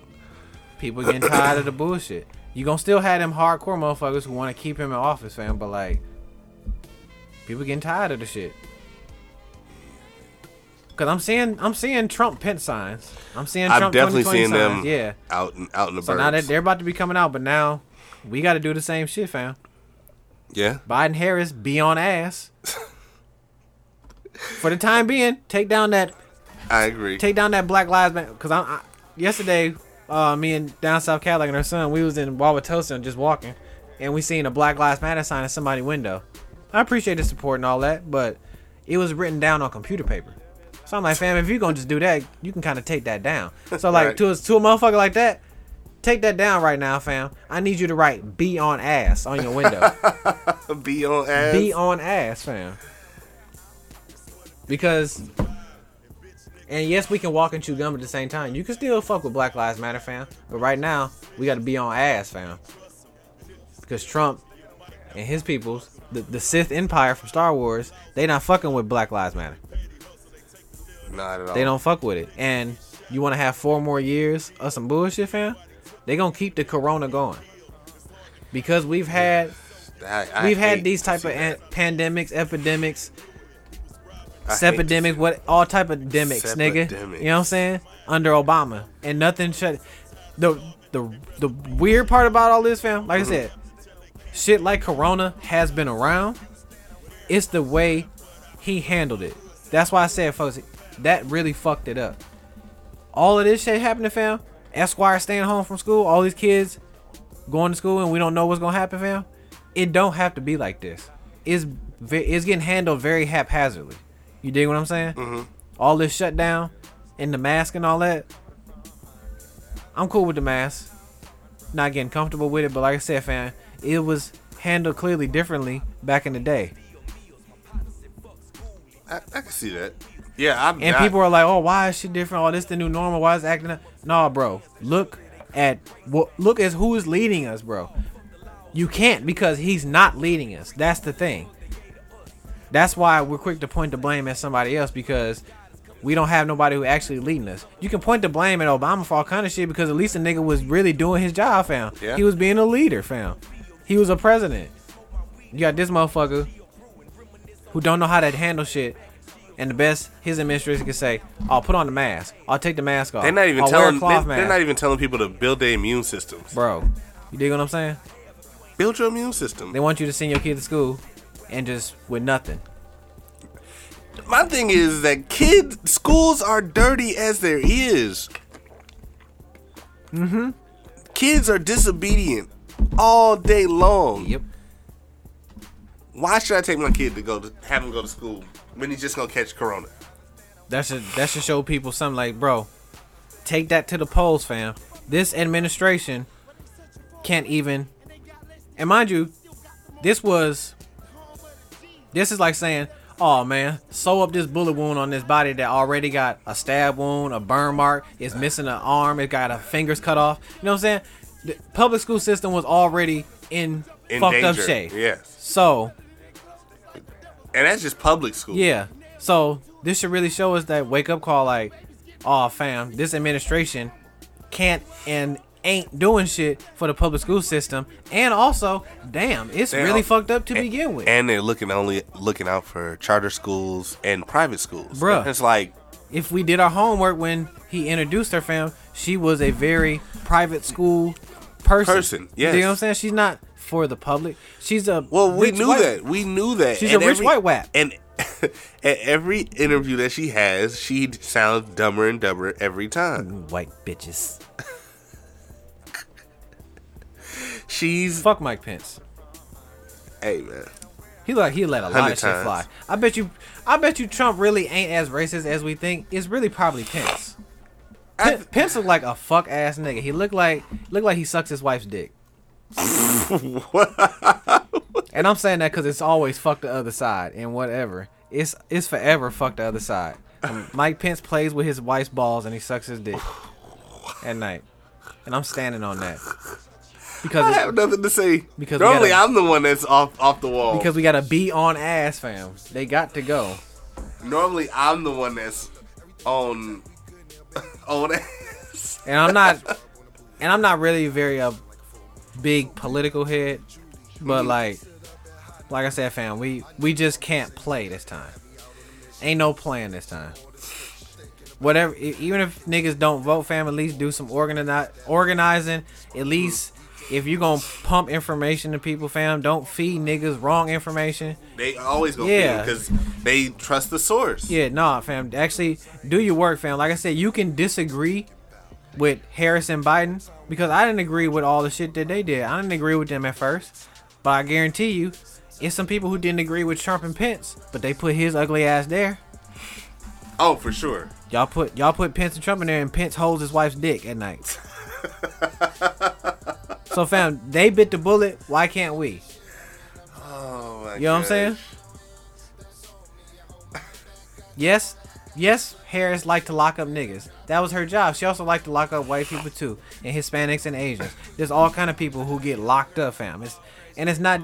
Speaker 2: People getting tired of the bullshit. You gonna still have them hardcore motherfuckers who want to keep him in office, fam. But like, people getting tired of the shit. Cause I'm seeing I'm seeing Trump pent signs. I'm seeing
Speaker 1: I'm
Speaker 2: Trump
Speaker 1: definitely
Speaker 2: 2020
Speaker 1: seeing them
Speaker 2: signs. Yeah.
Speaker 1: out in, out in the
Speaker 2: So
Speaker 1: burbs.
Speaker 2: now that they're about to be coming out, but now we got to do the same shit, fam.
Speaker 1: Yeah.
Speaker 2: Biden Harris be on ass. For the time being, take down that
Speaker 1: I agree.
Speaker 2: take down that Black Lives Matter. Cause I, I yesterday, uh, me and down South Cadillac and her son, we was in Wauwatosa and just walking, and we seen a Black Lives Matter sign in somebody's window. I appreciate the support and all that, but it was written down on computer paper. So I'm like, fam, if you're gonna just do that, you can kind of take that down. So like
Speaker 1: Right.
Speaker 2: to a to a motherfucker like that, take that down right now, fam. I need you to write "be on ass" on your window.
Speaker 1: Be on ass.
Speaker 2: be on ass, fam. Because, and yes, we can walk and chew gum at the same time. You can still fuck with Black Lives Matter, fam. But right now, we got to be on ass, fam. Because Trump and his peoples, the, the Sith Empire from Star Wars, they not fucking with Black Lives Matter.
Speaker 1: Not at all.
Speaker 2: They don't fuck with it. And you want to have four more years of some bullshit, fam? They gonna keep the Corona going. Because we've had
Speaker 1: I, I
Speaker 2: we've had these type of an- pandemics, epidemics,
Speaker 1: I hate to
Speaker 2: epidemic,
Speaker 1: see
Speaker 2: what all type of demics, nigga. You know what I'm saying? Under Obama, and nothing shut. The the the weird part about all this, fam, like
Speaker 1: Mm-hmm.
Speaker 2: I said, shit like Corona has been around. It's the way he handled it. That's why I said, folks, that really fucked it up. All of this shit happening, fam. Esquire staying home from school, all these kids going to school, and we don't know what's gonna happen, fam. It don't have to be like this. It's it's getting handled very haphazardly. You dig what I'm saying? Mm-hmm. All this shutdown and the mask and all that. I'm cool with the mask. Not getting comfortable with it, but like I said, fam, it was handled clearly differently back in the day.
Speaker 1: I, I can see that. Yeah, I'm.
Speaker 2: And people are like, "Oh, why is she different? Oh, this the new normal. Why is acting?" Up? Nah, bro. Look at what. Look at who is leading us, bro. You can't because he's not leading us. That's the thing. That's why we're quick to point the blame at somebody else because we don't have nobody who actually leading us. You can point the blame at Obama for all kind of shit because at least the nigga was really doing his job, fam.
Speaker 1: Yeah.
Speaker 2: He was being a leader, fam. He was a president. You got this motherfucker who don't know how to handle shit. And the best his administration can say, "I'll put on the mask. I'll take the mask off.
Speaker 1: They're not even
Speaker 2: I'll
Speaker 1: telling. They're, they're not even telling people to build their immune systems.
Speaker 2: Bro, you dig what I'm saying?
Speaker 1: Build your immune system.
Speaker 2: They want you to send your kid to school and just with nothing.
Speaker 1: My thing is that kids schools are dirty as there is. Mm-hmm. Kids are disobedient all day long.
Speaker 2: Yep.
Speaker 1: Why should I take my kid to go to have him go to school when he's just gonna catch corona?
Speaker 2: That should that should show people something like, bro, take that to the polls, fam. This administration can't even and mind you, this was this is like saying, oh man, sew up this bullet wound on this body that already got a stab wound, a burn mark, it's missing an arm, it got a fingers cut off. You know what I'm saying? The public school system was already in,
Speaker 1: In
Speaker 2: fucked
Speaker 1: danger.
Speaker 2: up shape.
Speaker 1: Yes.
Speaker 2: So
Speaker 1: And that's just public school.
Speaker 2: Yeah. So this should really show us that wake up call like, oh fam, this administration can't and ain't doing shit for the public school system. And also, damn, it's really fucked up to
Speaker 1: and-
Speaker 2: begin with.
Speaker 1: And they're looking only looking out for charter schools and private schools.
Speaker 2: Bruh.
Speaker 1: It's like
Speaker 2: if we did our homework when he introduced her fam, she was a very private school person.
Speaker 1: Person,
Speaker 2: You know what I'm saying? She's not for the public. She's a
Speaker 1: Well, we knew
Speaker 2: white-
Speaker 1: that. We knew that.
Speaker 2: She's a rich white wap.
Speaker 1: And at every interview that she has, she sounds dumber and dumber every time.
Speaker 2: White bitches.
Speaker 1: She's
Speaker 2: Fuck Mike Pence.
Speaker 1: hey man.
Speaker 2: He like he let a lot
Speaker 1: Hundred
Speaker 2: of shit fly. I bet you, I bet you Trump really ain't as racist as we think. It's really probably Pence.
Speaker 1: I-
Speaker 2: Pen- Pence look like a fuck ass nigga. He look like look like he sucks his wife's dick. and I'm saying that because it's always fuck the other side and whatever. It's it's forever fuck the other side. Um, Mike Pence plays with his wife's balls and he sucks his dick at night, and I'm standing on that because
Speaker 1: I have nothing to say.
Speaker 2: Because
Speaker 1: normally
Speaker 2: gotta-
Speaker 1: I'm the one that's off off the wall.
Speaker 2: because we got to be on ass, fam. They got to go.
Speaker 1: normally I'm the one that's on on ass.
Speaker 2: and I'm not, and I'm not really very a big political head, but like, like I said, fam, we we just can't play this time. Ain't no playing this time. Whatever, even if niggas don't vote, fam, at least do some organi- organizing. At least if you gonna pump information to people, fam, don't feed niggas wrong information.
Speaker 1: They always go
Speaker 2: Yeah.
Speaker 1: because they trust the source.
Speaker 2: Yeah, nah, fam. Actually, do your work, fam. Like I said, you can disagree with Harris and Biden because I didn't agree with all the shit that they did. I didn't agree with them at first, but I guarantee you, it's some people who didn't agree with Trump and Pence, but they put his ugly ass there.
Speaker 1: Oh, for sure.
Speaker 2: Y'all put y'all put Pence and Trump in there, and Pence holds his wife's dick at night. so, fam, they bit the bullet. Why can't we?
Speaker 1: Oh my
Speaker 2: You know what I'm saying? Yes, yes, Harris liked to lock up niggas. That was her job. She also liked to lock up white people too, and Hispanics and Asians. There's all kind of people who get locked up, fam. It's, and it's not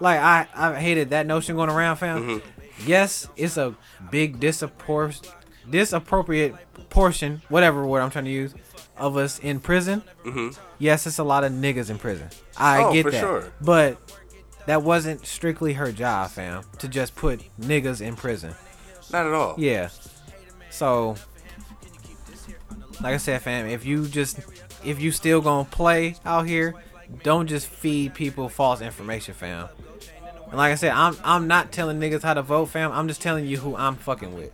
Speaker 2: like I I hated that notion going around, fam. Mm-hmm. Yes, it's a big disappor- disappropriate portion, whatever word I'm trying to use, of us in prison. Mm-hmm. Yes, it's a lot of niggas in prison. I
Speaker 1: Oh,
Speaker 2: get that,
Speaker 1: sure.
Speaker 2: but that wasn't strictly her job, fam, to just put niggas in prison.
Speaker 1: Not at all.
Speaker 2: Yeah. So, like I said, fam, if you just if you still gonna play out here, don't just feed people false information, fam. And like I said, I'm I'm not telling niggas how to vote, fam. I'm just telling you who I'm fucking with.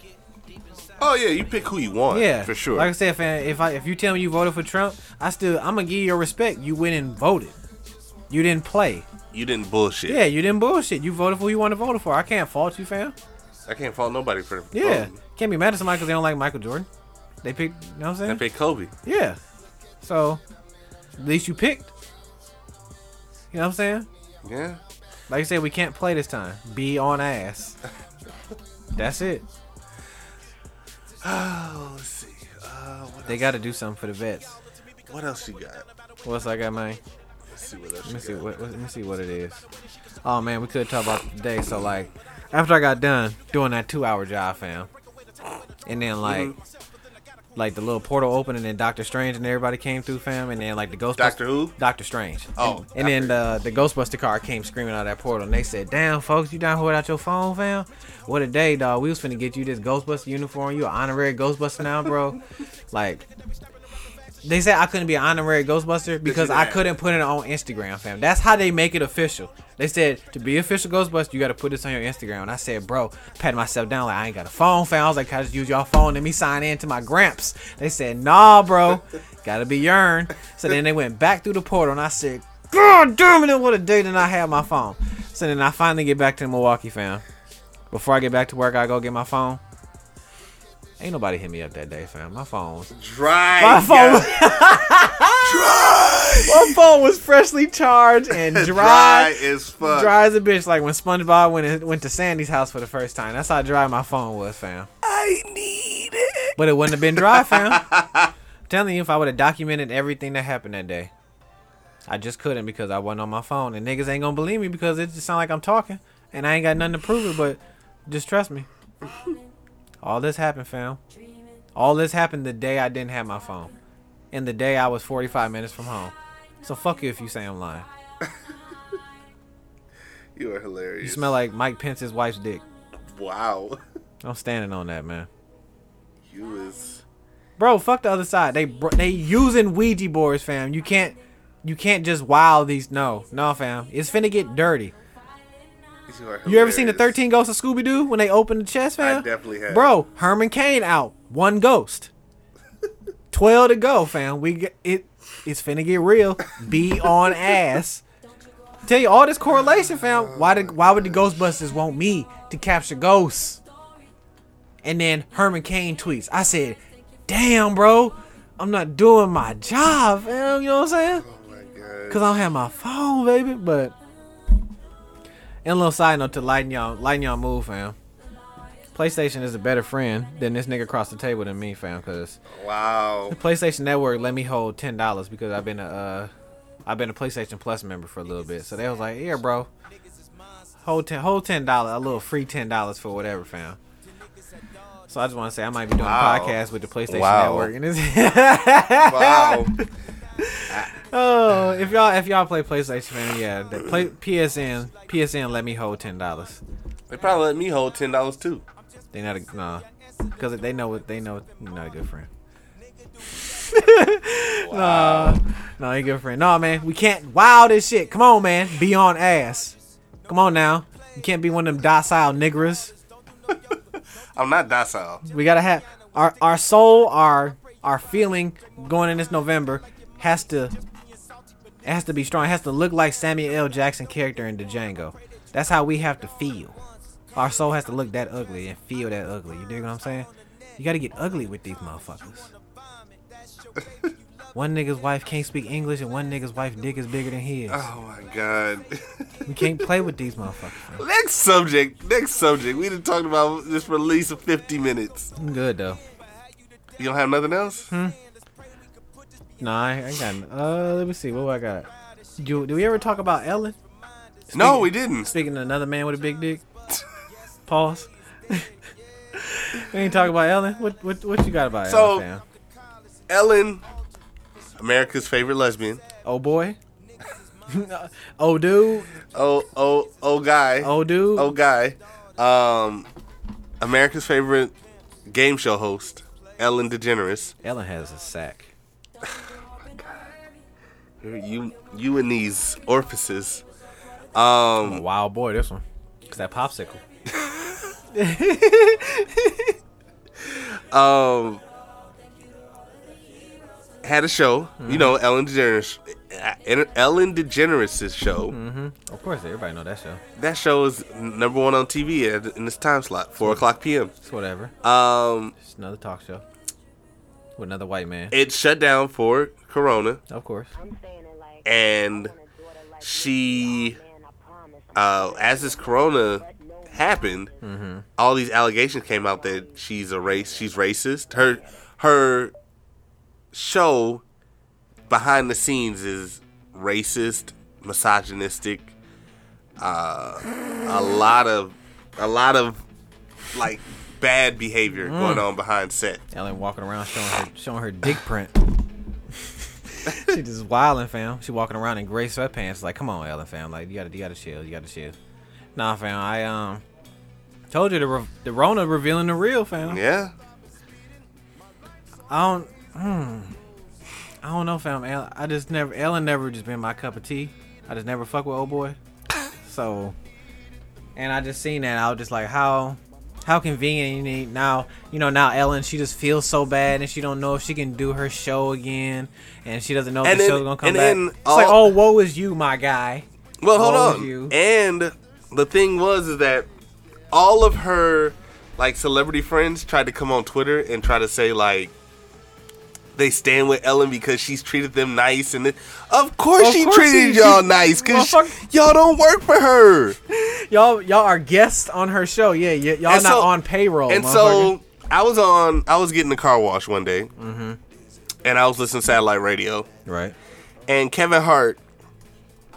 Speaker 1: Oh yeah, you pick who you want.
Speaker 2: Yeah,
Speaker 1: for sure.
Speaker 2: Like I said, fam, if I if you tell me you voted for Trump, I still I'm gonna give you your respect. You went and voted. You didn't play.
Speaker 1: you didn't bullshit.
Speaker 2: Yeah, you didn't bullshit. You voted for who you want to vote for. I can't fault you, fam.
Speaker 1: I can't fault nobody for
Speaker 2: Yeah,
Speaker 1: voting.
Speaker 2: can't be mad at somebody because they don't like Michael Jordan. They picked, you know what I'm saying?
Speaker 1: They picked Kobe.
Speaker 2: Yeah. So, at least you picked. You know what I'm saying?
Speaker 1: Yeah.
Speaker 2: Like I said, we can't play this time. Be on ass. That's it.
Speaker 1: Oh, let's see. Uh, what,
Speaker 2: They got to do something for the vets.
Speaker 1: what else you got?
Speaker 2: What else I got, man?
Speaker 1: Let's see what else
Speaker 2: Let me see
Speaker 1: got.
Speaker 2: what, what let me see what it is. Oh man, we could talk about today. So like, after I got done doing that two-hour job, fam, and then like. Mm-hmm. Like the little portal opened and then Doctor Strange and everybody came through, fam, and then like the Ghostbusters.
Speaker 1: Doctor who?
Speaker 2: Doctor Strange.
Speaker 1: Oh,
Speaker 2: and, and then the the Ghostbuster car came screaming out of that portal, and they said, "Damn, folks, you down here without your phone, fam? What a day, dog. We was finna get you this Ghostbuster uniform. You an honorary Ghostbuster now, bro. like." They said I couldn't be an honorary Ghostbuster because I couldn't put it on Instagram, fam. That's how they make it official. They said to be official Ghostbuster, you got to put this on your Instagram. And I said, bro, pat myself down like I ain't got a phone, fam. I was like, I just use your phone? Let me sign in to my Gramps. They said, nah, bro, gotta be yearn. So then they went back through the portal, and I said, God damn it, what a day! Then I had my phone. So then I finally get back to Milwaukee, fam. Before I get back to work, I go get my phone. Ain't nobody hit me up that day, fam. My phone was
Speaker 1: Dry.
Speaker 2: my phone,
Speaker 1: Dry.
Speaker 2: my phone was freshly charged and
Speaker 1: Dry
Speaker 2: dry,
Speaker 1: as fuck.
Speaker 2: dry as a bitch. Like when SpongeBob went went to Sandy's house for the first time. That's how dry my phone was, fam.
Speaker 1: I need it.
Speaker 2: But it wouldn't have been dry, fam. I'm telling you, if I would have documented everything that happened that day, I just couldn't because I wasn't on my phone. And niggas ain't gonna believe me because it just sound like I'm talking, and I ain't got nothing to prove it. But just trust me. All this happened, fam. All this happened the day I didn't have my phone, and the day I was 45 minutes from home. So fuck you if you say I'm lying.
Speaker 1: You are hilarious.
Speaker 2: You smell like Mike Pence's wife's dick.
Speaker 1: Wow.
Speaker 2: I'm standing on that, man.
Speaker 1: You is.
Speaker 2: Bro, fuck the other side. They br- they using Ouija boards, fam. You can't you can't just wow these. No, no, fam. It's finna get dirty.
Speaker 1: You,
Speaker 2: ever seen the 13 Ghosts of Scooby Doo when they open the chest, fam?
Speaker 1: I definitely have.
Speaker 2: Bro, Herman Cain out. One ghost. 12 to go, fam. We get it. It's finna get real. Be on ass. Tell you all this correlation, fam. Oh why did why would the Ghostbusters want me to capture ghosts? And then Herman Cain tweets. I said, "Damn, bro, I'm not doing my job, fam." You know what I'm saying?
Speaker 1: Oh my.
Speaker 2: Cause I don't have my phone, baby. But and a little side note to lighten y'all, lighten y'all mood, fam. PlayStation is a better friend than this nigga across the table than me, fam. Cause
Speaker 1: Wow.
Speaker 2: the PlayStation Network let me hold ten dollars because I've been a, uh, I've been a PlayStation Plus member for a little bit. So they was like, "Here, bro, hold ten, hold ten dollars, a little free ten dollars for whatever, fam." So I just want to say I might be doing
Speaker 1: Wow.
Speaker 2: a podcast with the PlayStation
Speaker 1: Wow.
Speaker 2: Network, and it's
Speaker 1: Wow.
Speaker 2: Oh, if y'all if y'all play PlayStation, fam, yeah, play PSN PSN let me hold ten dollars.
Speaker 1: they probably let me hold ten dollars too.
Speaker 2: They not a nah, because they know what they know. You're not a good friend. Nah, no, ain't a good friend. No, man, we can't wow this shit. Come on, man, be on ass. Come on now, you can't be one of them docile niggers.
Speaker 1: I'm not docile.
Speaker 2: We gotta have our our soul, our our feeling going in this November has to it has to be strong. It has to look like Samuel L. Jackson character in the Django. That's how we have to feel. Our soul has to look that ugly and feel that ugly. You dig what I'm saying? You gotta get ugly with these motherfuckers. one nigga's wife can't speak English and one nigga's wife dick is bigger than his.
Speaker 1: Oh my god.
Speaker 2: We can't play with these motherfuckers. man.
Speaker 1: next subject. Next subject. We done talked about this for at least 50 minutes.
Speaker 2: I'm good though.
Speaker 1: You don't have nothing else? Hmm?
Speaker 2: Nah, I, I got. Uh, let me see. What do I got? Do, do we ever talk about Ellen?
Speaker 1: no, we didn't.
Speaker 2: Speaking of another man with a big dick. Pause. we ain't talking about Ellen. What what what you got about
Speaker 1: So-
Speaker 2: Ellen, fam?
Speaker 1: Ellen, America's favorite lesbian.
Speaker 2: Oh boy. oh dude.
Speaker 1: Oh, oh, oh, guy.
Speaker 2: Oh dude.
Speaker 1: Oh, guy. Um, America's favorite game show host, Ellen DeGeneres.
Speaker 2: Ellen has a sack.
Speaker 1: You, you and these orifices.
Speaker 2: I'm a wild boy. This one. Cause that popsicle.
Speaker 1: um had a show. You know, Ellen DeGeneres. uh, Ellen DeGeneres' show.
Speaker 2: Of course, everybody know that show.
Speaker 1: That show is number one on TV at, in this time slot, four o'clock p.m.
Speaker 2: It's whatever.
Speaker 1: Um,
Speaker 2: It's another talk show. With another white man.
Speaker 1: it shut down for Corona,
Speaker 2: Of course.
Speaker 1: and she, uh, as this Corona happened, all these allegations came out that she's a race, she's racist. Her, her show behind the scenes is racist, misogynistic. Uh, a lot of, a lot of like bad behavior
Speaker 2: Mm.
Speaker 1: going on behind set.
Speaker 2: Ellen walking around showing her showing her dick print. she just wilding, fam. She walking around in gray sweatpants. Like, come on, Ellen, fam. Like, you gotta, you gotta chill. You gotta chill. Nah, fam. I um told you the re- the Rona revealing the real, fam.
Speaker 1: Yeah.
Speaker 2: I don't. Hmm, I don't know, fam. El- I just never. Ellen never just been my cup of tea. I just never fuck with old boy. So, and I just seen that. I was just like, how, how convenient. You need now. You know now Ellen. She just feels so bad, and she don't know if she can do her show again, and she doesn't know if
Speaker 1: And
Speaker 2: the
Speaker 1: then-
Speaker 2: show's gonna come
Speaker 1: and
Speaker 2: back.
Speaker 1: then
Speaker 2: It's like, oh, woe is you, my guy.
Speaker 1: Well, hold
Speaker 2: Woe
Speaker 1: on.
Speaker 2: you.
Speaker 1: And the thing was is that all of her like celebrity friends tried to come on Twitter and try to say like they stand with Ellen because she's treated them nice and it, of course
Speaker 2: Of
Speaker 1: she
Speaker 2: course
Speaker 1: treated
Speaker 2: she-
Speaker 1: y'all
Speaker 2: she-
Speaker 1: nice because
Speaker 2: Motherfucker-
Speaker 1: y'all don't work for her.
Speaker 2: Y'all, y'all are guests on her show. Yeah, y- y'all
Speaker 1: And
Speaker 2: not
Speaker 1: so-
Speaker 2: on payroll.
Speaker 1: And so I was on I was getting the car wash one day.
Speaker 2: Mm-hmm.
Speaker 1: And I was listening to satellite radio.
Speaker 2: right,
Speaker 1: And Kevin Hart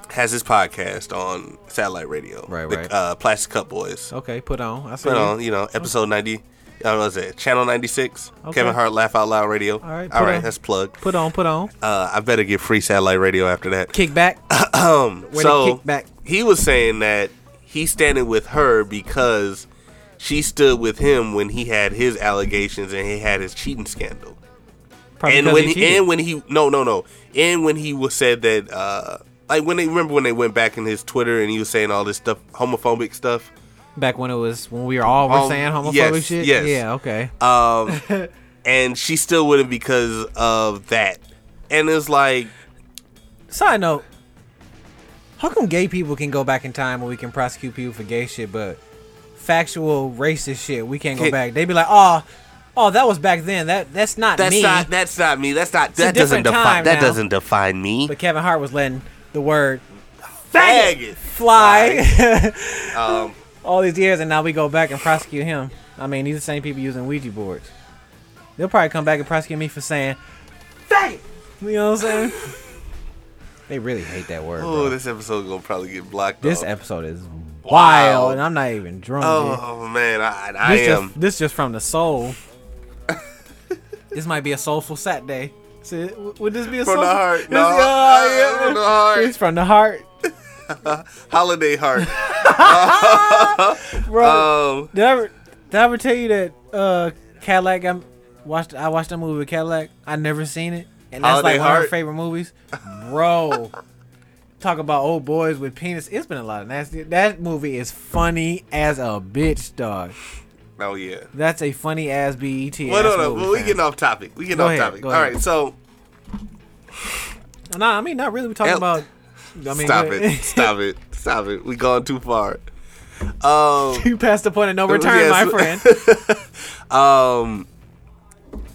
Speaker 1: has his podcast on satellite radio.
Speaker 2: Right,
Speaker 1: the,
Speaker 2: right.
Speaker 1: Uh, Plastic Cup Boys.
Speaker 2: okay, put on. I see.
Speaker 1: Put on, you know, episode 90. Uh, what was it? Channel 96.
Speaker 2: Okay.
Speaker 1: Kevin Hart Laugh Out Loud Radio.
Speaker 2: All right,
Speaker 1: all right,
Speaker 2: on.
Speaker 1: that's plug.
Speaker 2: Put on, put on.
Speaker 1: Uh, I better get free satellite radio after that.
Speaker 2: Kickback.
Speaker 1: Um,
Speaker 2: Where
Speaker 1: so
Speaker 2: kickback?
Speaker 1: he was saying that he's standing with her because she stood with him when he had his allegations and he had his cheating scandal.
Speaker 2: Probably
Speaker 1: and when
Speaker 2: he
Speaker 1: he, and when he no no no and when he was said that uh like when they remember when they went back in his Twitter and he was saying all this stuff homophobic stuff
Speaker 2: back when it was when we were all were
Speaker 1: Um,
Speaker 2: saying homophobic
Speaker 1: yes,
Speaker 2: shit.
Speaker 1: yes.
Speaker 2: Yeah, okay.
Speaker 1: um and she still with him because of that and it's like
Speaker 2: Side note: How come gay people can go back in time and we can prosecute people for gay shit, but factual racist shit we can't go back? They'd be like, oh, oh, that was back then. That that's not
Speaker 1: that's
Speaker 2: me.
Speaker 1: not that's not me that's not
Speaker 2: a
Speaker 1: that doesn't define that
Speaker 2: now.
Speaker 1: doesn't define me
Speaker 2: but Kevin Hart was letting the word
Speaker 1: faggot
Speaker 2: fly
Speaker 1: um
Speaker 2: all these years, and now we go back and prosecute him. I mean, these are the same people using Ouija boards. They'll probably come back and prosecute me for saying faggot. You know what I'm saying? they really hate that word.
Speaker 1: oh
Speaker 2: bro.
Speaker 1: this episode gonna probably get blocked
Speaker 2: This
Speaker 1: off.
Speaker 2: episode is
Speaker 1: Wow.
Speaker 2: wild, and I'm not even drunk. yet.
Speaker 1: oh man I, I
Speaker 2: this
Speaker 1: am
Speaker 2: just this just from the soul. this might be a soulful Saturday. So, would this be a
Speaker 1: From the
Speaker 2: soulful?
Speaker 1: heart.
Speaker 2: This-
Speaker 1: No,
Speaker 2: uh, yeah.
Speaker 1: from the heart.
Speaker 2: It's from the heart,
Speaker 1: holiday heart
Speaker 2: bro.
Speaker 1: um
Speaker 2: did I ever did I ever tell you that uh Cadillac? I watched I watched that movie with Cadillac. I never seen it, and that's
Speaker 1: Holiday
Speaker 2: like one of
Speaker 1: Heart?
Speaker 2: favorite movies, bro. Talk about old boys with penis. It's been a lot of nasty. That movie is funny as a bitch, dog.
Speaker 1: oh yeah
Speaker 2: That's a funny ass BET.
Speaker 1: Well, no, no, we getting off topic. We getting
Speaker 2: Go
Speaker 1: off
Speaker 2: ahead,
Speaker 1: topic. All right, so
Speaker 2: Nah, I mean not really. We're talking about. I mean,
Speaker 1: stop it, stop it, stop it. We gone too far. Um,
Speaker 2: you passed the point of no return,
Speaker 1: Yes.
Speaker 2: my friend.
Speaker 1: um,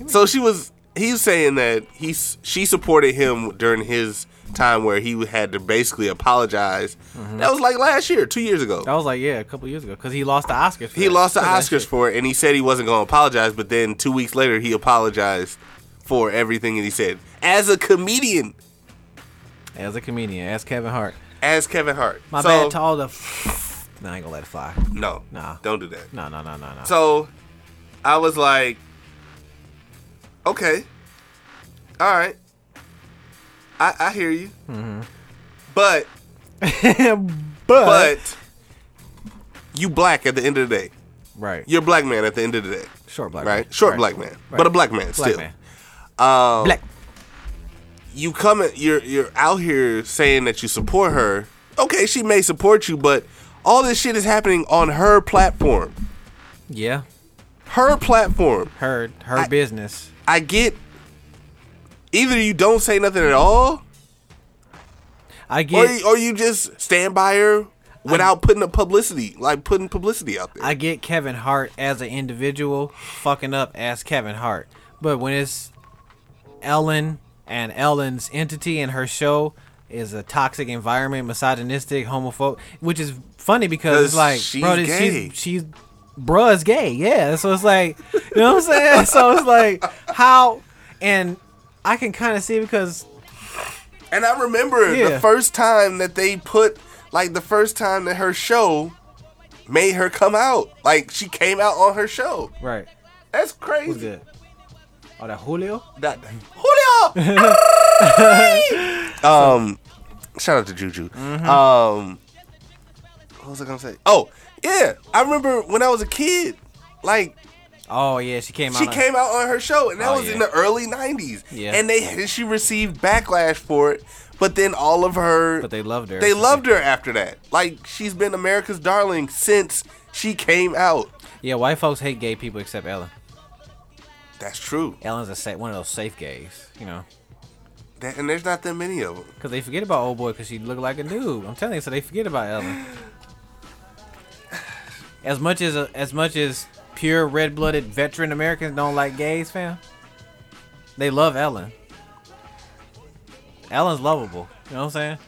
Speaker 1: so she was. He's saying that he's she supported him during his time where he had to basically apologize.
Speaker 2: Mm-hmm.
Speaker 1: That was like last year, two years ago.
Speaker 2: That was like yeah, a couple years ago because he lost the Oscars. For
Speaker 1: He
Speaker 2: that.
Speaker 1: lost the Oscars for it, and he said he wasn't going to apologize. But then two weeks later, he apologized for everything that he said as a comedian,
Speaker 2: as a comedian, as Kevin Hart.
Speaker 1: as Kevin Hart.
Speaker 2: My
Speaker 1: so,
Speaker 2: bad to all the. Nah, I ain't gonna let it fly.
Speaker 1: No,
Speaker 2: Nah.
Speaker 1: don't do that.
Speaker 2: No, no, no, no, no.
Speaker 1: So I was like, okay, all right, I, I hear you,
Speaker 2: Mm-hmm.
Speaker 1: but
Speaker 2: but,
Speaker 1: but you black at the end of the day.
Speaker 2: right,
Speaker 1: You're a black man at the end of the day,
Speaker 2: short black,
Speaker 1: right?
Speaker 2: man.
Speaker 1: Short
Speaker 2: Right.
Speaker 1: black man,
Speaker 2: Right.
Speaker 1: but a black man
Speaker 2: black
Speaker 1: still.
Speaker 2: man,
Speaker 1: Um,
Speaker 2: black.
Speaker 1: You come at, you're you're out here saying that you support her. Okay, she may support you, but all this shit is happening on her platform.
Speaker 2: Yeah,
Speaker 1: Her platform.
Speaker 2: her her
Speaker 1: I-
Speaker 2: business.
Speaker 1: I get either you don't say nothing at all,
Speaker 2: I get
Speaker 1: you, or you just stand by her without putting the publicity, like putting publicity out there.
Speaker 2: I get Kevin Hart as an individual fucking up as Kevin Hart, but when it's Ellen and Ellen's entity and her show is a toxic environment, misogynistic, homophobic, which is funny because it's like,
Speaker 1: she's
Speaker 2: bro,
Speaker 1: gay.
Speaker 2: she's she's bruh's gay, yeah. So it's like, you know what I'm saying? so it's like how, and I can kind of see because
Speaker 1: and I remember
Speaker 2: Yeah.
Speaker 1: the first time that they put, like the first time that her show made her come out. Like she came out on her show.
Speaker 2: Right.
Speaker 1: That's crazy.
Speaker 2: Oh, that Julio.
Speaker 1: That Julio. um, shout out to Juju.
Speaker 2: Mm-hmm.
Speaker 1: Um, what was I gonna say? Oh, yeah, I remember when I was a kid. Like
Speaker 2: Oh yeah, she came out.
Speaker 1: she
Speaker 2: on-
Speaker 1: came out on her show, and that
Speaker 2: Oh,
Speaker 1: was in the early '90s.
Speaker 2: Yeah.
Speaker 1: and they and she received backlash for it. But then all of her,
Speaker 2: but they loved her.
Speaker 1: they loved her after that. Like she's been America's darling since she came out.
Speaker 2: Yeah, white folks hate gay people except Ellen.
Speaker 1: That's true.
Speaker 2: Ellen's a sa- one of those safe gays, you know,
Speaker 1: That, and there's not that many of them.
Speaker 2: because they forget about old boy because she looked like a dude. I'm telling you, so they forget about Ellen. As much as uh, as much as pure red-blooded veteran Americans don't like gays, fam, they love Ellen. Ellen's lovable. You know what I'm saying?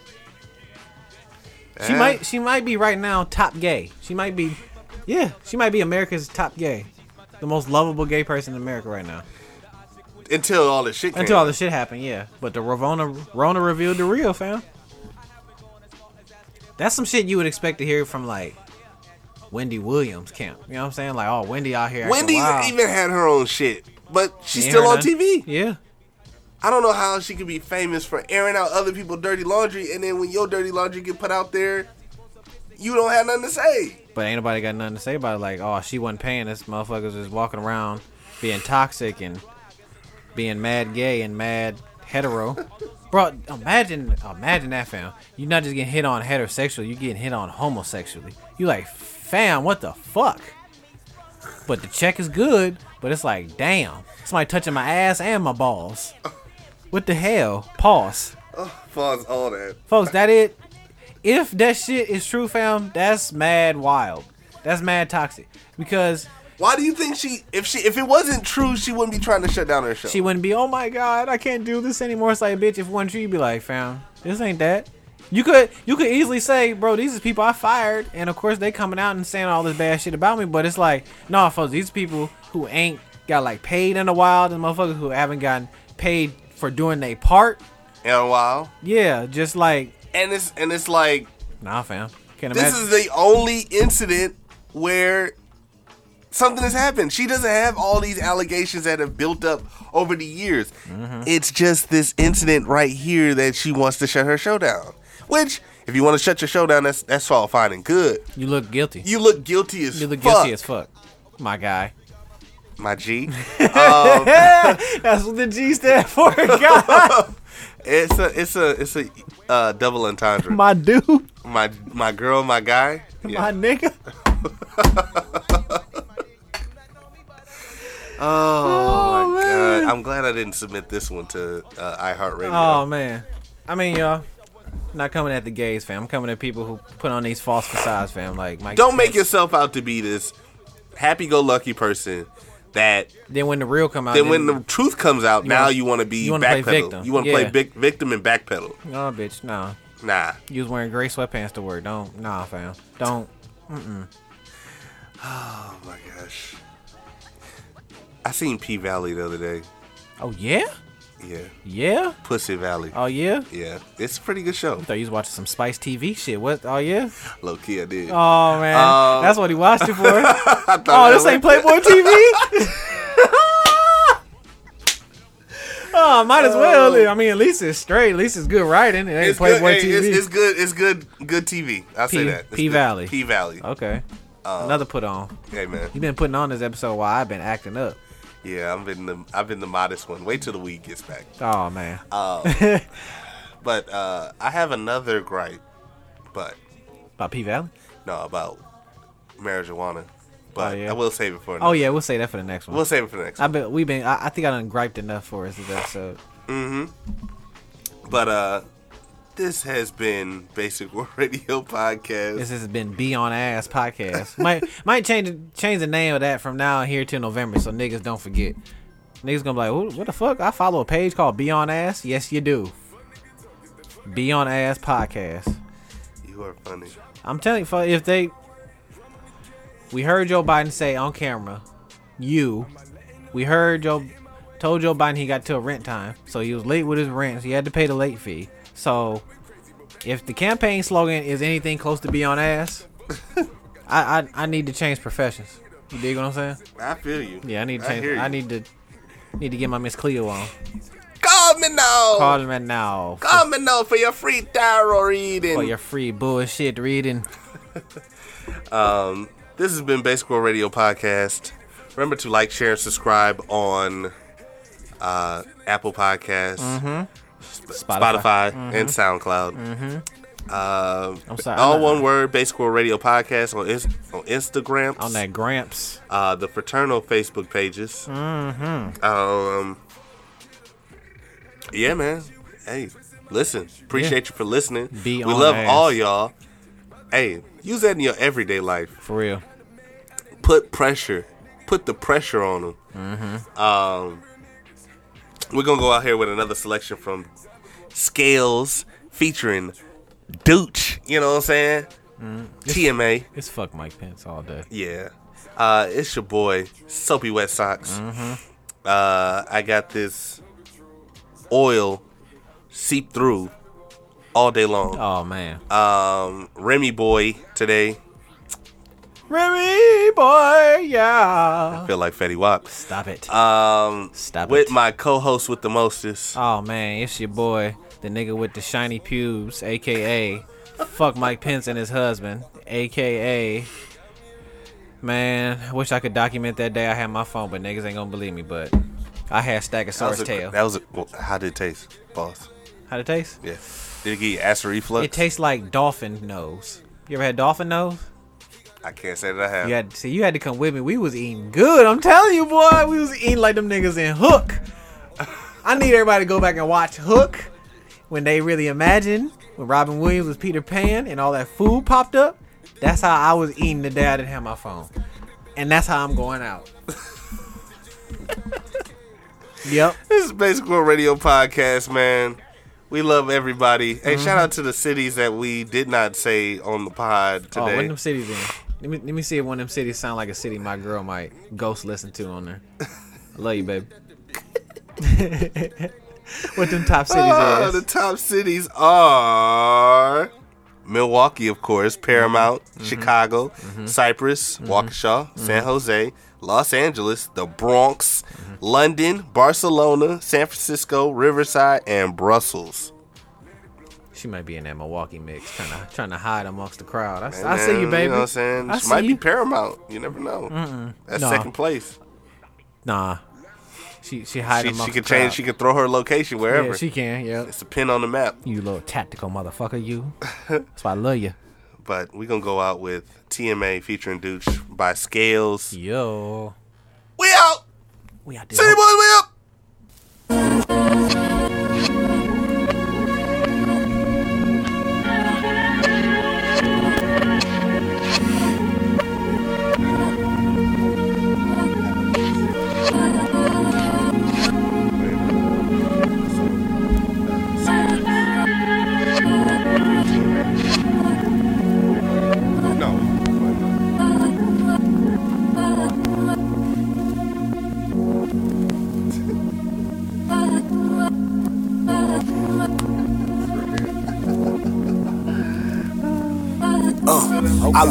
Speaker 2: She might she might be right now top gay. She might be yeah, she might be America's top gay. The most lovable gay person in America right now.
Speaker 1: until all this shit.
Speaker 2: Until all this shit happened, yeah. But the Ravona Rona revealed the real, fam. That's some shit you would expect to hear from like Wendy Williams camp. You know what I'm saying? Like, oh, Wendy out here.
Speaker 1: Wendy even had her own shit, but she's still on? TV.
Speaker 2: Yeah.
Speaker 1: I don't know how she could be famous for airing out other people's dirty laundry, and then when your dirty laundry get put out there, you don't have nothing to say.
Speaker 2: But ain't nobody got nothing to say about it. Like, oh, she wasn't paying. This motherfuckers just walking around being toxic and being mad gay and mad hetero. Bro, imagine, imagine that, fam. You're not just getting hit on heterosexually. You're getting hit on homosexually. You like, fam, what the fuck? But the check is good. But it's like, damn, somebody touching my ass and my balls. What the hell? Pause.
Speaker 1: Pause all that.
Speaker 2: Folks, that it. If that shit is true, fam, that's mad wild. That's mad toxic. Because
Speaker 1: Why do you think she? If she, if it wasn't true, she wouldn't be trying to shut down her show.
Speaker 2: she wouldn't be, oh my god, I can't do this anymore. It's like, bitch, if one you'd be like, fam, this ain't that. You could you could easily say, bro, these is people I fired, and of course they coming out and saying all this bad shit about me. But it's like, no, folks, these people who ain't got like paid in a while, and motherfuckers who haven't gotten paid for doing their part.
Speaker 1: in a while,
Speaker 2: Yeah, just like,
Speaker 1: and it's and it's like
Speaker 2: nah, fam. Can't
Speaker 1: this
Speaker 2: imagine.
Speaker 1: is the only incident where something has happened. She doesn't have all these allegations that have built up over the years.
Speaker 2: Mm-hmm.
Speaker 1: It's just this incident right here that she wants to shut her show down. Which, if you want to shut your show down, that's that's all fine and good.
Speaker 2: you look guilty.
Speaker 1: You look guilty as
Speaker 2: You look
Speaker 1: fuck,
Speaker 2: guilty as fuck, my guy.
Speaker 1: My G.
Speaker 2: That's what the G stand for, God.
Speaker 1: It's a it's a it's a uh, double entendre.
Speaker 2: my dude,
Speaker 1: my my girl, my guy.
Speaker 2: my nigga.
Speaker 1: Oh, my
Speaker 2: man.
Speaker 1: god! I'm glad I didn't submit this one to uh, iHeartRadio.
Speaker 2: Oh man, I mean, y'all. Not coming at the gays, fam. I'm coming at people who put on these false facades, fam. Like, Mike
Speaker 1: Don't make yourself out to be this happy-go-lucky person that
Speaker 2: Then when the real come out,
Speaker 1: then when the truth comes out, now
Speaker 2: wanna-
Speaker 1: you want to be
Speaker 2: you wanna play victim.
Speaker 1: You want to play
Speaker 2: Yeah.
Speaker 1: vic- victim and backpedal.
Speaker 2: no, bitch, no.
Speaker 1: Nah.
Speaker 2: You was wearing gray sweatpants to work. Don't, nah, fam. Don't. Mm-mm.
Speaker 1: Oh my gosh. I seen P Valley the other day.
Speaker 2: Oh yeah,
Speaker 1: Yeah.
Speaker 2: yeah.
Speaker 1: Pussy Valley.
Speaker 2: Oh yeah.
Speaker 1: Yeah. It's a pretty good show.
Speaker 2: I thought you was watching some Spice TV shit. What? Oh yeah.
Speaker 1: Low key, I did.
Speaker 2: Oh man,
Speaker 1: Um,
Speaker 2: that's what he watched it for. Oh, this ain't Playboy TV. oh, might as well. I mean, at least it's straight. At least it's good writing. It ain't
Speaker 1: It's good.
Speaker 2: Playboy
Speaker 1: hey,
Speaker 2: TV.
Speaker 1: It's, it's good. It's good. Good TV. I say that. It's
Speaker 2: P
Speaker 1: good.
Speaker 2: Valley.
Speaker 1: P Valley.
Speaker 2: okay.
Speaker 1: Uh,
Speaker 2: Another put on.
Speaker 1: Hey man.
Speaker 2: You been putting on this episode while I've been acting up.
Speaker 1: Yeah, I've been the I've been the modest one. Wait till the week gets back.
Speaker 2: Oh man.
Speaker 1: But uh, I have another gripe, but
Speaker 2: About P Valley.
Speaker 1: no about marijuana. But
Speaker 2: Oh, yeah.
Speaker 1: I will save it for.
Speaker 2: Oh yeah, we'll say that for the next one.
Speaker 1: we'll save it for the next.
Speaker 2: I
Speaker 1: one.
Speaker 2: bet we've been. I, I think I done griped enough for us this episode. Mm-hmm.
Speaker 1: But uh, this has been Basic World Radio podcast.
Speaker 2: This has been Be on Ass podcast. might might change the- change the name of that from now here to November, so niggas don't forget. Niggas gonna be like, "What- the fuck? I follow a page called Be on Ass. Yes, you do. Be on Ass podcast.
Speaker 1: you are funny.
Speaker 2: I'm telling you, if they, we heard Joe Biden say on camera, you, we heard Joe, told Joe Biden he got till rent time, so he was late with his rent, so he had to pay the late fee. So, if the campaign slogan is anything close to be on ass, I, I I need to change professions. You dig what I'm saying?
Speaker 1: I feel you.
Speaker 2: Yeah, I need to
Speaker 1: I
Speaker 2: change.
Speaker 1: hear you.
Speaker 2: I, need to need to get my Miss Cleo on.
Speaker 1: Call me now.
Speaker 2: Call me now for,
Speaker 1: Call me now for your free tarot reading.
Speaker 2: for your free bullshit reading.
Speaker 1: Um, This has been Basic World Radio Podcast. Remember to like, share, and subscribe on uh, Apple Podcasts, Spotify, and SoundCloud. Uh,
Speaker 2: I'm sorry,
Speaker 1: all one word, Basic World Radio Podcast on, on Instagram,
Speaker 2: On that Gramps.
Speaker 1: uh, the fraternal Facebook pages. Mm-hmm. Um, yeah, man. Hey, listen. Appreciate you for listening.
Speaker 2: Be
Speaker 1: we love
Speaker 2: ass.
Speaker 1: all y'all. Hey, use that in your everyday life.
Speaker 2: For real.
Speaker 1: Put pressure. Put the pressure on them.
Speaker 2: Mm-hmm.
Speaker 1: Um, we're gonna go out here with another selection from Scales featuring Dooch. You know what I'm saying?
Speaker 2: Mm-hmm.
Speaker 1: TMA.
Speaker 2: It's fuck Mike Pence all day.
Speaker 1: Yeah. Uh, it's your boy, Soapy Wet Socks.
Speaker 2: Mm-hmm.
Speaker 1: Uh, I got this oil seep through all day long.
Speaker 2: Oh man.
Speaker 1: Um, Remy Boy today.
Speaker 2: Remy boy, yeah.
Speaker 1: I feel like Fetty Wap.
Speaker 2: Stop it.
Speaker 1: Um,
Speaker 2: Stop
Speaker 1: with
Speaker 2: it.
Speaker 1: my co-host with the mostest.
Speaker 2: Oh man, it's your boy, the nigga with the shiny pubes, aka fuck Mike Pence and his husband, aka man. I wish I could document that day I had my phone, but niggas ain't gonna believe me. But I had
Speaker 1: That was
Speaker 2: Stegosaurus
Speaker 1: a-
Speaker 2: tail.
Speaker 1: That was a, well, how did it taste, boss?
Speaker 2: How did it taste?
Speaker 1: Yeah. Did it you acid reflux?
Speaker 2: It tastes like dolphin nose. You ever had dolphin nose?
Speaker 1: I can't say that I have.
Speaker 2: You had see, you had to come with me. We was eating good. I'm telling you, boy. We was eating like them niggas in Hook. I need everybody to go back and watch Hook when they really imagined when Robin Williams was Peter Pan and all that food popped up. That's how I was eating the day I didn't have my phone, and that's how I'm going out. yep.
Speaker 1: This is basically a Radio Podcast, man. We love everybody. Hey,
Speaker 2: Mm-hmm.
Speaker 1: shout out to the cities that we did not say on the pod today.
Speaker 2: Oh,
Speaker 1: today.
Speaker 2: one them cities in. Let me let me see if one of them cities sound like a city my girl might ghost listen to on there. I love you, baby. what them top cities
Speaker 1: ah,
Speaker 2: is?
Speaker 1: the top cities are Milwaukee, of course, mm-hmm. Paramount,
Speaker 2: Mm-hmm.
Speaker 1: Chicago, mm-hmm. Cypress, mm-hmm. Waukesha, San Jose, Los Angeles, the Bronx,
Speaker 2: Mm-hmm.
Speaker 1: London, Barcelona, San Francisco, Riverside, and Brussels.
Speaker 2: She might be in that Milwaukee mix, trying to trying to hide amongst the crowd. I,
Speaker 1: Hey,
Speaker 2: I see you, baby.
Speaker 1: You know what I'm saying?
Speaker 2: I
Speaker 1: She might
Speaker 2: you.
Speaker 1: be Paramount. You never know. That's
Speaker 2: Nah.
Speaker 1: second place.
Speaker 2: Nah, she she hiding
Speaker 1: She, she can change. She can throw her location wherever.
Speaker 2: Yeah, she can. Yeah,
Speaker 1: it's a pin on the map.
Speaker 2: you little tactical motherfucker, you. That's why I love you.
Speaker 1: But we gonna go out with TMA featuring Dooch by Scales.
Speaker 2: Yo,
Speaker 1: We out.
Speaker 2: we out there.
Speaker 1: City boys, we up.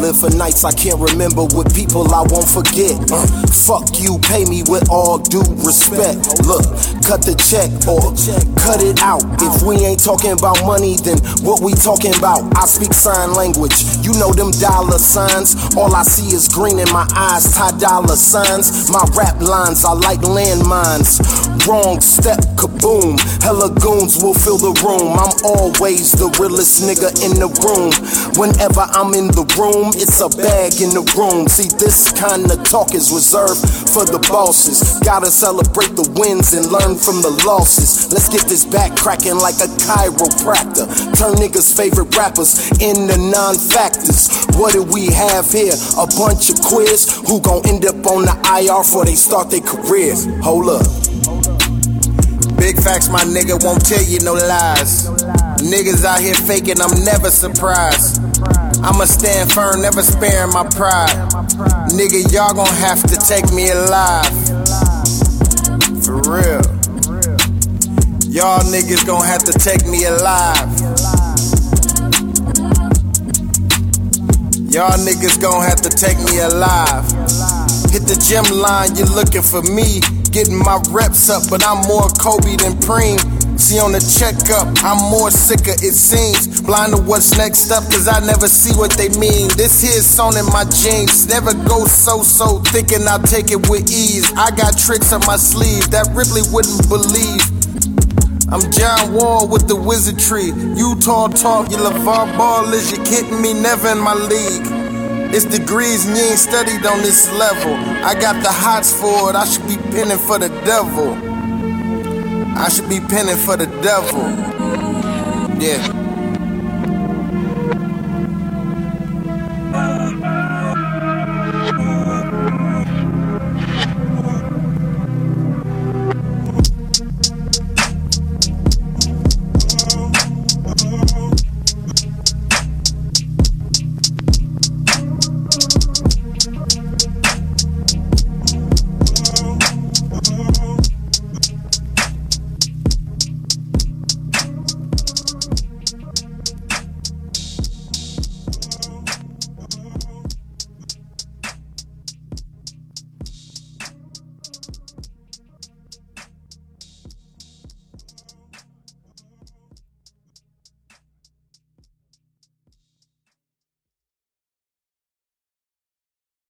Speaker 4: Live for nights I can't remember with people I won't forget. Uh, fuck you, pay me with all due respect. Look, cut the check or cut it out. If we ain't talking about money, then what we talking about? I speak sign language. You know them dollar signs. All I see is green in my eyes, tie dollar signs. My rap lines are like landmines. Wrong step, kaboom. Hella goons will fill the room. I'm always the realest nigga in the room. Whenever I'm in the room, it's a bag in the room. See, this kind of talk is reserved for the bosses. Gotta celebrate the wins and learn from the losses. Let's get this back cracking like a chiropractor. Turn niggas' favorite rappers into non factors. What do we have here? A bunch of queers who gon' end up on the IR before they start their careers. Hold up. Big facts, my nigga won't tell you no lies. Niggas out here faking, I'm never surprised. I'ma stand firm, never sparing my pride. Nigga, y'all gon' have to take me alive. For real. Y'all niggas gon' have to take me alive. Y'all niggas gon' have to take me alive. Hit the gym line, you're looking for me. Getting my reps up, but I'm more Kobe than Preem. See on the checkup, I'm more sicker, it seems. Blind to what's next up, cause I never see what they mean. This here's sewn in my jeans. Never go so so, thinking I'll take it with ease. I got tricks up my sleeve that Ripley wouldn't believe. I'm John Wall with the wizardry. Utah talk, you LaVar Ball is you kidding me? Never in my league. It's degrees and you ain't studied on this level. I got the hots for it, I should be pinning for the devil. I should be penning for the devil. Yeah.